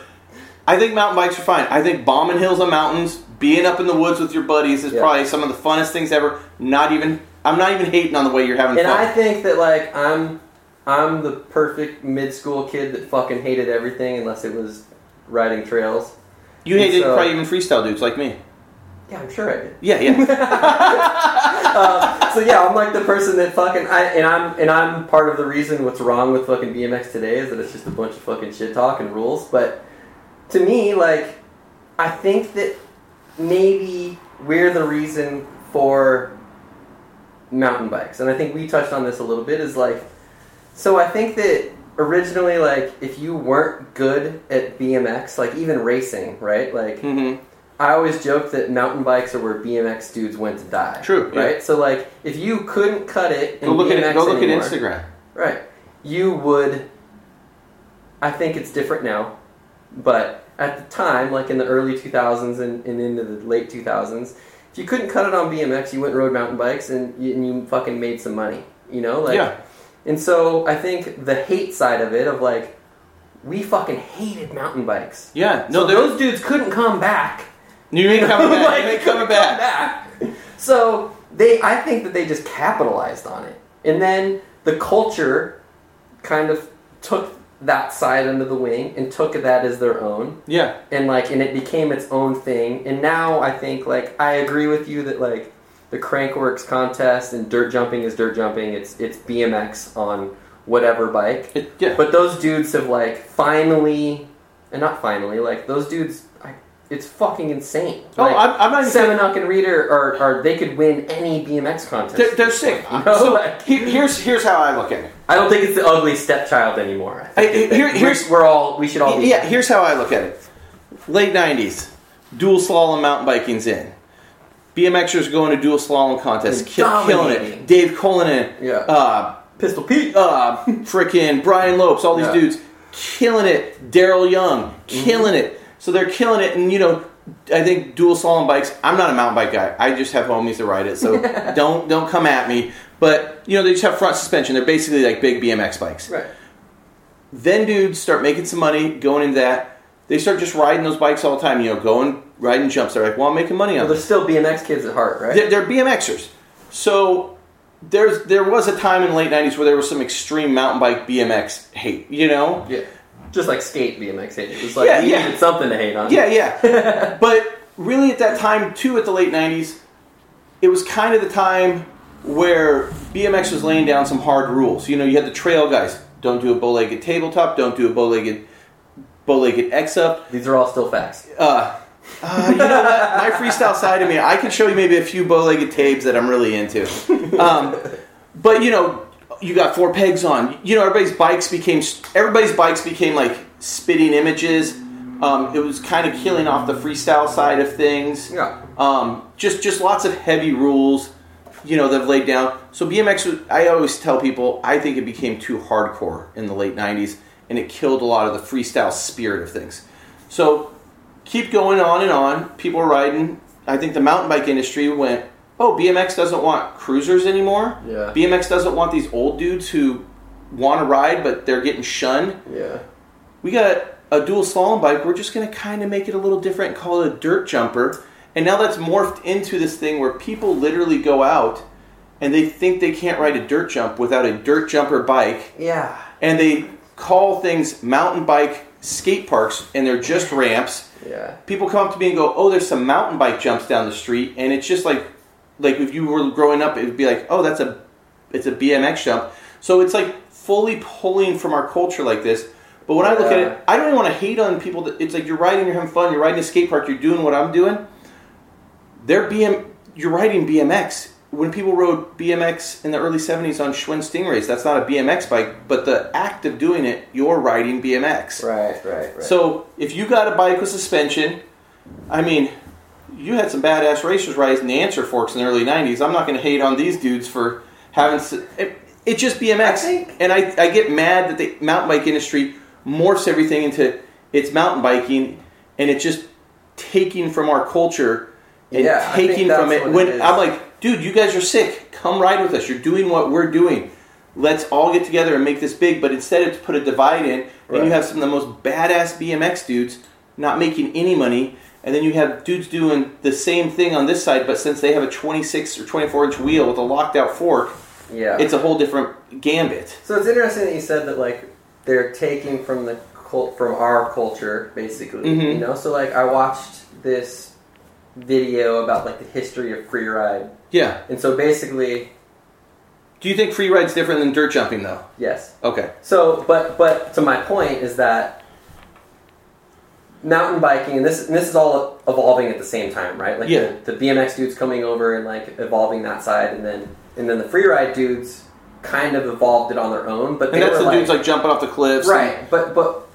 I think mountain bikes are fine. I think bombing hills on mountains, being up in the woods with your buddies is Yeah. probably some of the funnest things ever. Not even. I'm not even hating on the way you're having and fun. I think that like I'm, I'm the perfect mid school kid that fucking hated everything unless it was riding trails. you hated so- probably even freestyle dudes like me. Yeah, I'm sure I did. Yeah, yeah. Uh, so yeah, I'm like the person that fucking I and I'm and I'm part of the reason what's wrong with fucking BMX today is that it's just a bunch of fucking shit talk and rules. But to me, like, I think that maybe we're the reason for mountain bikes, and I think we touched on this a little bit. Is like, so I think that originally, like, if you weren't good at BMX, like even racing, right, like. hmm I always joke that mountain bikes are where BMX dudes went to die. True, yeah. right? So like, if you couldn't cut it in Go look BMX at go look anymore, at Instagram. right? You would. I think it's different now, but at the time, like in the early 2000s and, and into the late 2000s, if you couldn't cut it on BMX, you went and rode mountain bikes and you, and you fucking made some money. You know, like. yeah. And so I think the hate side of it, of like, we fucking hated mountain bikes. Yeah. No, so those dudes couldn't come back. You ain't coming back. Like, you ain't they coming back. come back. So they, I think that they just capitalized on it, and then the culture kind of took that side under the wing and took that as their own, Yeah. and like, and it became its own thing. And now I think, like, I agree with you that like the Crankworx contest and dirt jumping is dirt jumping. It's it's BMX on whatever bike. It, yeah. But those dudes have like finally, and not finally, like those dudes, I, it's fucking insane. oh, Like, I'm, I'm not even saying- Semenuk and Rheeder are, are they could win any BMX contest. They're, they're sick. You know, so like- here's here's how I look at it. I don't think it's the ugly stepchild anymore. I think Hey, that here- we're- here's- we're all we should all be. Yeah, here's how I look at it. Late '90s, dual slalom mountain biking's in. BMXers going to dual slalom contests, And ki- killing it. Dave Cullinan, Yeah. uh, Pistol Pete. uh, frickin' Brian Lopes, all these Yeah. dudes killing it. Daryl Young killing it. So they're killing it, and you know, I think dual slalom bikes. I'm not a mountain bike guy. I just have homies to ride it, so don't don't come at me. But you know, they just have front suspension. They're basically like big BMX bikes. Right. then dudes start making some money going into that. They start just riding those bikes all the time. You know, going riding jumps. They're like, well, I'm making money Well, on they're this. still BMX kids at heart, right? They're, they're BMXers. So there's there was a time in the late '90s where there was some extreme mountain bike BMX hate. You know, Yeah. Just like skate BMX hate. It's like Yeah, you yeah. needed something to hate on. Yeah, yeah. but really, at that time, too, at the late 90s, it was kind of the time where BMX was laying down some hard rules. You know, you had the trail guys don't do a bow legged tabletop, don't do a bow legged bow legged X up. These are all still facts. Uh, uh, you know what? My freestyle side of me, I can show you maybe a few bow legged tabes that I'm really into. Um, but, you know, you got four pegs on. You know, everybody's bikes became everybody's bikes became like spitting images. Um, it was kind of killing off the freestyle side of things. Yeah. Um, just just lots of heavy rules, you know, that have laid down. So BMX, was, I always tell people, I think it became too hardcore in the late '90s, and it killed a lot of the freestyle spirit of things. So keep going on and on. People are riding. I think the mountain bike industry went, oh, BMX doesn't want cruisers anymore. Yeah. BMX doesn't want these old dudes who want to ride, but they're getting shunned. Yeah. We got a dual slalom bike. We're just going to kind of make it a little different, and call it a dirt jumper. And now that's morphed into this thing where people literally go out and they think they can't ride a dirt jump without a dirt jumper bike. Yeah. And they call things mountain bike skate parks and they're just ramps. Yeah. People come up to me and go, "Oh, there's some mountain bike jumps down the street," and it's just like, like if you were growing up, it would be like, "Oh, that's a, it's a BMX jump." So it's like fully pulling from our culture like this. But when I look at it, I don't even want to hate on people. That it's like you're riding, you're having fun, you're riding a skate park, you're doing what I'm doing. They're BM, you're riding BMX. When people rode BMX in the early '70s on Schwinn Stingrays, that's not a BMX bike, but the act of doing it, you're riding BMX. Right. Right. Right. So if you got a bike with suspension, I mean, you had some badass racers riding the answer forks in the early '90s. I'm not going to hate on these dudes for having. It, it's just BMX, I think- and I, I get mad that the mountain bike industry morphs everything into it's mountain biking, and it's just taking from our culture and Yeah, taking from it. When it. I'm like, dude, you guys are sick. Come ride with us. You're doing what we're doing. Let's all get together and make this big. But instead of put a divide in, and Right. you have some of the most badass BMX dudes not making any money, and then you have dudes doing the same thing on this side, but since they have a 26 or 24 inch wheel with a locked out fork, yeah. it's a whole different gambit. So it's interesting that you said that like they're taking from the cult from our culture, basically. Mhm. You know, so like I watched this video about like the history of free ride, Yeah. and so basically, Do you think free ride's different than dirt jumping though? yes. Okay. So, but but to my point is that mountain biking, and this and this is all evolving at the same time, right? Like Yeah. the, the BMX dudes coming over and like evolving that side, and then and then the free ride dudes kind of evolved it on their own. But they And that's the dudes like jumping off the cliffs. and- Right, but but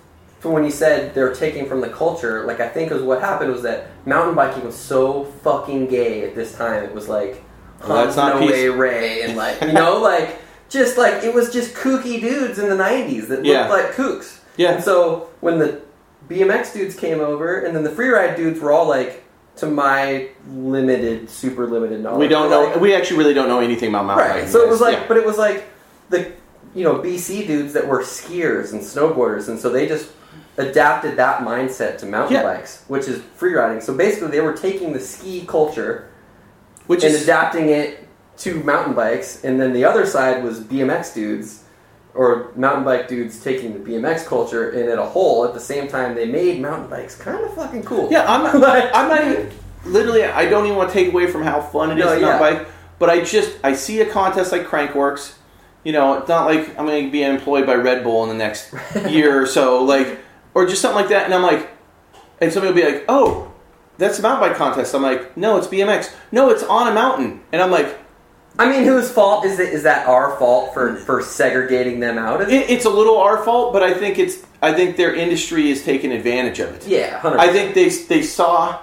for when you said they're taking from the culture, like I think is what happened was that mountain biking was so fucking gay at this time. It was like Well, that's not No Way Ray and like you know like just like it was just kooky dudes in the '90s that looked Yeah. like kooks. Yeah. And so when the BMX dudes came over, and then the freeride dudes were all like, to my limited, super limited knowledge, We don't know. like- we actually really don't know anything about mountain Right. biking. So it was like, but it was like the you know BC dudes that were skiers and snowboarders, and so they just adapted that mindset to mountain Yeah. bikes, which is free riding. So basically, they were taking the ski culture which and is adapting it to mountain bikes, and then the other side was BMX dudes or mountain bike dudes taking the BMX culture and at a whole at the same time they made mountain bikes kind of fucking cool. Yeah, I'm not, Like- I'm not even literally. I don't even want to take away from how fun it is No, to yeah. mountain bike, but I just I see a contest like Crankworx. You know, it's not like I'm going to be employed by Red Bull in the next year or so, like, or just something like that. And I'm like, and somebody will be like, "Oh, that's a mountain bike contest." I'm like, "No, it's BMX. No, it's on a mountain." And I'm like, I mean, whose fault is it? Is that our fault for for segregating them out of it? it, "It's a little our fault, but I think it's I think their industry is taking advantage of it." Yeah, hundred. I think they they saw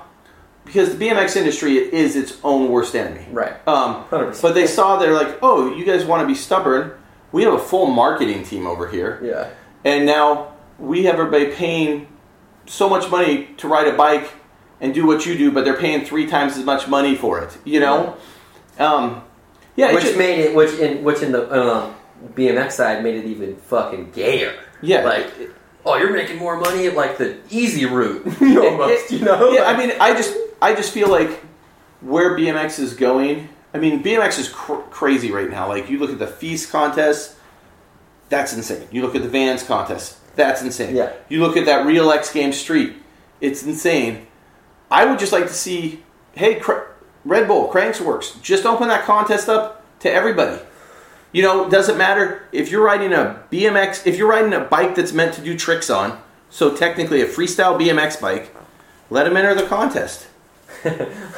because the BMX industry is its own worst enemy. right. Um, 100%. but they saw they're like, oh, you guys want to be stubborn? We have a full marketing team over here, Yeah. and now we have everybody paying so much money to ride a bike and do what you do, but they're paying three times as much money for it. You know? Um, yeah, which just- made it, which in which in the uh, BMX side made it even fucking gayer. Yeah, Like, oh, you're making more money at like the easy route, almost. you know? Yeah, I mean, I just I just feel like where BMX is going. I mean, BMX is cr- crazy right now. Like you look at the Feast contest, that's insane. You look at the Vans contest, that's insane. Yeah. You look at that Real X Game Street, it's insane. I would just like to see, hey, Cr- Red Bull, Cranks Works, just open that contest up to everybody. You know, doesn't matter if you're riding a BMX, if you're riding a bike that's meant to do tricks on, so technically a freestyle BMX bike, let them enter the contest. I'm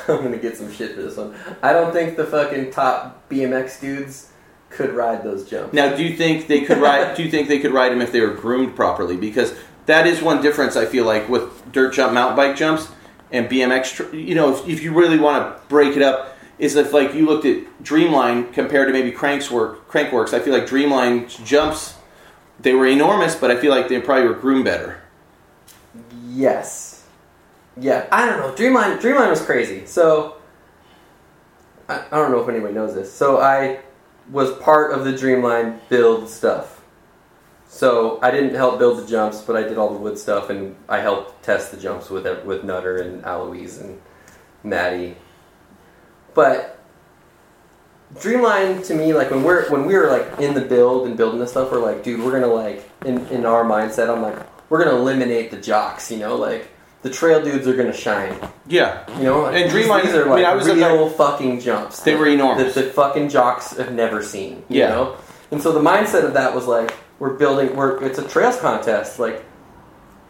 gonna get some shit for this one. I don't think the fucking top BMX dudes could ride those jumps. Now, do you think they could ride? do you think they could ride them if they were groomed properly? Because that is one difference I feel like with dirt jump, mountain bike jumps, and BMX. You know, if, if you really want to break it up, is if like you looked at Dreamline compared to maybe Crankswork, Crankworx. I feel like Dreamline jumps they were enormous, but I feel like they probably were groomed better. Yes. Yeah, I don't know. Dreamline, Dreamline was crazy. So, I, I don't know if anybody knows this. So I was part of the Dreamline build stuff. So I didn't help build the jumps, but I did all the wood stuff, and I helped test the jumps with with Nutter and Aloise and Maddie. But Dreamline to me, like when we're when we were like in the build and building this stuff, we're like, dude, we're gonna like in in our mindset, I'm like, we're gonna eliminate the jocks, you know, like the trail dudes are gonna shine, Yeah, you know. Like, And these- Dreamline- these are I like mean, I was real fucking jumps. They were enormous. That the fucking jocks have never seen, you Yeah. know. And so the mindset of that was like, we're building, we're it's a trails contest, like.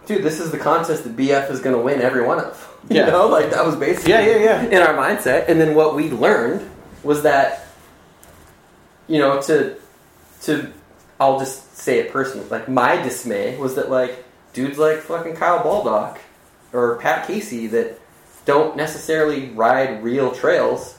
Dude, this is the contest that BF is going to win every one of. You Yeah. know, like that was basically Yeah, yeah, yeah. in our mindset. And then what we learned was that, you know, to to I'll just say it personally, like my dismay was that like dudes like fucking Kyle Baldock or Pat Casey that don't necessarily ride real trails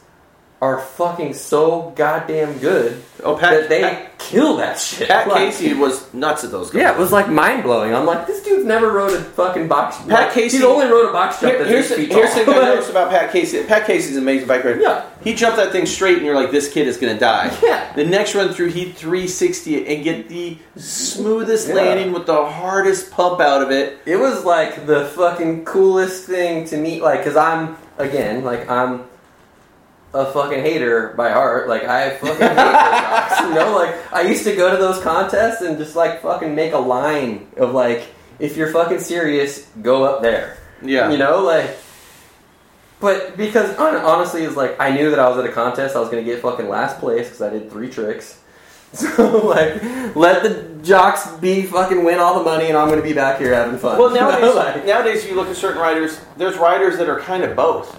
are fucking so goddamn good Oh, Pat, that they Pat, kill that shit. Pat Like, Casey was nuts at those guys. Yeah, it was like mind blowing. I'm like, this dude's never wrote a fucking box. Pat like, Casey- He's only wrote a box jump Here- that's here's the, here's the thing I noticed about Pat Casey. Pat Casey's an amazing bike rider. Yeah. He jumped that thing straight, and you're like, this kid is to die. Yeah. The next run through, he 360 it and get the smoothest Yeah. landing with the hardest pump out of it. It was like the fucking coolest thing to me, like, cause I'm again, like, I'm a fucking hater by heart. Like, I fucking hate those rocks, you know. Like, I used to go to those contests and just like fucking make a line of like, if you're fucking serious, go up there. Yeah. You know, like. But because honestly, it's like I knew that I was at a contest, I was gonna get fucking last place because I did three tricks. So like, let the jocks be fucking win all the money, and I'm gonna be back here having fun. Well, nowadays, like- nowadays you look at certain riders. There's riders that are kind of both.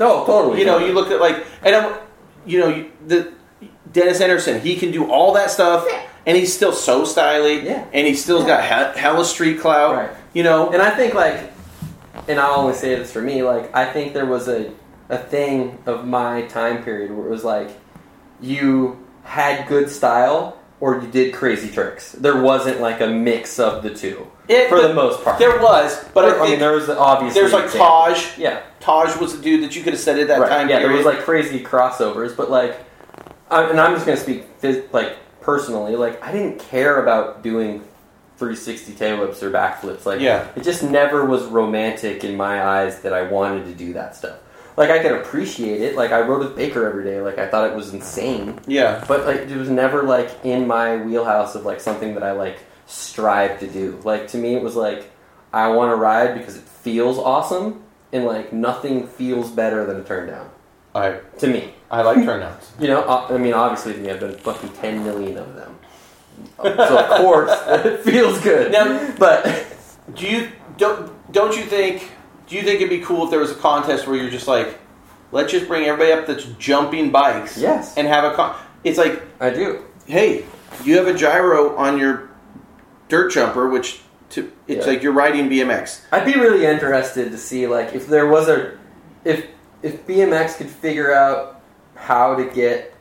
No, totally. You know, you look at like, and I'm, you know, you- the Dennis Enarson. He can do all that stuff, and he's still so stylish. Yeah. And he's still got he- hella street clout. Right. You know. And I think like, and I'll only say this for me. Like, I think there was a a thing of my time period where it was like, you had good style or you did crazy tricks. There wasn't like a mix of the two It- for the most part. There was, but There- I think mean, there was obviously there's like. Taj. Yeah, Taj was the dude that you could have said at that right. time Yeah, period. there was like crazy crossovers, but like, I, and I'm just gonna speak like personally. Like, I didn't care about doing 360 tail whips or backflips. Like, Yeah. it just never was romantic in my eyes that I wanted to do that stuff. Like, I could appreciate it. Like, I rode with Baker every day. Like, I thought it was insane. yeah. But like, it was never like in my wheelhouse of like something that I like strive to do. Like to me, it was like I want to ride because it feels awesome, and like nothing feels better than a turn down I to me. I like turnouts. You know, uh, I mean, obviously to me, I've done fucking ten million of them, so of course it feels good. Now- but Do you don't don't you think? Do you think it'd be cool if there was a contest where you're just like, let's just bring everybody up that's jumping bikes, Yes. and have a con. It's like, I do. hey, you have a gyro on your dirt jumper, which to, it's Yeah. like you're riding BMX. I'd be really interested to see like if there was a if if BMX could figure out how to get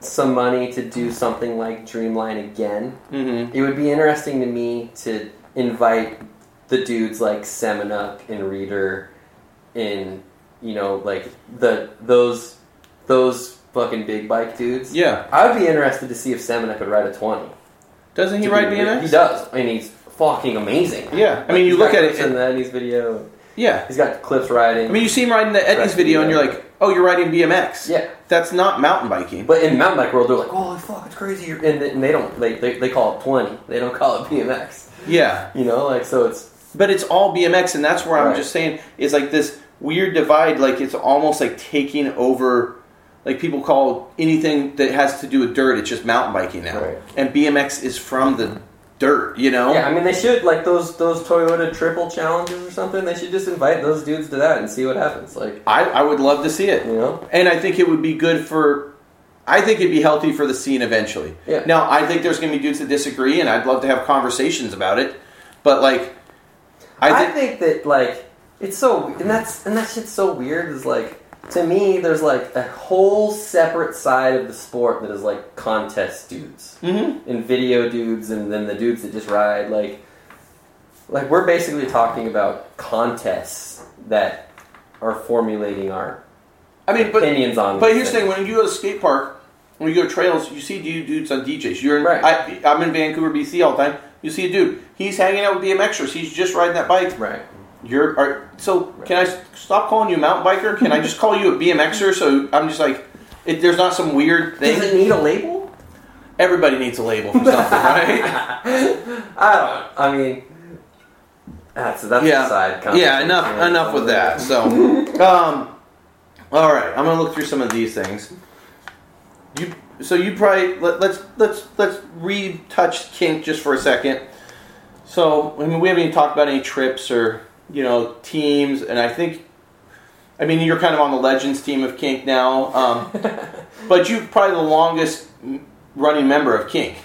some money to do something like Dreamline again. Mm-hmm. It would be interesting to me to invite the dudes like Semenuk and Rheeder in you know like the those those fucking big bike dudes. Yeah. I would be interested to see if Semenuk could ride a twenty. Doesn't he ride BMX? He does, and he's fucking amazing. Yeah, I mean, you look at it. in and- the Eddie's video. yeah, He's got clips riding. I mean, you see him riding the Eddie's video, and you're like, "Oh, you're riding BMX." yeah, That's not mountain biking. but in mountain bike world, they're like, "Oh fuck, it's crazy," and, they- and they don't. They, they they call it twenty. They don't call it BMX. Yeah, You know, like so it's but it's all BMX, and that's where I'm just saying is like this weird divide. Like it's almost like taking over. Like people call anything that has to do with dirt, it's just mountain biking now, Right. and BMX is from the dirt. You know? yeah. I mean, they should like those those Toyota triple challenges or something. They should just invite those dudes to that and see what happens. Like I, I would love to see it. you know, And I think it would be good for. I think it'd be healthy for the scene eventually. Yeah. Now, I think there's going to be dudes that disagree, and I'd love to have conversations about it. But like, I I, think that like it's so and that's and that shit's so weird. Is like to me, there's like a whole separate side of the sport that is like contest dudes Mhm. and video dudes, and then the dudes that just ride. Like, like we're basically talking about contests that are formulating our I mean, but opinions on. but here's the thing: when you go to skate park, when you go to trails, you see du- dudes on DJs. You're in, Right. I, I'm in Vancouver, BC all the time. You see a dude. He's hanging out with BMXers. He's just riding that bike. right? You're are, so. Can I stop calling you a mountain biker? Can I just call you a BMXer? So I'm just like, it, there's not some weird thing. Does it need a label? Everybody needs a label for something, right? I don't. I mean, that's that's Yeah. a side. yeah, enough enough with that. So, um, all right, I'm gonna look through some of these things. You, so you probably let, let's let's let's retouch kink just for a second. So, I mean, we haven't even talked about any trips or you know teams, and I think, I mean, you're kind of on the legends team of kink now, um, but you're probably the longest running member of kink.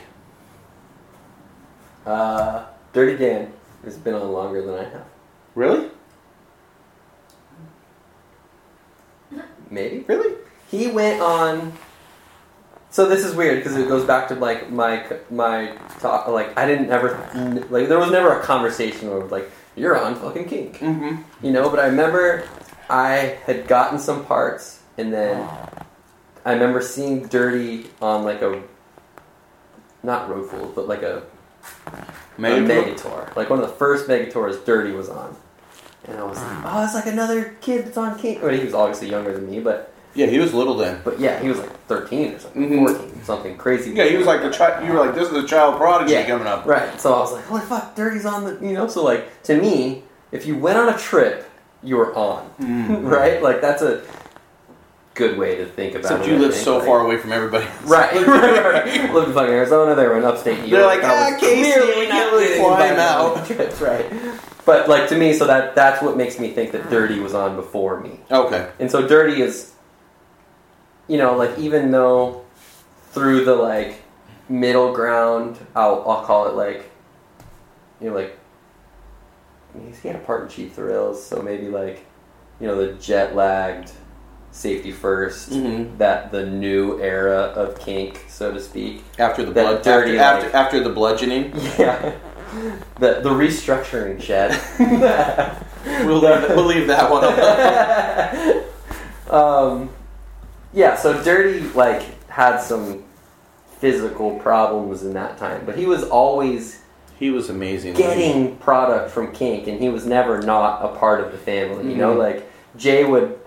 Uh, Dirty Dan has been on longer than I have. Really? Maybe Really? he went on. So this is weird because it goes back to like my my talk. Like I didn't ever like there was never a conversation where it was like you're on fucking kink, Mm-hmm. you know. But I remember I had gotten some parts, and then I remember seeing Dirty on like a not road fools, but like a a Megator. Like one of the first Megatours Dirty was on. And I was like, oh, it's like another kid that's on Kink. Well, he was obviously younger than me, but Yeah, he was little then. but yeah, he was like 13 or something, Mhm. 14, something crazy. Yeah, he was like the child. You were like, this is a child prodigy Yeah. coming up. Right. So I was like, holy fuck, Dirty's on the, you know? So like, to me, if you went on a trip, you were on. Mm. Right? Like, that's a good way to think about Except it. you I live so Like- far away from everybody. Right, right, right. Lived in fucking Arizona. They were in upstate New York. They're like, I "Ah, Casey, clearly we not can't really him out." Trips, right. But like to me, so that that's what makes me think that Dirty was on before me. Okay. And so Dirty is, you know, like even though through the like middle ground, I'll I'll call it like, you know, like he had a part in Cheap Thrills, so maybe like, you know, the jet lagged, safety 1st Mhm. that the new era of kink, so to speak. After the blood, dirty, after, after, after the bludgeoning, Yeah. The, the restructuring shed. we'll leave, we'll leave that one alone. um, yeah, so Dirty like had some physical problems in that time, but he was always He was amazing. getting product from Kink, and he was never not a part of the family. You know, Mhm. like Jay would.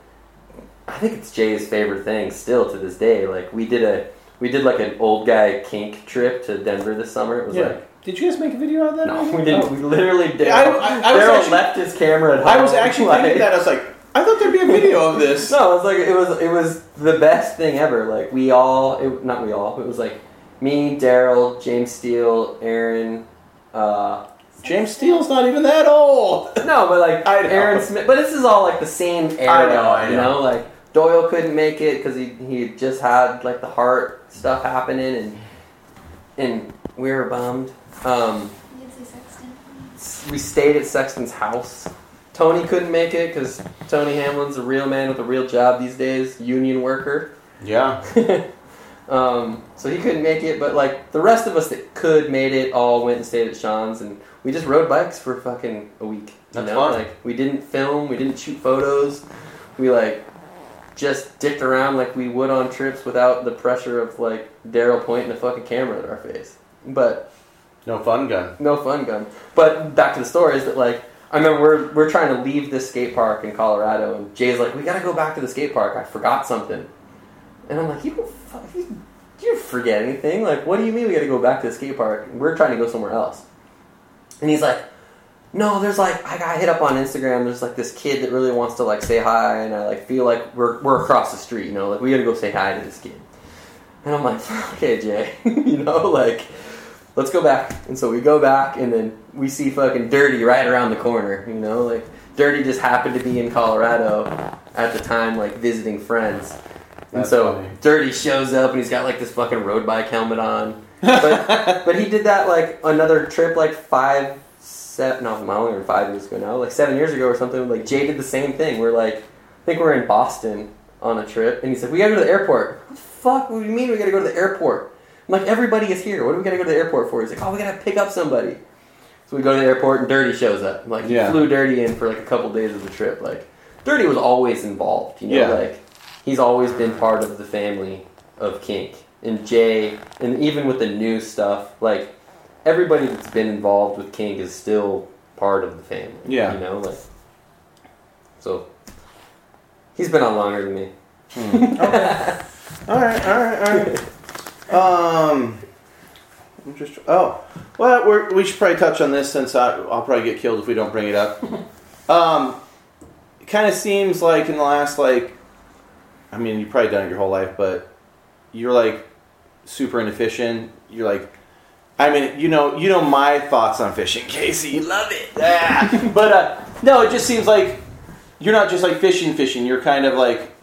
I think it's Jay's favorite thing still to this day. Like we did a we did like an old guy Kink trip to Denver this summer. It was Yeah. like Did you guys make a video out of that? no, we didn't. Oh. We literally did. Yeah, I- I- I was Daryl actually- left his camera at home. I was actually like- thinking that. I was like, I thought there'd be a video of this. No, it was like it was it was the best thing ever. Like we all, it, not we all, it was like me, Daryl, James Steele, Aaron. Uh, James Steele's not even that old. no, but like I know. Aaron Smith. But this is all like the same era. I know, I You know. know, like Doyle couldn't make it because he he just had like the heart stuff happening, and and we were bummed. Um, You can say Sexton. we stayed at Sexton's house. Tony couldn't make it because Tony Hamlin's a real man with a real job these days, union worker. Yeah. um, so he couldn't make it, but like the rest of us that could made it all went and stayed at Sean's, and we just rode bikes for fucking a week. You That's know, fun. like we didn't film, we didn't shoot photos, we like just dicked around like we would on trips without the pressure of like Daryl pointing a fucking camera at our face. But No fun gun. no fun gun. But back to the story is that like I remember we're we're trying to leave this skate park in Colorado, and Jay's like, "We gotta go back to the skate park. I forgot something." And I'm like, "You don't, you, you forget anything? Like, what do you mean we gotta go back to the skate park? We're trying to go somewhere else." And he's like, "No, there's like I got hit up on Instagram. There's like this kid that really wants to like say hi, and I like feel like we're we're across the street. You know, like we gotta go say hi to this kid." And I'm like, "Okay, Jay, you know, like." Let's go back. And so we go back, and then we see fucking Dirty right around the corner. You know, like Dirty just happened to be in Colorado at the time, like visiting friends. And That's so funny. Dirty shows up, and he's got like this fucking road bike helmet on. But but he did that like another trip, like five, seven, no, not even five years ago now, like seven years ago or something. Like Jay did the same thing. We're like, I think we're in Boston on a trip, and he said, "We gotta go to the airport." What the fuck? What do you mean we gotta go to the airport? I'm like, everybody is here. What are we gonna go to the airport for? He's like, "Oh, we gotta pick up somebody." So we go to the airport, and Dirty shows up. Like, he Yeah. flew Dirty in for like a couple days of the trip. Like, Dirty was always involved. You know, Yeah. like he's always been part of the family of Kink. And Jay, and even with the new stuff, like everybody that's been involved with Kink is still part of the family. Yeah. You know, like so he's been on longer than me. Hmm. okay. All right. All right. All right. Um. I'm just. Oh. Well, we're, we should probably touch on this since I, I'll probably get killed if we don't bring it up. Um. It kind of seems like in the last like, I mean, you've probably done it your whole life, but you're like super into fishing. You're like. I mean, you know, you know my thoughts on fishing, Casey. You love it, yeah. but uh, no, it just seems like you're not just like fishing, fishing. You're kind of like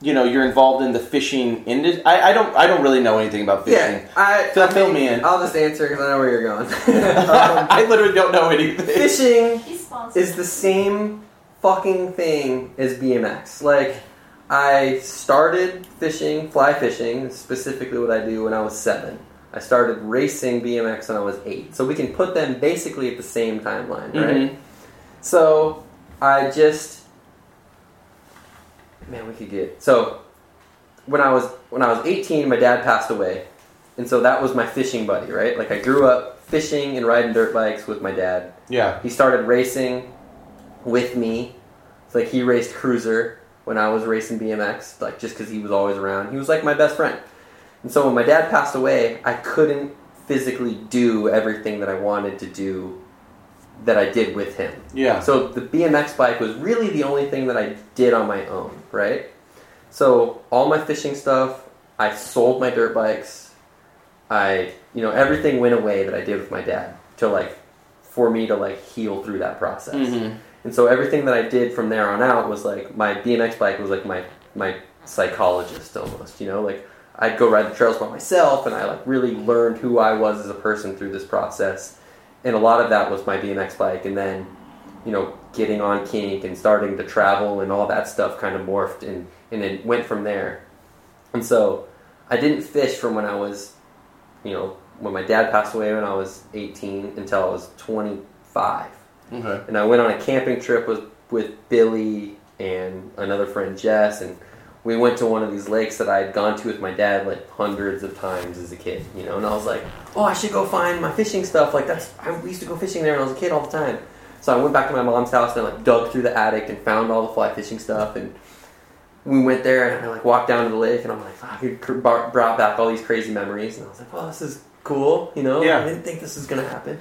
you know you're involved in the fishing industry. I, I don't I don't really know anything about fishing. I Fill- fill me in. I'll just answer because I know where you're going. I literally don't know anything. Fishing is the same fucking thing as BMX. Like, I started fishing, fly fishing, specifically what I do when I was seven. I started racing BMX when I was eight. So we can put them basically at the same timeline, right? Mhm. So I just man, we could get so when I was when I was 18, my dad passed away, and so that was my fishing buddy, right? Like I grew up fishing and riding dirt bikes with my dad. Yeah. He started racing with me. It's like he raced cruiser when I was racing BMX, like just because he was always around. He was like my best friend. And so when my dad passed away, I couldn't physically do everything that I wanted to do that I did with him. Yeah. So the BMX bike was really the only thing that I did on my own, right? So all my fishing stuff, I sold my dirt bikes. I, you know, everything went away that I did with my dad to like for me to like heal through that process. Mhm. And so everything that I did from there on out was like my BMX bike was like my my psychologist almost, you know, like I'd go ride the trails by myself and I like really learned who I was as a person through this process. And a lot of that was my BMX bike and then, you know, getting on kink and starting to travel and all that stuff kind of morphed and and it went from there. And so I didn't fish from when I was, you know, when my dad passed away when I was 18 until I was 25 Okay. and I went on a camping trip with with Billy and another friend Jess, and we went to one of these lakes that I had gone to with my dad like hundreds of times as a kid, you know. And I was like, oh, I should go find my fishing stuff. Like that's I we used to go fishing there when I was a kid all the time. So I went back to my mom's house and I like dug through the attic and found all the fly fishing stuff and. We went there and I like walked down to the lake and I'm like, fuck, it cr- brought brought back all these crazy memories and I was like, oh, this is cool, you know. Yeah. I didn't think this was gonna happen.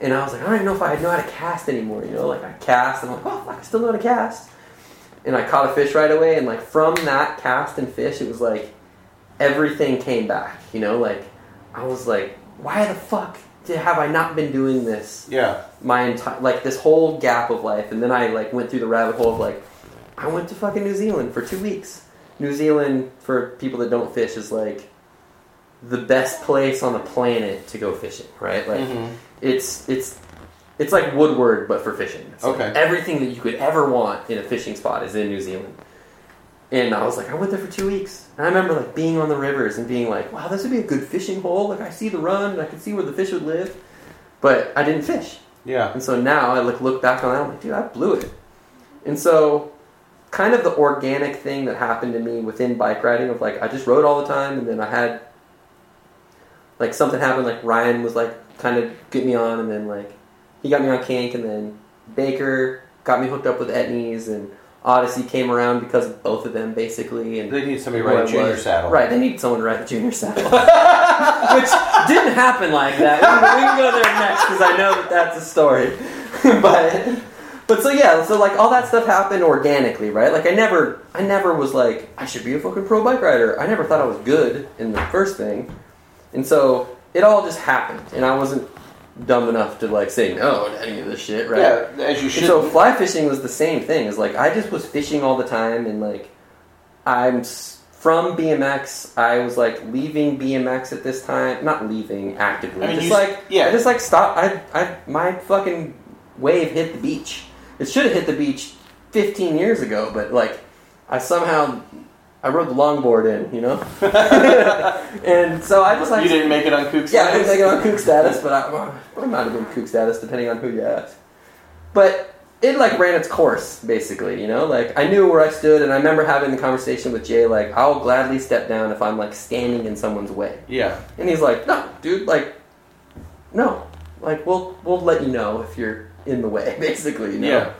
And I was like, I don't even know if I know how to cast anymore. You know, like I cast, and I'm like, oh, I still know how to cast. And I caught a fish right away, and like from that cast and fish, it was like everything came back. You know, like I was like, why the fuck did, have I not been doing this Yeah. my entire like this whole gap of life? And then I like went through the rabbit hole of like, I went to fucking New Zealand for two weeks. New Zealand, for people that don't fish, is like the best place on the planet to go fishing, right? Like Mhm. it's it's it's like Woodward but for fishing. It's like Okay. everything that you could ever want in a fishing spot is in New Zealand. And I was like, I went there for two weeks. And I remember like being on the rivers and being like, wow, this would be a good fishing hole. Like I see the run and I can see where the fish would live. But I didn't fish. Yeah. And so now I like look back on that, I'm like, dude, I blew it. And so kind of the organic thing that happened to me within bike riding of like I just rode all the time and then I had like something happened. Like Ryan was like kind of get me on, and then like he got me on Kink, and then Baker got me hooked up with Etnies, and Odyssey came around because of both of them basically. And They need somebody to ride a junior was. saddle. Right, they need someone to ride the junior saddle, which didn't happen like that. We can, we can go there next because I know that that's a story. but but so yeah, so like all that stuff happened organically, right? Like I never I never was like I should be a fucking pro bike rider. I never thought I was good in the first thing, and so it all just happened, and I wasn't dumb enough to like say no to any of this shit, right? Yeah, as you And should. so fly fishing was the same thing. Is like I just was fishing all the time, and like I'm from BMX. I was like leaving BMX at this time, not leaving actively. I mean, just you like yeah. I just like stop. I I my fucking wave hit the beach. It should have hit the beach 15 years ago, but like I somehow I rode the longboard in, you know. and so I just like you didn't make it on Kook Status? yeah, I didn't make it on kook status, but I, well, I might have been kook status depending on who you ask. But it like ran its course, basically. You know, like I knew where I stood, and I remember having the conversation with Jay. Like, I'll gladly step down if I'm like standing in someone's way. Yeah. And he's like, "No, dude, like, no, like we'll we'll let you know if you're in the way, basically." You know? Yeah.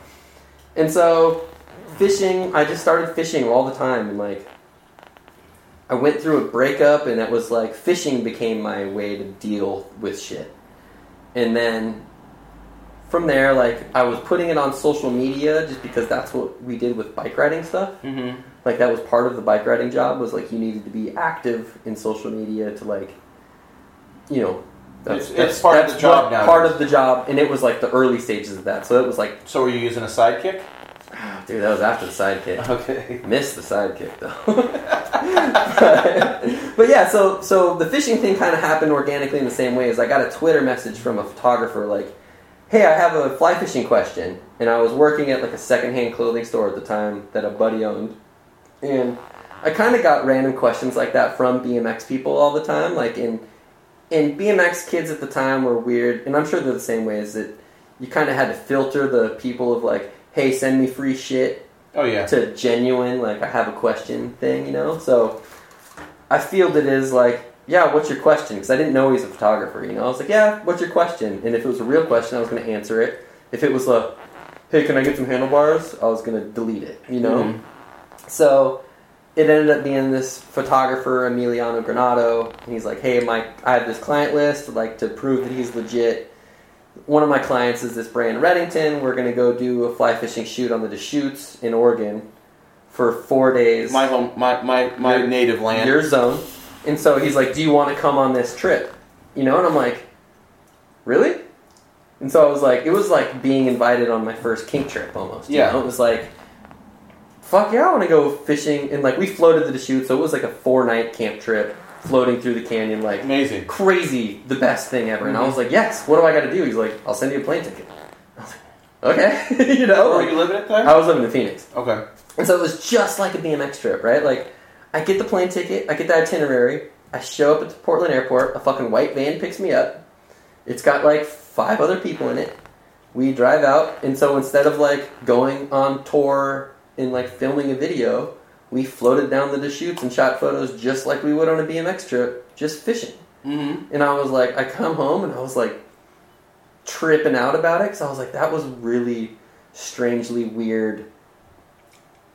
And so, fishing, I just started fishing all the time, and like, I went through a breakup, and it was like fishing became my way to deal with shit. And then from there, like, I was putting it on social media just because that's what we did with bike riding stuff. Mm-hmm. Like, that was part of the bike riding job, was like, you needed to be active in social media to, like, you know, It's- it's part of the job nowadays. Part of the job, and it was like the early stages of that. So it was like So were you using a sidekick? Dude, that was after the sidekick. Okay. Missed the sidekick though. but, but yeah, so so the fishing thing kind of happened organically in the same way as I got a Twitter message from a photographer like, "Hey, I have a fly fishing question," and I was working at like a secondhand clothing store at the time that a buddy owned, and I kind of got random questions like that from BMX people all the time, like in. And BMX kids at the time were weird, and I'm sure they're the same way. Is that you kind of had to filter the people of like, hey, send me free shit Oh yeah. to genuine, like I have a question thing, you know. So I feel it is like, yeah, what's your question? Because I didn't know he's a photographer, you know. I was like, yeah, what's your question? And if it was a real question, I was going to answer it. If it was a, hey, can I get some handlebars? I was going to delete it, you know. Mhm. So it ended up being this photographer, Emiliano Granado, and he's like, "Hey, my, I have this client list. Like to prove that he's legit. One of my clients is this brand Redington. We're gonna go do a fly fishing shoot on the Deschutes in Oregon for four days. My home, my my, my Your- native land. your zone." And so he's like, "Do you want to come on this trip?" You know, and I'm like, "Really?" And so I was like, it was like being invited on my first kink trip almost. you Yeah. know? it was like fuck yeah, I want to go fishing. And like we floated the Deschutes, so it was like a four night camp trip, floating through the canyon, like Amazing. crazy, the best thing ever. And I was mm-hmm. like, yes, what do I got to do? He's like, I'll send you a plane ticket. I was like, okay, you know. Where were like- you living at? I was living in Phoenix, Okay. and so it was just like a BMX trip, right? Like I get the plane ticket, I get the itinerary, I show up at the Portland airport, a fucking white van picks me up. It's got like five other people in it. We drive out, and so instead of like going on tour and like filming a video, we floated down the Deschutes and shot photos just like we would on a BMX trip, just fishing. Mm-hmm. And I was like, I come home and I was like tripping out about it because I was like, that was really strangely weird.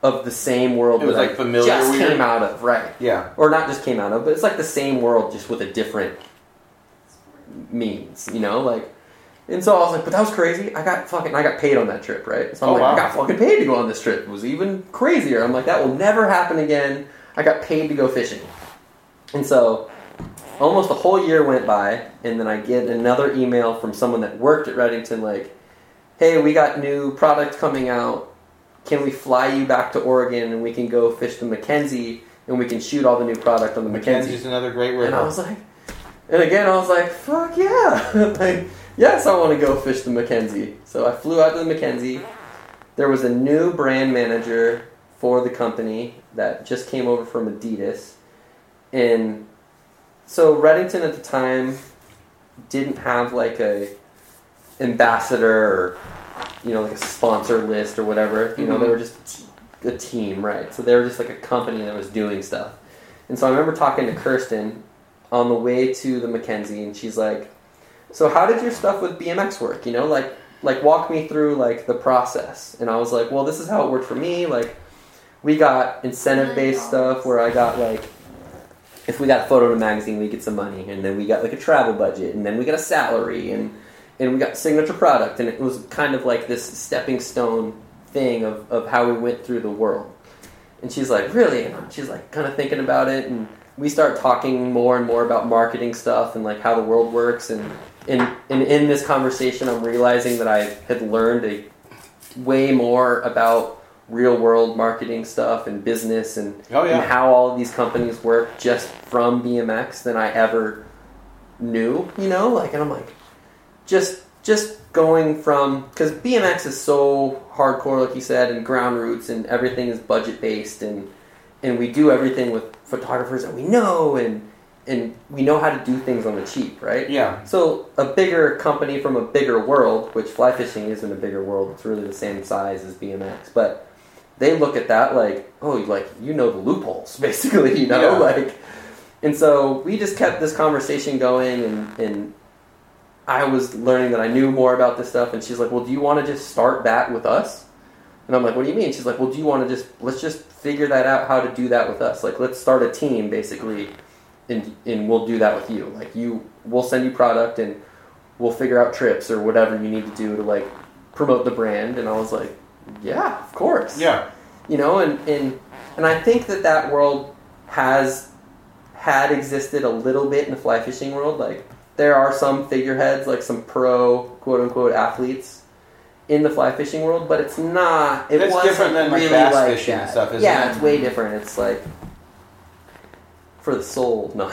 Of the same world It was, that like, I familiar just weird? came out of, right? Yeah. Or not just came out of, but it's like the same world just with a different means, you know, like. And so I was like, but that was crazy. I got fucking, I got paid on that trip, right? So I'm Oh, like, wow. I got fucking paid to go on this trip. It was even crazier. I'm like, that will never happen again. I got paid to go fishing. And so almost a whole year went by, and then I get another email from someone that worked at Redington, like, hey, we got new product coming out. Can we fly you back to Oregon and we can go fish the McKenzie and we can shoot all the new product on the McKenzie? McKenzie's another great river. And I was like, and again, I was like, fuck yeah. like, yes, I want to go fish the McKenzie. So I flew out to the McKenzie. There was a new brand manager for the company that just came over from Adidas. And so Redington at the time didn't have like a ambassador or, you know, like a sponsor list or whatever. You know, they Mhm. were just a team, right? So they were just like a company that was doing stuff. And so I remember talking to Kirsten on the way to the McKenzie, and she's like, "So how did your stuff with BMX work? You know, like like walk me through like the process." And I was like, "Well, this is how it worked for me. Like, we got incentive based stuff where I got like." If we got photo in a magazine, we get some money, and then we got like a travel budget, and then we got a salary, and and we got signature product, and it was kind of like this stepping stone thing of, of how we went through the world. And she's like, really? And she's like, kind of thinking about it, and we start talking more and more about marketing stuff and like how the world works. And in and in this conversation, I'm realizing that I had learned a way more about real world marketing stuff and business and, Oh, yeah. and how all of these companies work just from BMX than I ever knew. You know, like, and I'm like, just just going from because BMX is so hardcore, like you said, and ground roots, and everything is budget based, and and we do everything with photographers that we know, and and we know how to do things on the cheap, right? Yeah. So a bigger company from a bigger world, which fly fishing isn't a bigger world; it's really the same size as BMX, but they look at that like, oh, like you know the loopholes, basically, you know, Yeah. like. And so we just kept this conversation going, and, and I was learning that I knew more about this stuff. And she's like, "Well, do you want to just start that with us?" And I'm like, "What do you mean?" She's like, "Well, do you want to just let's just figure that out how to do that with us? Like, let's start a team, basically, and and we'll do that with you. Like, you we'll send you product, and we'll figure out trips or whatever you need to do to like promote the brand." And I was like, "Yeah, of course." Yeah. you know and and and i think that that world has had existed a little bit in the fly fishing world like there are some figureheads like some pro quote unquote athletes in the fly fishing world but it's not it wasn't different than, like, really bass like fishing and stuff, isn't yeah it? it's way different it's like for the soul no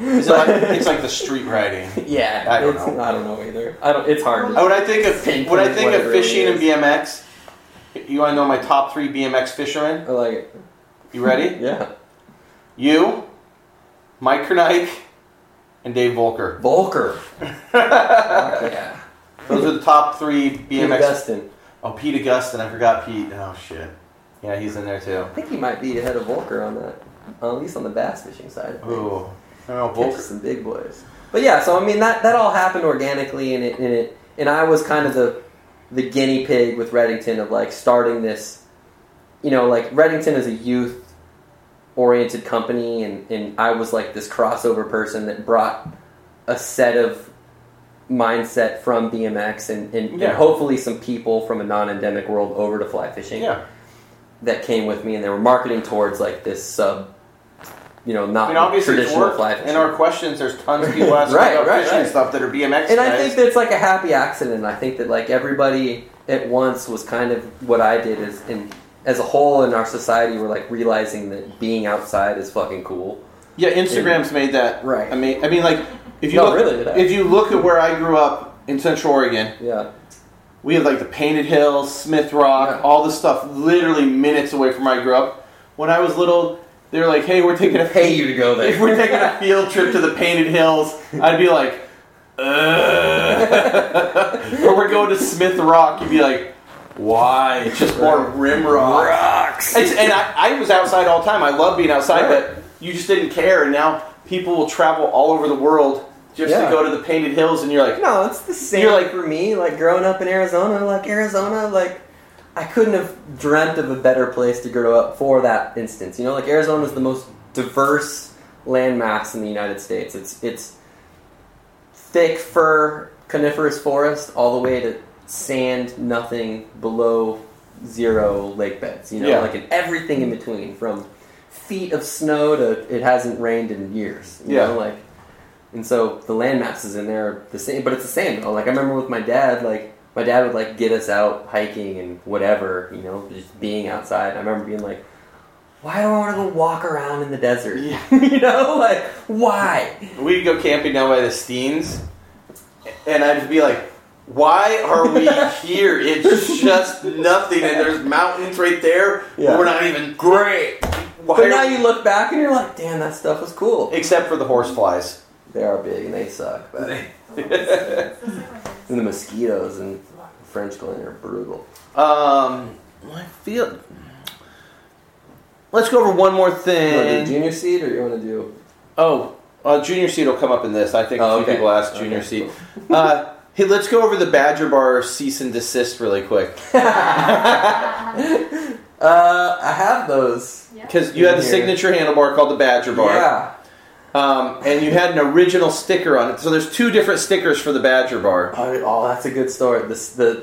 It's like, it's like the street riding. yeah I don't know. i don't know either i don't it's hard When I think of when I think what of fishing and. BMX, you want to know my top three BMX fishermen? i like it You ready? yeah you, Mike Kernike, and Dave Voelker. voelker yeah Those are the top three BMX. Pete BMX. Augustin. Oh, Pete Augustin. I forgot Pete. Oh shit. Yeah, he's in there too. I think he might be ahead of Voelker on that, at least on the bass fishing side. of things. Ooh. I don't know, some big boys. But yeah, so I mean that that all happened organically, and it and it and I was kind of the the guinea pig with Redington of like starting this. You know, like Redington is a youth oriented company, and and I was like this crossover person that brought a set of mindset from BMX and, and, Yeah. and hopefully some people from a non-endemic world over to fly fishing Yeah. that came with me, and they were marketing towards like this sub, you know, I not mean, obviously traditional fly fishing. In our questions, there's tons of people asking Right, about right, fishing right. stuff that are BMX and I guys. think that's like a happy accident. I think that like everybody at once was kind of what I did is in as a whole in our society we're like realizing that being outside is fucking cool. yeah, Instagram's made that. Right. I mean, I mean, like if you No, look, really, if you look at where I grew up in Central Oregon, Yeah. we have like the Painted Hills, Smith Rock, Yeah. all this stuff, literally minutes away from where I grew up. When I was little, they were like, "Hey, we're taking a Pay you to go there. if we're taking a field trip to the Painted Hills," I'd be like, Ugh. or we're going to Smith Rock, you'd be like, why? It's just more rim rock. Rocks. It's, and I, I was outside all the time. I love being outside, Right. but you just didn't care. And now people will travel all over the world just Yeah. to go to the Painted Hills, and you're like, No, it's the same You're like- for me. Like growing up in Arizona, like Arizona, like I couldn't have dreamt of a better place to grow up for that instance. You know, like Arizona is the most diverse landmass in the United States. It's it's thick fir coniferous forest all the way to sand, nothing below zero lake beds. You know, Yeah. like and everything in between from feet of snow to it hasn't rained in years. You Yeah. know, like and so the land masses in there are the same, but it's the same though. Like I remember with my dad, like my dad would like get us out hiking and whatever, you know, just being outside. I remember being like, why do I want to go walk around in the desert? Yeah. you know, like why? we'd go camping down by the Steens, and I'd be like, why are we here? It's just nothing, and there's mountains right there. Yeah. We're not even great. Why But now you look back and you're like, damn, that stuff was cool. except for the horseflies. They are big and they suck, but and the mosquitoes and Frenchglen are brutal. Um, I feel. Let's go over one more You want to do thing. junior seed or you want to do? Oh, Uh, junior seat will come up in this. I think a Oh, few okay. people asked junior Okay, seat. Uh, hey, let's go over the Badger Bar cease and desist really quick Uh, I have those. Yep. because you had the Here. signature handlebar called the Badger Bar. Yeah. Um, and you had an original sticker on it. So there's two different stickers for the Badger Bar. Oh, oh, that's a good story. The,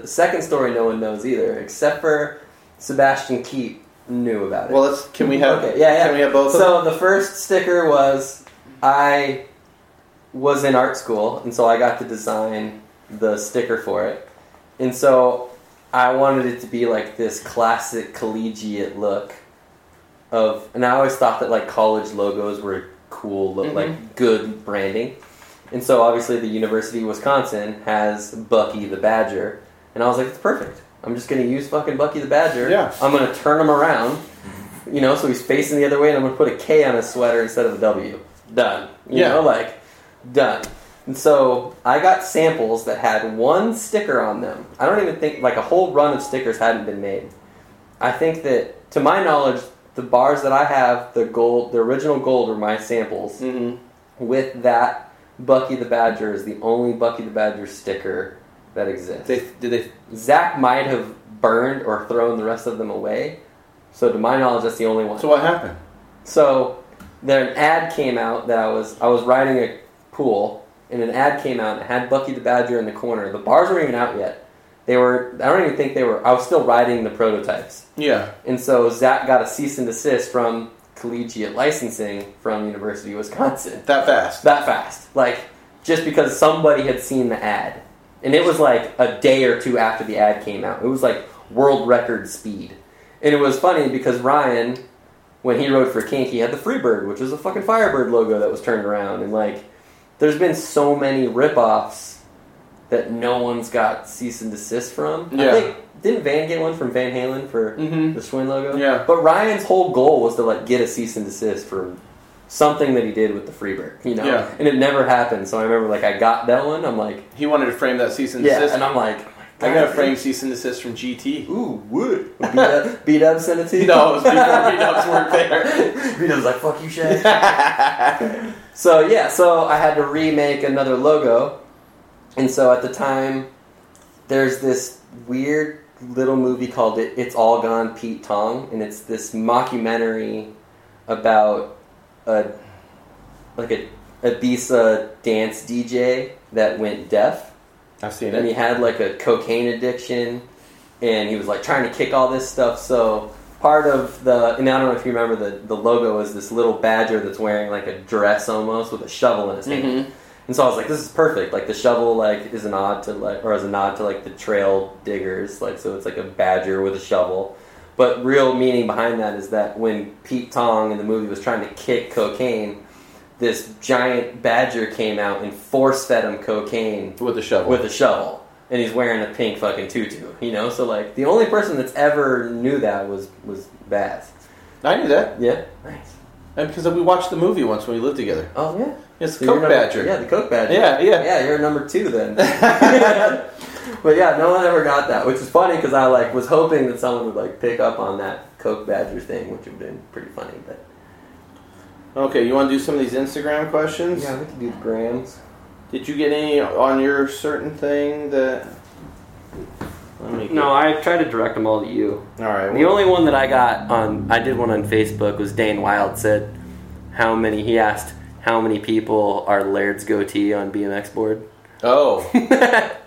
the second story no one knows either, except for Sebastian Keep knew about it. Well, let's can we have Okay, yeah, yeah. can we have both of them? so the first sticker was I was in art school, and so I got to design the sticker for it. And so I wanted it to be like this classic collegiate look of, and I always thought that like college logos were cool, look Mhm. like good branding. And so obviously the University of Wisconsin has Bucky the Badger, and I was like, it's perfect. I'm just gonna use fucking Bucky the Badger. Yeah. I'm gonna turn him around, you know, so he's facing the other way, and I'm gonna put a K on his sweater instead of a W. Done. You Yeah. know, like done. And so I got samples that had one sticker on them. I don't even think like a whole run of stickers hadn't been made. I think that, to my knowledge, the bars that I have, the gold, the original gold, are my samples. Mhm. With that, Bucky the Badger is the only Bucky the Badger sticker that exists. They, did they? Zach might have burned or thrown the rest of them away. So to my knowledge, that's the only one. So what happened? So then an ad came out that I was I was riding a pool and an ad came out and it had Bucky the Badger in the corner. The bars weren't even out yet. They were I don't even think they were I was still riding the prototypes. Yeah. And so Zach got a cease and desist from collegiate licensing from University of Wisconsin. That fast. That fast. Like just because somebody had seen the ad. And it was like a day or two after the ad came out. It was like world record speed. And it was funny because Ryan, when he rode for Kink, he had the Freebird, which was a fucking Firebird logo that was turned around. And like, there's been so many ripoffs that no one's got cease and desist from. Yeah. I think didn't Van get one from Van Halen for Mhm. the Schwinn logo? Yeah. But Ryan's whole goal was to like get a cease and desist for something that he did with the Freebird, you know. Yeah. And it never happened. So I remember like I got that one. I'm like, He wanted to frame that cease and yeah, desist. and I'm like, I got a frame cease and desist from GT. Ooh, wood. B Dub sent it to you. No, it was before B-dubs weren't there. B Dub's like, fuck you, Shaq. So yeah, so I had to remake another logo, and so at the time, there's this weird little movie called it "It's All Gone Pete Tong," and it's this mockumentary about a like a Ibiza dance DJ that went deaf, I've seen it. and he had like a cocaine addiction, and he was like trying to kick all this stuff. So part of the and I don't know if you remember the the logo is this little badger that's wearing like a dress almost with a shovel in his hand. Mhm. And so I was like, this is perfect. Like the shovel like is a nod to like or as a nod to like the trail diggers. Like so it's like a badger with a shovel. But real meaning behind that is that when Pete Tong in the movie was trying to kick cocaine, this giant badger came out and force fed him cocaine With a shovel. with a shovel. And he's wearing a pink fucking tutu, you know. So like, the only person that's ever knew that was was Baz. I knew that. Yeah, nice. And because we watched the movie once when we lived together. Oh yeah, It's So Coke number- Badger. Yeah, the Coke Badger. Yeah, yeah. Yeah, you're number two then. but yeah, no one ever got that, which is funny because I like was hoping that someone would like pick up on that Coke Badger thing, which would have been pretty funny. But Okay, you want to do some of these Instagram questions? yeah, we can do the grams. Did you get any on your certain thing that? Let me No, I tried to direct them all to you. All right. The only one that I got on, I did one on Facebook was Dane Wild said, how many, he asked, how many people are Laird's goatee on BMX board? Oh.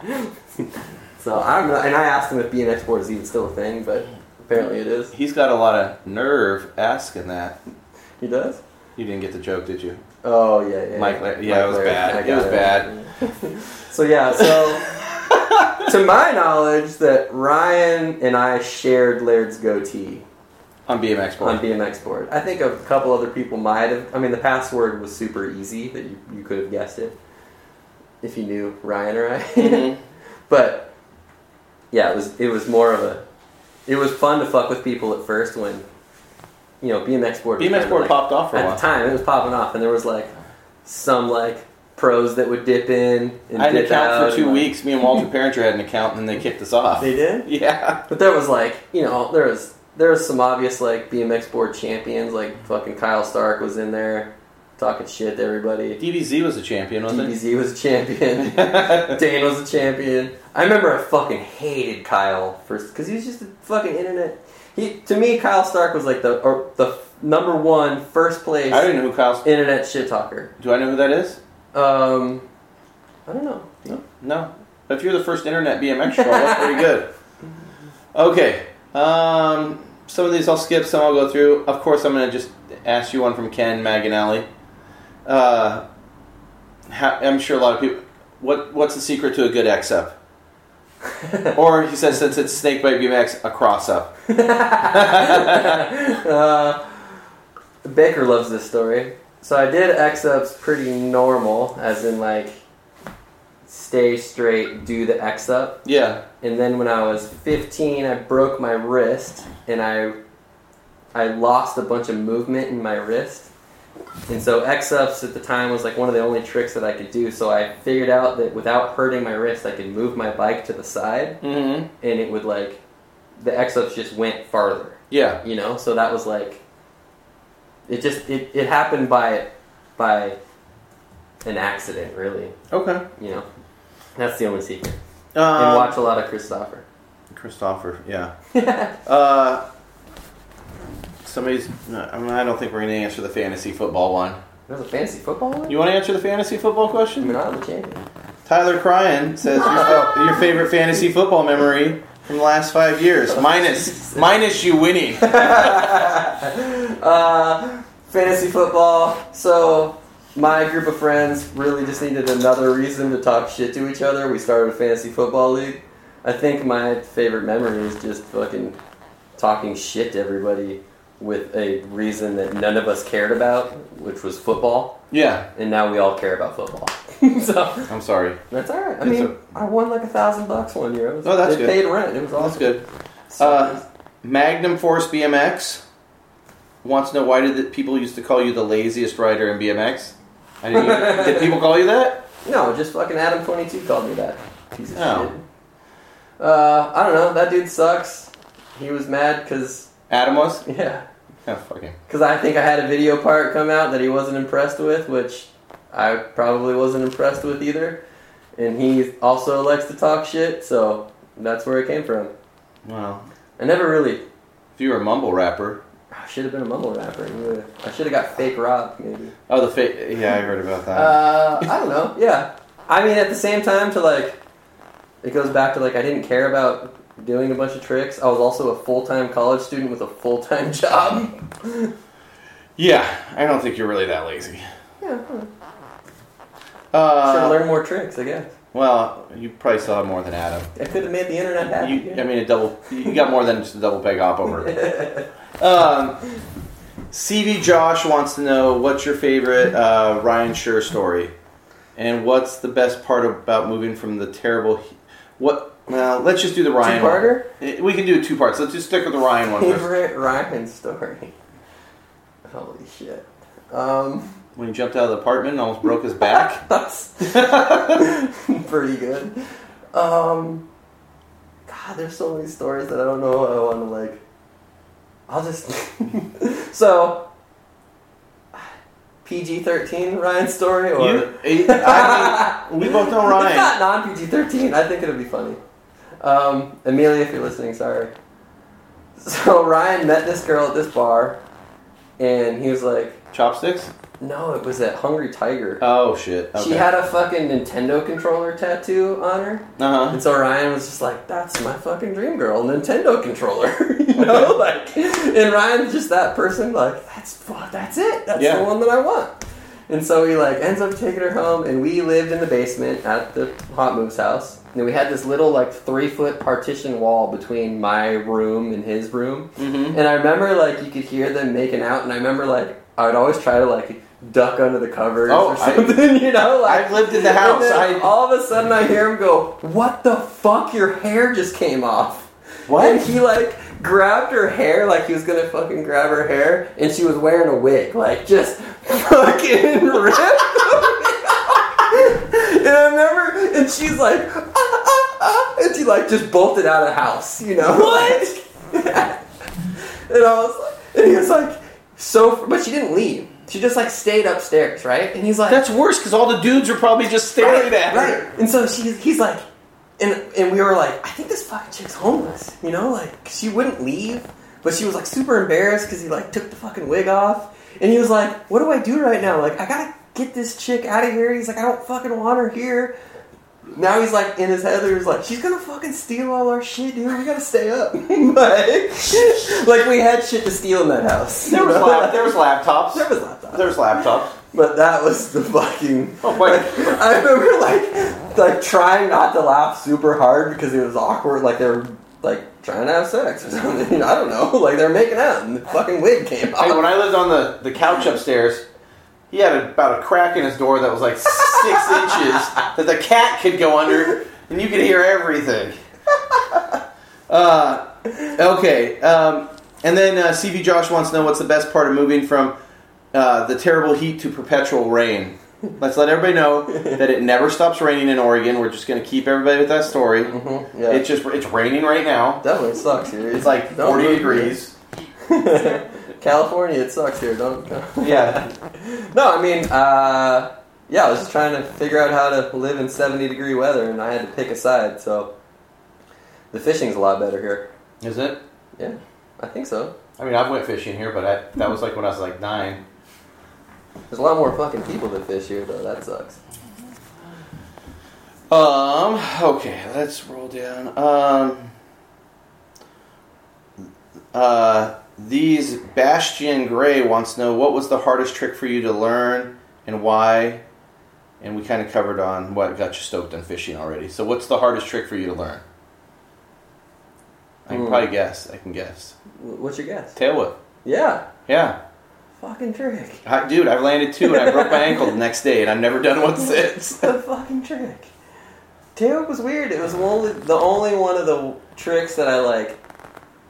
So I don't know, and I asked him if BMX board is even still a thing, but apparently it is. He's got a lot of nerve asking that. He does? You didn't get the joke, did you? Oh, yeah, yeah. Mike Laird- yeah, it was Laird. bad. It was got bad. So yeah, so to my knowledge, that Ryan and I shared Laird's goatee On BMX board. on BMX board. I think a couple other people might have. I mean, the password was super easy that you, you could have guessed it if you knew Ryan or I. Mhm. but yeah, it was it was more of a. It was fun to fuck with people at first when, you know, BMX board. BMX board like- popped off for a at while. the time. It was popping off, and there was like some like pros that would dip in and I had an account for two and, like- weeks. Me and Walter Parenter had an account, and then they kicked us off. They did. Yeah. But there was like, you know, there was there was some obvious like BMX board champions, like fucking Kyle Stark was in there. talking shit to everybody. DBZ was a champion, wasn't it? DBZ was a champion. Dane was a champion. I remember I fucking hated Kyle first because he was just a fucking internet. He to me, Kyle Stark was like the or the f- number one first place I don't know who Kyle's. internet shit talker. Do I know who that is? Um, I don't know. No. No. If you're the first internet BMX troll, that's pretty good. Okay. Um, some of these I'll skip, some I'll go through. Of course, I'm going to just ask you one from Ken Maganelli. Uh, ha- I'm sure a lot of people. What What's the secret to a good X up? or he says, since it's Snakebite BMX, a cross up. uh, Baker loves this story. So I did X ups pretty normal, as in like stay straight, do the X up. Yeah. And then when I was 15, I broke my wrist and I I lost a bunch of movement in my wrist. And so X ups at the time was like one of the only tricks that I could do. So I figured out that without hurting my wrist, I could move my bike to the side Mm-hmm. and it would like the X ups just went farther Yeah. you know so that was like it just it, it happened by by an accident really Okay. you know that's the only secret Um, and watch a lot of christopher Christopher, yeah. Uh, somebody's. I, mean, I don't think we're going to answer the fantasy football one. there's a fantasy football one You want to answer the fantasy football I question? mean, I'm the champion. Tyler Cryan says your, your favorite fantasy football memory from the last five years, minus minus you winning. Uh, fantasy football. So my group of friends really just needed another reason to talk shit to each other. We started a fantasy football league. I think my favorite memory is just fucking talking shit to everybody with a reason that none of us cared about, which was football. Yeah, And now we all care about football. so I'm sorry. that's all right. I It's mean, I won like a thousand bucks one year. It, was, Oh, that's good. paid rent. It was That's good. So- Uh, Magnum Force BMX wants to know why did the people used to call you the laziest rider in BMX? I didn't even, did people call you that? No, just fucking Adam twenty two called me that. Piece of Oh. shit. Uh, I don't know. That dude sucks. He was mad because Adam was. yeah, Oh, fucking. because I think I had a video part come out that he wasn't impressed with, which I probably wasn't impressed with either. And he also likes to talk shit, so that's where it came from. Wow. I never really. If you were a mumble rapper. I should have been a mumble rapper. I should have got fake Rob maybe. Oh, the fake. Yeah, I heard about that. Uh, I don't know. Yeah, I mean, at the same time, to like, it goes back to like I didn't care about doing a bunch of tricks. I was also a full time college student with a full time job. yeah, I don't think you're really that lazy. Yeah, should Uh, have learned more tricks. I guess well, you probably still have more than Adam. I could have made the internet happy. You, I mean, a double. You got more than just a double peg hop over. Um, CV Josh wants to know what's your favorite uh, Ryan Sher story, and what's the best part about moving from the terrible. What? Well, let's just do the Ryan. one. Two-parter? Eh, We can do two parts. Let's just stick with the Ryan one first. Favorite Ryan story. Holy shit. Um, When he jumped out of the apartment and almost broke his back. that's pretty good. Um, God, there's so many stories that I don't know. I want to like. I'll just. so. PG thirteen Ryan story or You, I mean, we both know It's Ryan. not non PG thirteen. I think it'll be funny. Um, Amelia, if you're listening, sorry. So Ryan met this girl at this bar, and he was like, Chopsticks? "No, it was that Hungry Tiger." Oh shit. Okay. She had a fucking Nintendo controller tattoo on her, Uh huh. and so Ryan was just like, "That's my fucking dream girl, Nintendo controller." you know, like, and Ryan's just that person. Like, that's that's it. That's Yeah. the one that I want. And so he like ends up taking her home, and we lived in the basement at the Hot Moves house. And we had this little like three foot partition wall between my room and his room. Mm-hmm. And I remember like you could hear them making out, and I remember like I would always try to like duck under the covers Oh, or I- something, you know. Like I've lived in the house. I- all of a sudden I hear him go, "What the fuck? Your hair just came off." What? And he like grabbed her hair like he was gonna fucking grab her hair, and she was wearing a wig, like just fucking ripped. and I remember, and she's like, ah, ah, ah, and she like just bolted out of the house, you know? What? and I was like, and he was like, so, but she didn't leave. She just like stayed upstairs, right? And he's like, That's worse because all the dudes are probably just staring right, at her. right. And so she's he's like, and and we were like, I think this fucking chick's homeless, you know, like she wouldn't leave, but she was like super embarrassed because he like took the fucking wig off, and he was like, what do I do right now? Like I gotta get this chick out of here. He's like, I don't fucking want her here. Now he's like in his head. There's like, she's gonna fucking steal all our shit, dude. We gotta stay up. like, like we had shit to steal in that house. There was, lap, there was laptops. There was laptops. There was laptops. But that was the fucking. Oh, wait. Like, I remember like like trying not to laugh super hard because it was awkward. Like they were like trying to have sex or something. I don't know. Like they're making out and the fucking wig came off. Hey, when I lived on the, the couch upstairs, he had about a crack in his door that was like six inches that the cat could go under, and you could hear everything. Uh, okay, um, and then uh, CV Josh wants to know what's the best part of moving from uh, the terrible heat to perpetual rain. Let's let everybody know that it never stops raining in Oregon. We're just going to keep everybody with that story. Mhm, yeah, It's just it's raining right now. definitely It sucks here. It's like Don't 40 degrees. California, it sucks here. Don't. Yeah. No, I mean, uh, yeah, I was just trying to figure out how to live in 70 degree weather, and I had to pick a side. So the fishing's a lot better here. Is it? Yeah, I think so. I mean, I've went fishing here, but I, that was like when I was like nine. There's a lot more fucking people that fish here, though. That sucks. Um. Okay, let's roll down. Um. Uh, these Bastion Gray wants to know what was the hardest trick for you to learn and why, and we kind of covered on what got you stoked on fishing already. So, what's the hardest trick for you to learn? I can Hmm. probably guess. I can guess. What's your guess? Tail whip. Yeah, Yeah, fucking trick. I, dude, I've landed two and I broke my ankle the next day, and I've never done one since. the fucking trick. Tail whip was weird. It was only the only one of the tricks that I like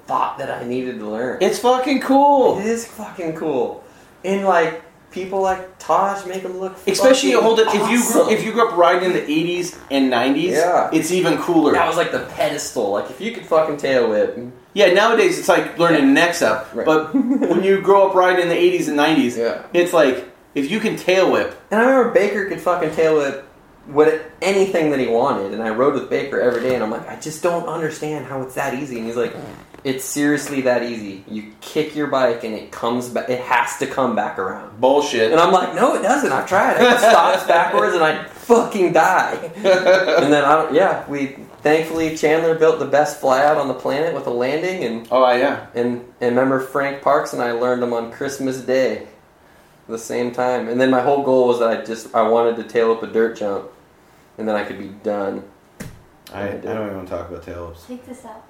thought that I needed to learn. It's fucking cool. It is fucking cool, and like people like Taj make them look. Especially hold it if you grew, awesome. if you grew up riding in the '80s and '90s, Yeah. it's even cooler. That was like the pedestal. Like if you could fucking tail whip. yeah, nowadays it's like learning next up, Right. but when you grow up riding in the '80s and '90s, Yeah. it's like if you can tail whip. And I remember Baker could fucking tail whip what anything that he wanted, and I rode with Baker every day, and I'm like, I just don't understand how it's that easy. And he's like, It's seriously that easy. You kick your bike, and it comes back. It has to come back around. Bullshit. And I'm like, No, it doesn't. I've tried. It stops backwards, and I fucking die. And then I don't. Yeah, we thankfully Chandler built the best flyout on the planet with a landing, and oh yeah. and and remember Frank Parks and I learned them on Christmas Day, the same time. And then my whole goal was that I just I wanted to tail up a dirt jump, and then I could be done. I, I don't even want to talk about tail whips. Check this out.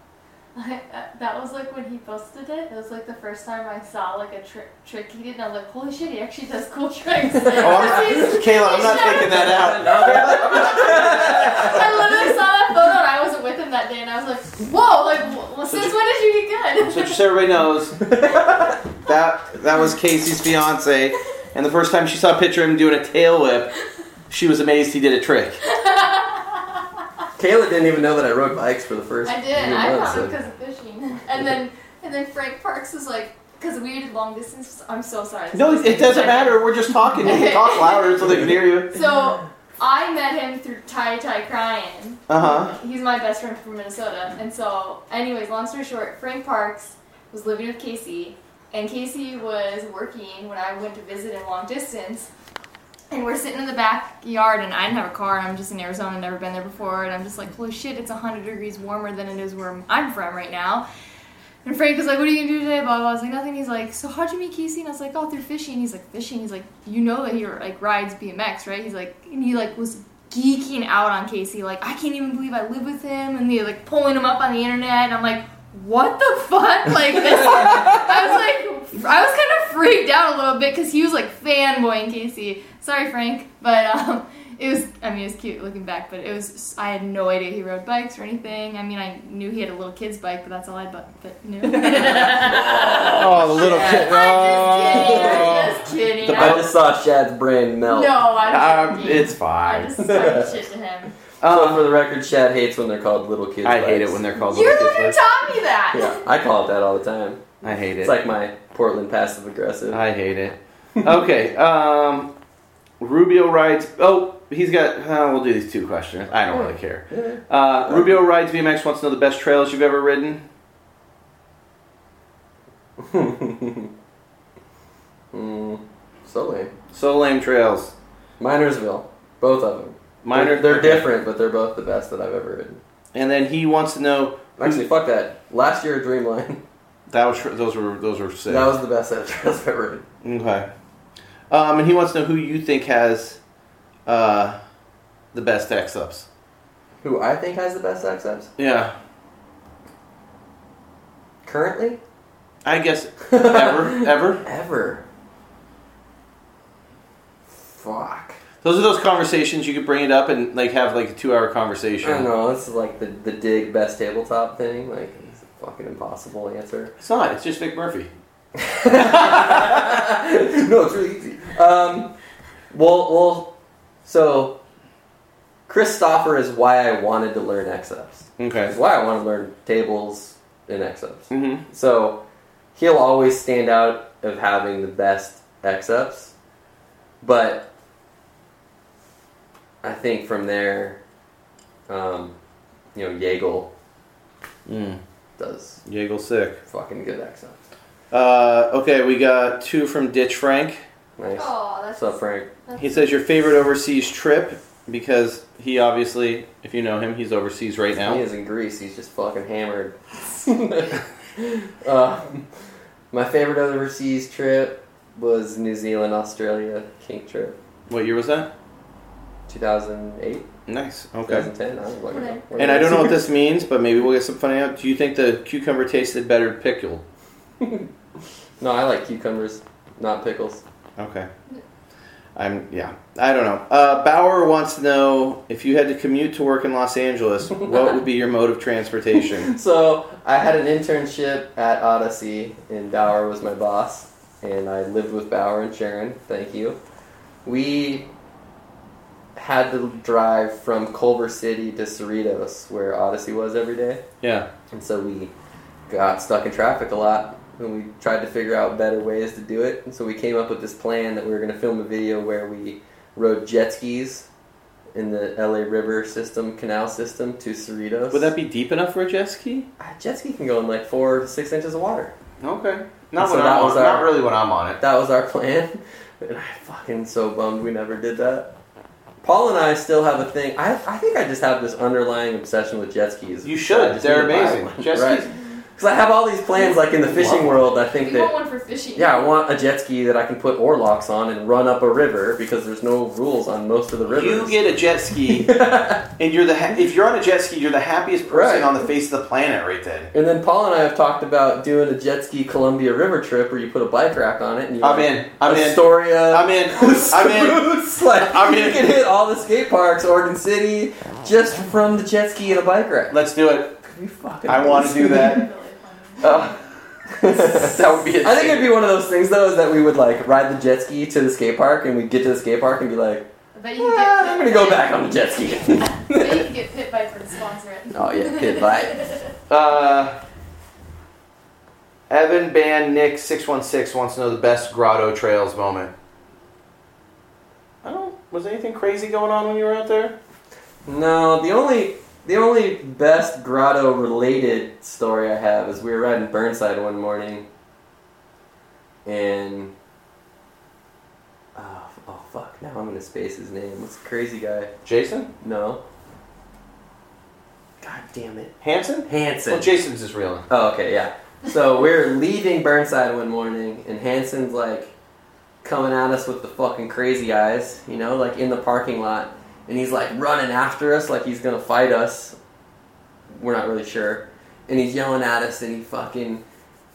I, uh, that was like when he posted it. It was like the first time I saw like a tri- trick he did, and I was like, "Holy shit, he actually does cool tricks!" Oh, I'm, Kayla, I'm not taking that out. I literally saw that photo, and I wasn't with him that day, and I was like, "Whoa! Like, well, since when did you get good?" So just so everybody knows, that that was Casey's fiance, and the first time she saw a picture of him doing a tail whip, she was amazed he did a trick. Kayla didn't even know that I rode bikes for the first. I did. few I months, found him so- because of fishing, and then and then Frank Parks was like, because we did long distance. I'm so sorry. No, This it doesn't matter. We're just talking. You can talk louder so they can hear you. So I met him through Tai Tai Crying. Uh huh. He's my best friend from Minnesota. And so, anyways, long story short, Frank Parks was living with Casey, and Casey was working when I went to visit him long distance. And we're sitting in the backyard, and I didn't have a car, and I'm just in Arizona, never been there before, and I'm just like, holy shit, it's 100 degrees warmer than it is where I'm from right now. And Frank was like, what are you gonna do today? Blah, blah. I was like, nothing. He's like, so how'd you meet Casey? And I was like, oh, through fishing. He's like, fishing? He's like, you know that he like rides BMX, right? He's like, and he like was geeking out on Casey. Like, I can't even believe I live with him. And they're like pulling him up on the internet. And I'm like, what the fuck? Like this, I was like, I was kind of freaked out a little bit because he was like fanboying Casey. Sorry, Frank, but um, it was. I mean, it was cute looking back, but it was. I had no idea he rode bikes or anything. I mean, I knew he had a little kid's bike, but that's all I but, but knew. Oh, the little kid. I'm just kidding. I'm just kidding. I just saw Shad's brain melt. no, I'm Um, joking. it's I fine. just started shit to him. So Um, for the record, Shad hates when they're called little kids. I hate it when they're called little kids. You're little the one who kids. taught me that. Yeah, I call it that all the time. I hate it. It's like my Portland passive aggressive. I hate it. okay. Um, Rubio rides. Oh, he's got. Uh, we'll do these two questions. I don't really care. Uh, Rubio rides BMX. Wants to know the best trails you've ever ridden. mm, so lame. So lame trails. Minersville, both of them. Minor. They're, they're different, but they're both the best that I've ever ridden. And then he wants to know. Actually, fuck that. Last year at Dreamline, That was those were those were sick. that was the best trails I've ever ridden. okay. Um, and he wants to know who you think has uh, the best X ups. Who I think has the best X ups? Yeah. currently? I guess ever ever. Ever. Fuck. Those are those conversations you could bring it up and like have like a two hour I conversation. don't know. This is like the the dig best tabletop thing. Like it's a fucking impossible answer. It's not. It's just Vic Murphy. no, it's really easy. Um, well, well, so Christopher is why I wanted to learn X ups. Okay. It's why I want to learn tables in X ups. Mm-hmm. So he'll always stand out of having the best X ups, but I think from there, um, you know, Yeagle Mm. does Yeagle sick. fucking good accent. Uh, okay, we got two from Ditch Frank. Nice. Oh, that's What's up, Frank? that's- He says your favorite overseas trip because he obviously, if you know him, he's overseas right now. He is in Greece. He's just fucking hammered. uh, my favorite overseas trip was New Zealand, Australia kink trip, What year was that? 2008, Nice. Okay. 2010. I don't fucking know. And I don't know what this means, but maybe we'll get some funny out. Do you think the cucumber tasted better pickled? No, I like cucumbers, not pickles. Okay. I'm yeah. I don't know. Uh, Bauer wants to know if you had to commute to work in Los Angeles, what would be your mode of transportation? So I had an internship at Odyssey, and Bauer was my boss, and I lived with Bauer and Sharon. Thank you. We had to drive from Culver City to Cerritos, where Odyssey was every day, Yeah. and so we got stuck in traffic a lot. And we tried to figure out better ways to do it, and so we came up with this plan that we were going to film a video where we rode jet skis in the LA River system, canal system, to Cerritos. Would that be deep enough for a jet ski? A jet ski can go in like four to six inches of water. Okay. Not So that I'm was on, our- not really when I'm on it. That was our plan. And I fucking so bummed we never did that. Paul and I still have a thing. I, I think I just have this underlying obsession with jet skis. You should. They're need to buy amazing. one. Jet Right. Skis. Because I have all these plans, like in the fishing world. I think We want that one for fishing. yeah, I want a jet ski that I can put oar locks on and run up a river because there's no rules on most of the rivers. You get a jet ski, and you're the ha- if you're on a jet ski, you're the happiest person Right. on the face of the planet right then. and then Paul and I have talked about doing a jet ski Columbia River trip where you put a bike rack on it and you I'm like, in. I'm in. Astoria. I'm in. I'm in. Spruce, like I'm you in. can hit all the skate parks, Oregon City, just from the jet ski and a bike rack. Let's do it. Could be fucking I want to do that. Really. Uh, that would be. I think it'd be one of those things though, is that we would like ride the jet ski to the skate park, and we'd get to the skate park and be like, I bet you can get "Ah, pit I'm gonna go back on the jet ski. I bet you can get pit bike to sponsor it. oh yeah, pit bike. Uh, Evan Band Nick six one six wants to know the best Grotto Trails moment. I don't. Was anything crazy going on when you were out there? No, the only the only best grotto related story I have is we were riding Burnside one morning, and oh, oh fuck, now I'm gonna space his name. What's the crazy guy? Jason No. God damn it, Hanson. Hanson. Well, Jason's is real. Oh, okay, yeah. So we're leaving Burnside one morning, and Hanson's like coming at us with the fucking crazy eyes, you know, like in the parking lot, and he's like running after us like he's gonna fight us. We're not really sure, and he's yelling at us, and he fucking.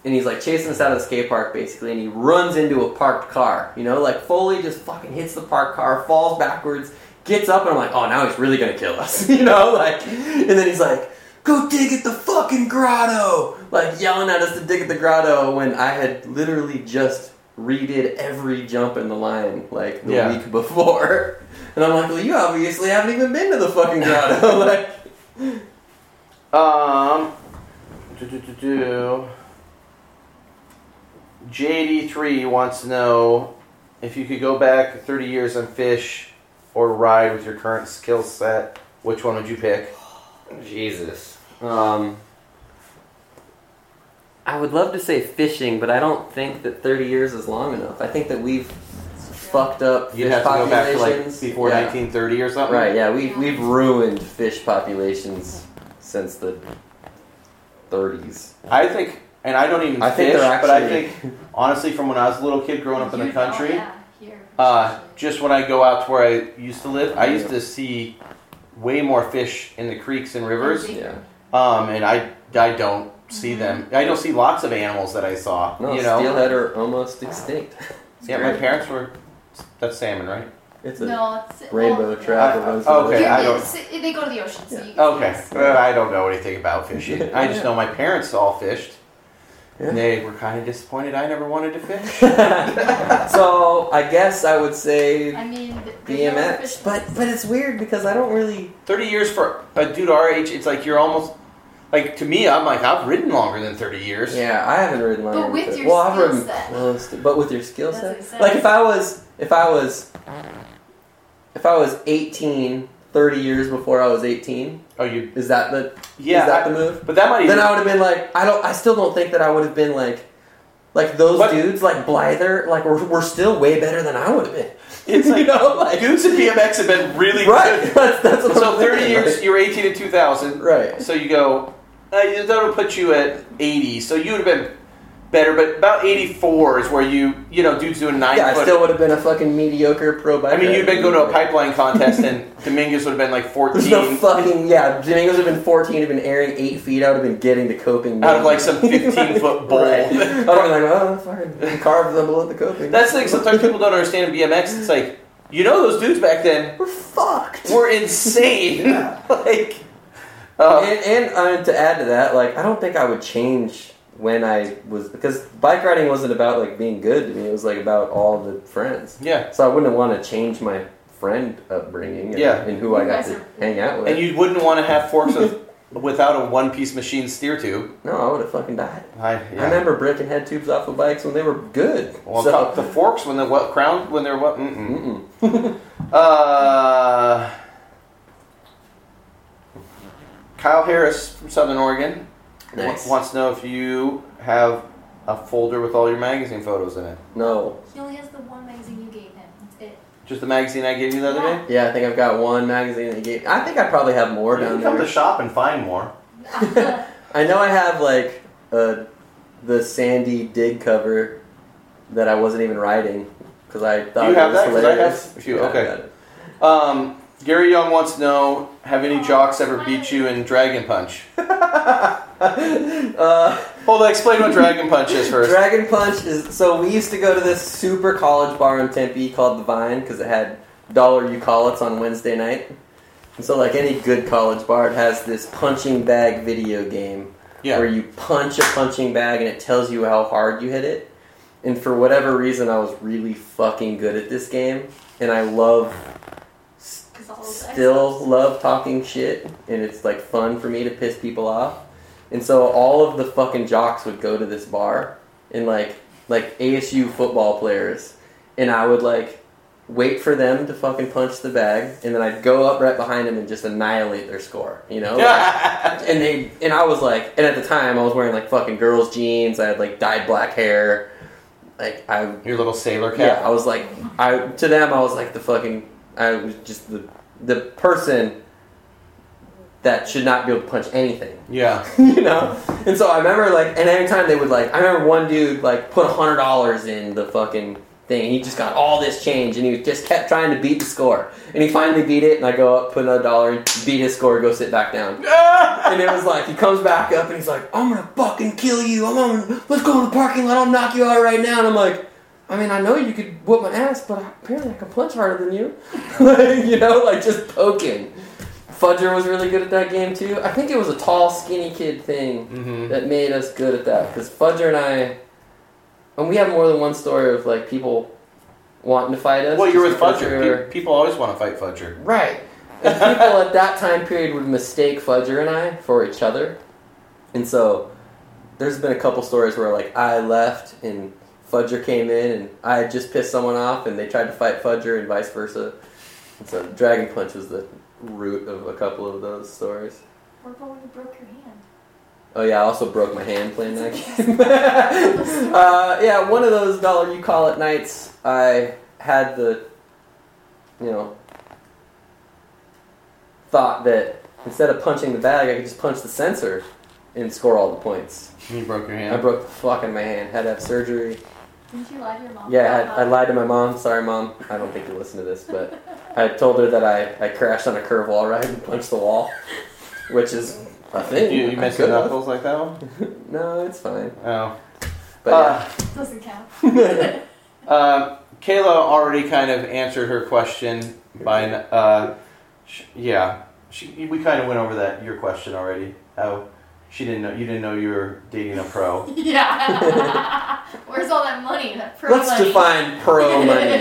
And he's like chasing us out of the skate park basically, and he runs into a parked car. You know, like Foley just fucking hits the parked car, falls backwards, gets up, and I'm like, oh, now he's really gonna kill us. you know, like, and then he's like, go dig at the fucking grotto! Like yelling at us to dig at the grotto when I had literally just redid every jump in the line like the Yeah. week before. And I'm like, well, you obviously haven't even been to the fucking grotto. like, Um. Do, do, do, do. JD3 wants to know if you could go back 30 years and fish or ride with your current skill set, which one would you pick? Jesus. Um, I would love to say fishing, but I don't think that 30 years is long enough. I think that we've fucked up You'd fish have to go back to like populations. before Yeah. 1930 or something. Right, yeah, we've, we've ruined fish populations since the 30s. I think, and I don't even I think fish, they're but I actually- think honestly, from when I was a little kid growing up in the You- country, yeah, here. uh, just when I go out to where I used to live, I used to see way more fish in the creeks and rivers. Yeah. Um, and I, I don't see mm-hmm. them. I don't see lots of animals that I saw. No, you know. steelhead are almost extinct. Yeah, my parents were. That's salmon, right? It's a no, it's rainbow well, trout. Uh, I- okay, I don't- They go to the ocean, so you Okay. Well, I don't know anything about fishing. I just know my parents all fished. Yeah. And they were kind of disappointed I never wanted to fish. so I guess I would say I mean, th- there's no fish BMX, but but it's weird because I don't really. 30 years for a dude our age, it's like you're almost. Like, to me, I'm like, I've ridden longer than 30 years. Yeah, I haven't ridden longer. But with than- your well, I've skill ridden set. close to- but with your skill That's set, what he said. like if I was if I was if I was 18, 30 years before I was 18, Oh, you. is that the Yeah. is that I- the move? but that might even. Then I would have been like, I don't, I still don't think that I would have been like, like those What? dudes, like Blyther, like were, were still way better than I would have been. It's you know, like dudes in BMX have been really right. good. That's, that's what So I'm 30 thinking, years, like- you're 18 in 2000. right? So you go, uh, that'll put you at 80. So you would have been better, but about 84 is where you, you know, dudes doing nine Yeah, I still would have been a fucking mediocre pro biker. I mean, you'd been going to a pipeline contest, and Dominguez would have been like 14 There's no fucking yeah. Dominguez would have been 14, have been airing eight feet. I would have been getting to coping out of like some 15 foot bowl. Right. I would have been like, oh, fucking carve them below the coping. That's the thing. Sometimes people don't understand BMX. It's like, you know, those dudes back then we're fucked. were insane. like, uh, and and uh, to add to that, like I don't think I would change when I was because bike riding wasn't about like being good to me. It was like about all the friends. yeah. So I wouldn't want to change my friend upbringing and, Yeah. and who I got to are- hang out with. And you wouldn't want to have forks with, without a one piece machine steer tube. no, I would have fucking died. I, I remember breaking head tubes off of bikes when they were good. Well, so, the forks when the what crown when they're what? Mm-mm. mm-mm. Uh, Kyle Harris from Southern Oregon wa- Nice. wants to know if you have a folder with all your magazine photos in it. no. He only has the one magazine you gave him. That's it. Just the magazine I gave you the other Yeah. day. Yeah, I think I've got one magazine that gave. I think I probably have more You down can come to the shop and find more. I know I have like uh, the Sandy dig cover that I wasn't even writing because I thought you it have was that? 'Cause I have a few. Yeah, I Okay. got it. Um, Gary Young wants to know: Have any jocks ever beat you in Dragon Punch? uh, Hold on, explain what Dragon Punch is first. Dragon Punch is so we used to go to this super college bar in Tempe called the Vine because it had dollar you call its on Wednesday night. And so, like any good college bar, it has this punching bag video game where you punch a punching bag and it tells you how hard you hit it. And for whatever reason, I was really fucking good at this game, and I love, 'Cause all those still love talking shit, and it's like fun for me to piss people off. And so all of the fucking jocks would go to this bar, and like like ASU football players, and I would like wait for them to fucking punch the bag, and then I'd go up right behind them and just annihilate their score. You know. Like, and they and I was like, and at the time I was wearing like fucking girls' jeans. I had like dyed black hair. Like I, Your little sailor cat yeah, cap. I was like, I to them I was like the fucking, I was just the the person that should not be able to punch anything, Yeah. you know. And so I remember like, and every time they would like, I remember one dude like put a hundred dollars in the fucking thing. He just got all this change, and he just kept trying to beat the score. And he finally beat it, and I go up, put another dollar, in, beat his score, go sit back down. And it was like he comes back up and he's like, "I'm gonna fucking kill you. I'm gonna let's go in the parking lot. I'll knock you out right now." And I'm like, "I mean, I know you could whoop my ass, but apparently I can punch harder than you." you know, like just poking. Fudger was really good at that game too. I think it was a tall, skinny kid thing Mm-hmm. that made us good at that because Fudger and I, and we have more than one story of like people wanting to fight us. Well, you're with Fudger. we were- Pe- People always want to fight Fudger. Right. And people at that time period would mistake Fudger and I for each other. And so there's been a couple stories where like I left and Fudger came in and I had just pissed someone off and they tried to fight Fudger and vice versa. And so Dragon Punch was the root of a couple of those stories. What about when you broke your hand? Oh yeah, I also broke my hand playing that game. uh, yeah, one of those dollar you call it nights. I had the, you know, thought that instead of punching the bag, I could just punch the sensor and score all the points. You broke your hand. I broke the fuck in my hand. Had to have surgery. Didn't you lie to your mom? Yeah, I, I lied to my mom. Sorry, mom. I don't think you listen to this, but I told her that I, I crashed on a curve wall ride and punched the wall, which is a thing. You, you I missed your knuckles like that one? No, it's fine. Oh. But Uh, Doesn't count. Uh, Kayla already kind of answered her question by, uh, sh- yeah, she, we kind of went over that your question already. How she didn't know you didn't know you were dating a pro. Yeah. Where's all that money? That pro Let's money. define pro money.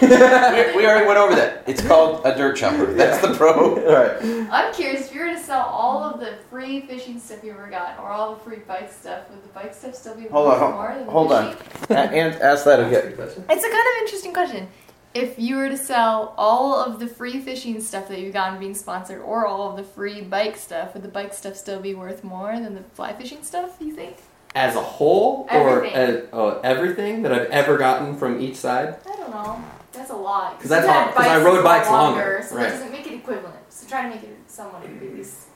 we, we already went over that. It's called a dirt chopper. That's the pro. All right. I'm curious if you were to sell all of the free fishing stuff you ever got, or all the free bike stuff, would the bike stuff still be Hold worth on, more than the hold on. fishing? A- and ask that again. It's a kind of interesting question. If you were to sell all of the free fishing stuff that you've gotten being sponsored, or all of the free bike stuff, would the bike stuff still be worth more than the fly fishing stuff? You think? As a whole, or Everything. as, oh, everything that I've ever gotten from each side. I don't know. That's a lot. 'Cause that's hard, had 'cause I rode bikes longer, so right. that doesn't make it equivalent. So try to make it somewhat at least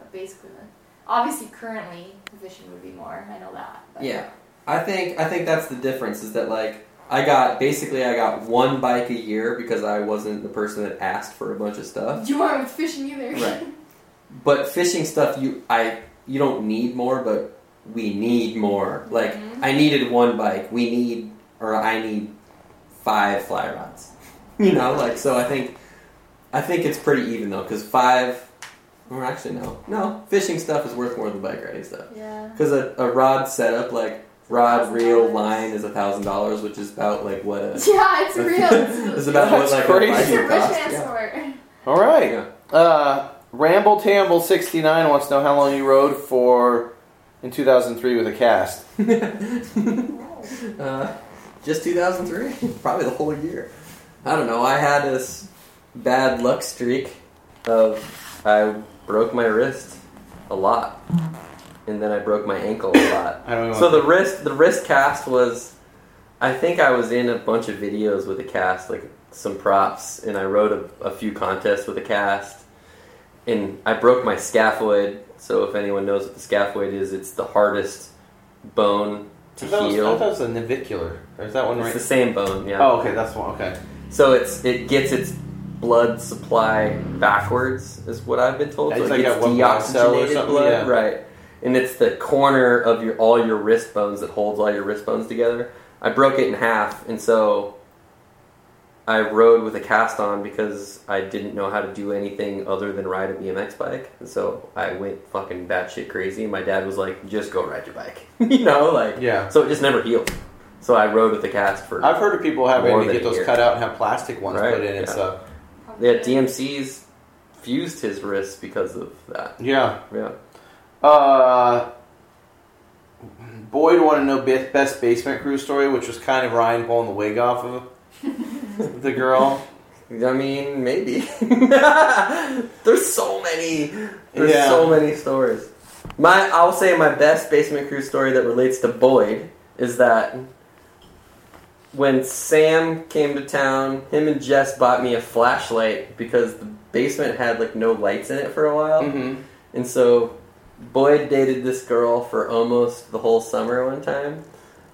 a base equivalent. Obviously, currently the fishing would be more. I know that. But Yeah, I think I think that's the difference. Is that like I got basically I got one bike a year because I wasn't the person that asked for a bunch of stuff. You aren't with fishing either. Right. But fishing stuff, you I you don't need more, but we need more. Like Mhm. I needed one bike. We need or I need five fly rods. You know, like so. I think I think it's pretty even though, because five. Or actually, no, no. Fishing stuff is worth more than bike riding stuff. yeah. Because a, a rod setup, like rod, reel, line, is a thousand dollars, which is about like what a Yeah, it's real. It's, is about what like crazy. a it's a bike rich cost. Yeah. All right. Yeah. Uh, Ramble Tamble sixty nine wants to know how long you rode for in two thousand three with a cast. uh, just 2003, probably the whole year. I don't know. I had this bad luck streak of I broke my wrist a lot, and then I broke my ankle a lot. I don't know. So the wrist, the wrist cast was, I think I was in a bunch of videos with a cast, like some props, and I rode a, a few contests with a cast, and I broke my scaphoid. So if anyone knows what the scaphoid is, it's the hardest bone to I it was, I heal. thought it was a navicular. Or is that one It's right? It's the same bone, yeah. Oh, okay, that's one. Okay. So it's it gets its blood supply backwards, is what I've been told. So it like gets that one blood cell or deoxygenated blood, yeah. right? And it's the corner of your all your wrist bones that holds all your wrist bones together. I broke it in half, and so I rode with a cast on because I didn't know how to do anything other than ride a BMX bike. And so I went fucking batshit crazy. My dad was like, "Just go ride your bike," you know, like Yeah. so it just never healed. So I rode with the cast for I've heard of people having to get those year. cut out and have plastic ones Right, put in and yeah. stuff. Yeah, DMC's fused his wrist because of that. Yeah. Yeah. Uh, Boyd wanted to know best basement crew story, which was kind of Ryan pulling the wig off of the girl. I mean, maybe. There's so many. There's Yeah. so many stories. My, I'll say my best basement crew story that relates to Boyd is that when Sam came to town, him and Jess bought me a flashlight because the basement had like no lights in it for a while. Mm-hmm. And so Boyd dated this girl for almost the whole summer one time.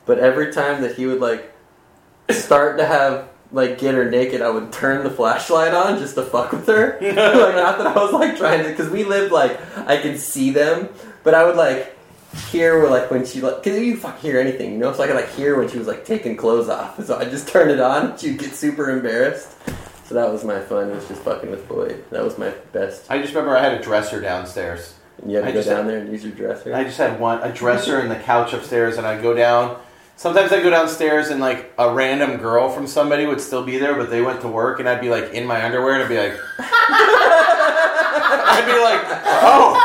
But every time that he would like start to have like get her naked, I would turn the flashlight on just to fuck with her. like not that I was like trying to, because we lived like I could see them, but I would like hear where like when she like, because you fuck hear anything, you know. So I could like hear when she was like taking clothes off. So I just turned it on. She'd get super embarrassed. So that was my fun. It was just fucking with Boyd. That was my best. I just remember I had a dresser downstairs. And you had to I go just- down there and use your dresser. I just had one a dresser and the couch upstairs, and I'd go down. Sometimes I'd go downstairs and like a random girl from somebody would still be there, but they went to work, and I'd be like in my underwear, and I'd be like, I'd be like, oh,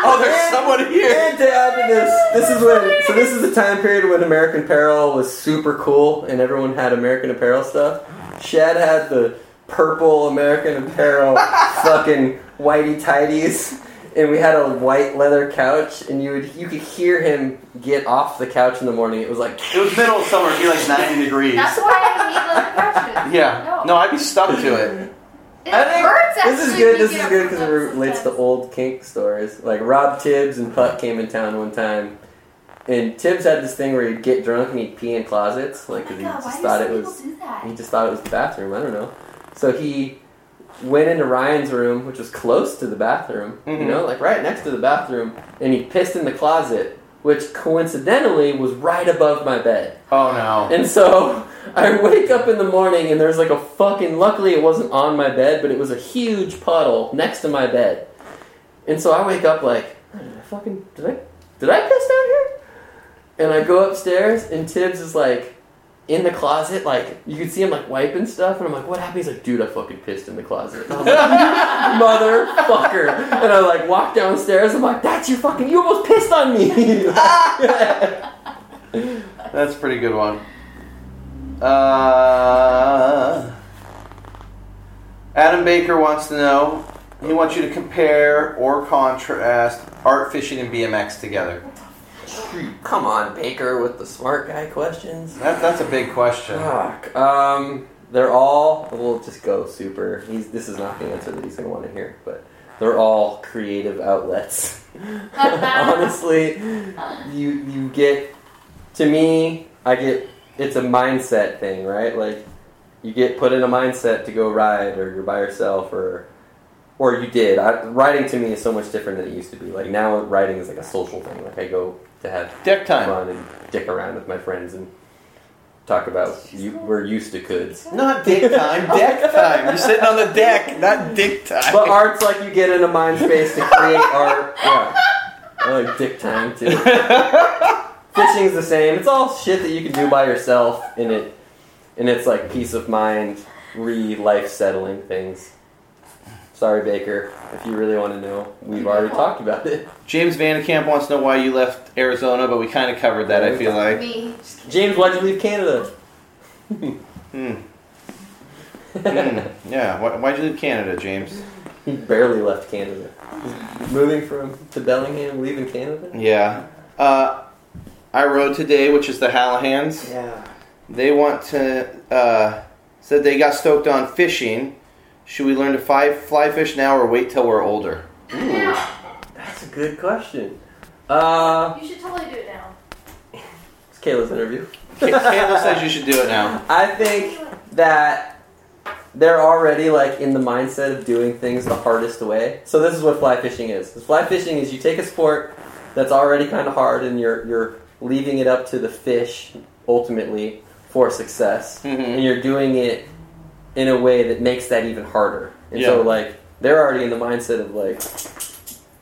Oh, there's someone here. And to add to this, this is when so this is the time period when American Apparel was super cool and everyone had American Apparel stuff. Shad had the purple American Apparel fucking whitey tighties. And we had a white leather couch, and you would you could hear him get off the couch in the morning. It was like It was middle of summer. It'd be like 90 degrees. That's why I hate leather couches. Yeah. No, I'd be stuck to it. It I think hurts this is actually good. when you This is get good up because it from those relates to sometimes. old kink stories. Like Rob Tibbs and Puck came in town one time, and Tibbs had this thing where he'd get drunk and he'd pee in closets, like Oh 'cause my he God, just why do thought some it was people do that? he just thought it was the bathroom. I don't know. So he went into Ryan's room, which was close to the bathroom, Mhm. you know, like right next to the bathroom, and he pissed in the closet, which coincidentally was right above my bed. Oh no. And so I wake up in the morning and there's like a fucking. Luckily, it wasn't on my bed, but it was a huge puddle next to my bed. And so I wake up like, "Oh, did I fucking did I did I piss down here? And I go upstairs and Tibbs is like in the closet, like you can see him like wiping stuff, and I'm like, what happened? He's like, dude, I fucking pissed in the closet. And I was like, motherfucker. And I like walk downstairs. I'm like, that's your fucking. You almost pissed on me. That's a pretty good one. Uh, Adam Baker wants to know. He wants you to compare or contrast art fishing and BMX together. Come on, Baker, with the smart guy questions. That, that's a big question. Fuck. Um, they're all. We'll just go super. He's. This is not the answer that he's gonna want to hear, but they're all creative outlets. Honestly, you you get. To me, I get. It's a mindset thing, right? Like, you get put in a mindset to go ride, or you're by yourself, or. Or you did. I, riding to me is so much different than it used to be. Like now, writing is like a social thing. Like I go to have Deck time. fun and dick around with my friends and talk about you, we're used to goods. Not dick time, deck time. You're sitting on the deck, not dick time. But art's like you get in a mind space to create art. Yeah. I like dick time too. Fishing's the same. It's all shit that you can do by yourself and it and it's like peace of mind, re life settling things. Sorry, Baker. If you really want to know, we've already talked about it. James Vandekamp wants to know why you left Arizona, but we kind of covered that, I feel like. Me. James, why'd you leave Canada? Hmm. Hmm. Yeah, why, why'd you leave Canada, James? He barely left Canada. Moving from to Bellingham, leaving Canada. Yeah. Uh, I rode today, which is the Hallahans. Yeah. They want to, uh, said they got stoked on fishing. Should we learn to fly, fly fish now or wait till we're older? Ooh, that's a good question. Uh, You should totally do it now. it's Kayla's interview. Kay- Kayla says you should do it now. I think that they're already like in the mindset of doing things the hardest way. So this is what fly fishing is. Fly fishing is you take a sport that's already kind of hard and you're you're leaving it up to the fish ultimately for success, and hmm you're doing it in a way that makes that even harder. And Yeah. so like they're already in the mindset of like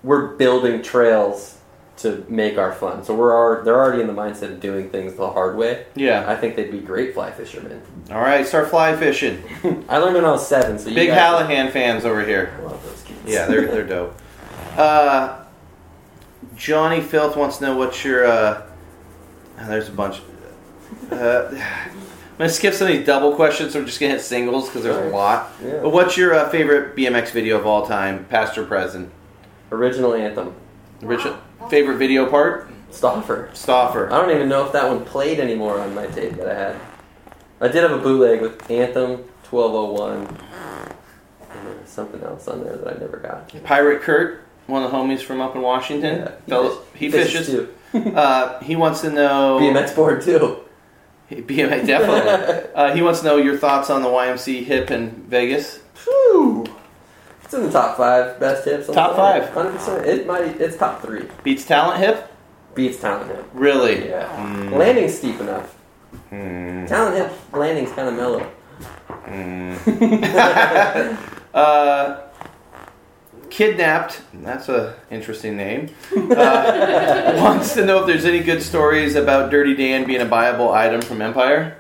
we're building trails to make our fun. So we're al- they're already in the mindset of doing things the hard way. Yeah. I think they'd be great fly fishermen. All right, start fly fishing. I learned when I was seven, so you Big Hallahan fans over here. I love those kids. Yeah, they're they're dope. Uh, Johnny Filth wants to know what your. Uh, there's a bunch. Uh, I'm gonna skip some of these double questions. So we're just gonna hit singles because there's a lot. Yeah. But what's your uh, favorite BMX video of all time, past or present? Original anthem. Richard, favorite video part? Stoffer. Stoffer. I don't even know if that one played anymore on my tape that I had. I did have a bootleg with Anthem 1201. And there was something else on there that I never got. Pirate Kurt, one of the homies from up in Washington. Yeah, he Fellow- fish- he fishes. too. Uh, he wants to know. BMX board too. BMX, definitely. uh, he wants to know your thoughts on the YMC hip in Vegas. Whew. It's in the top five best hips. Top five. 100%. It might. It's top three. Beats talent hip? Beats talent hip. Really? Yeah. Mm. Landing's steep enough. Mm. Talent hip landing's kind of mellow. Mm. uh, kidnapped. That's a interesting name. Uh, wants to know if there's any good stories about Dirty Dan being a buyable item from Empire.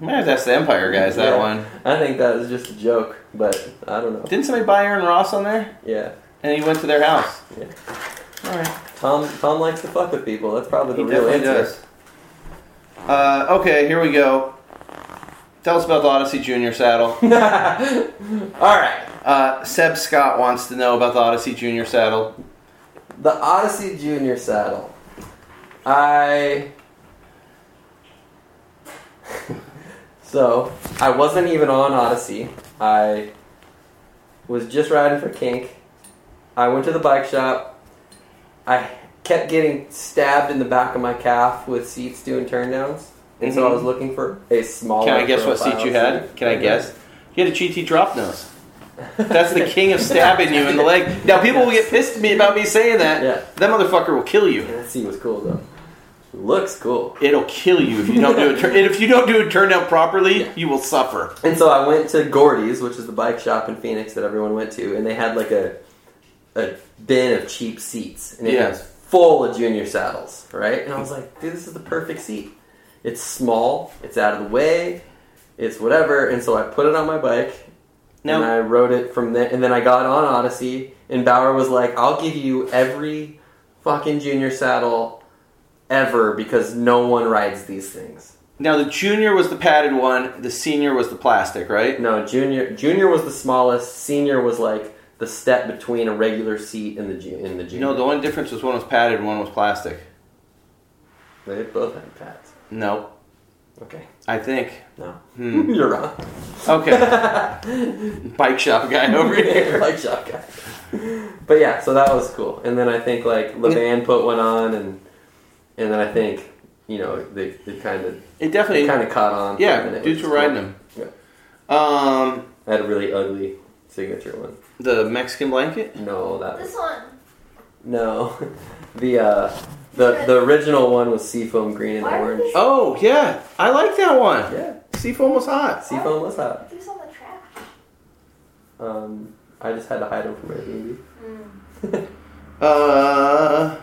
Might have to ask the Empire guys that Yeah. one. I think that was just a joke, but I don't know. Didn't somebody buy Aaron Ross on there? Yeah. and he went to their house. Yeah. All right. Tom Tom likes to fuck with people. That's probably the He real answer. does. Uh, okay, here we go. Tell us about the Odyssey Junior saddle. All right. Uh, Seb Scott wants to know about the Odyssey Junior saddle. The Odyssey Junior saddle. I. so, I wasn't even on Odyssey. I was just riding for Kink. I went to the bike shop. I kept getting stabbed in the back of my calf with seats doing turndowns. And mm-hmm. so I was looking for a smaller. Can I guess what seat you had? Can I guess? You had a GT drop nose. That's the king of stabbing you in the leg. Now people will get pissed at me about me saying that. Yeah. That motherfucker will kill you. That seat was cool though. Looks cool. It'll kill you if you don't do it. And if you don't do it turned out properly, you will suffer. And so I went to Gordy's, which is the bike shop in Phoenix that everyone went to, and they had like a a bin of cheap seats, and it Yeah. was full of junior saddles, right? And I was mm. like, dude, this is the perfect seat. It's small, it's out of the way, it's whatever. And so I put it on my bike, and I rode it from there. And then I got on Odyssey, and Bauer was like, "I'll give you every fucking junior saddle ever because no one rides these things." now the junior was the padded one. The senior was the plastic, right? No, junior junior was the smallest. Senior was like the step between a regular seat and the ju- in the junior. No, the only difference was one was padded, one was plastic. they both had pads. No, Okay, I think. no, Hmm. you're wrong. Okay, bike shop guy over here. Bike shop guy. But yeah, so that was cool. And then I think like Levan put one on, and and then I think you know they they kind of It definitely. kind of caught on. Yeah, minute, dudes were riding cool. them. Um, I had a really ugly signature one. the Mexican blanket. No, that was This one. no. The uh, the the original one was seafoam green and Why orange. Oh yeah, I like that one. Yeah, Seafoam was hot. seafoam was hot. These on the trash. Um, I just had to hide them from Airbnb. Mm. Uh,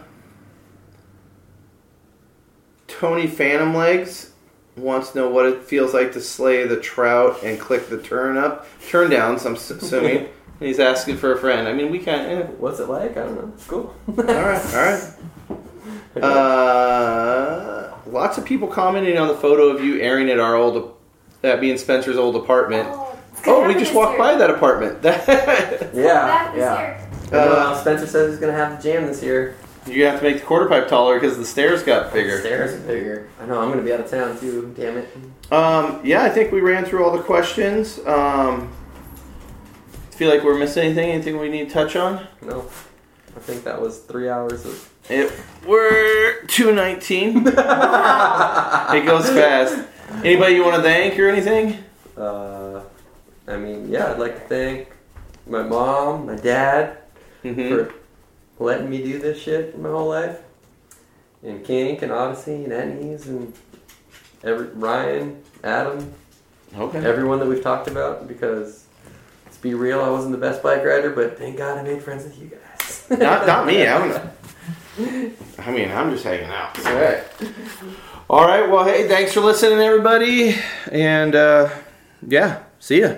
Tony Phantom Legs wants to know what it feels like to slay the trout and click the turn up, turn downs. I'm assuming. And he's asking for a friend. I mean, we can't. Eh. What's it like? I don't know. It's cool. All right, all right. Uh, lots of people commenting on the photo of you airing at our old, that being Spencer's old apartment. Oh, Oh, we just walked year. by that apartment. yeah, this yeah. year. I know, Uh, Spencer says he's gonna have the jam this year. you have to make the quarter pipe taller because the stairs got bigger. Stairs are bigger. I know. I'm gonna be out of town too. Damn it. Um, yeah, I think we ran through all the questions. Um, feel like we're missing anything? Anything we need to touch on? No, I think that was three hours of. It, we're two nineteen. it goes fast. Anybody you want to thank or anything? Uh, I mean, yeah, I'd like to thank my mom, my dad Mm-hmm. for letting me do this shit my whole life, and Kink and Odyssey and Etnies and every Ryan, Adam, Okay. everyone that we've talked about. Because let's be real, I wasn't the best bike rider, but thank God I made friends with you guys. Not, not me. I'm. I mean, I'm just hanging out. All right. All right. Well, hey, thanks for listening, everybody, and uh, yeah, see ya.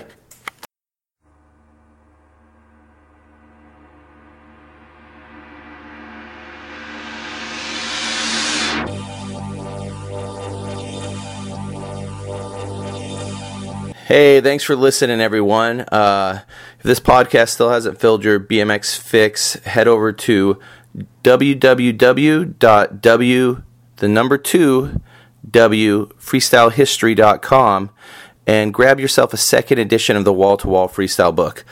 Hey, thanks for listening, everyone. Uh, if this podcast still hasn't filled your BMX fix, head over to www.w the number two w freestylehistory.com and grab yourself a second edition of the wall to wall freestyle book.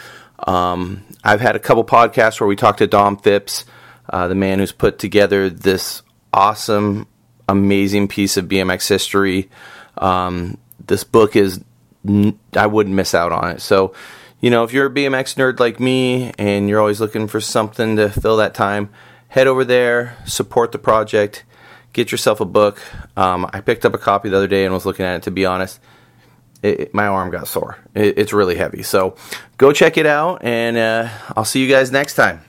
Um, I've had a couple podcasts where we talked to Dom Phipps, uh, the man who's put together this awesome, amazing piece of BMX history. Um, this book is I wouldn't miss out on it. So, you know, if you're a BMX nerd like me and you're always looking for something to fill that time, head over there, support the project, get yourself a book. Um, I picked up a copy the other day and was looking at it. To be honest, it, it- my arm got sore. It, it's really heavy. So, go check it out, and uh, I'll see you guys next time.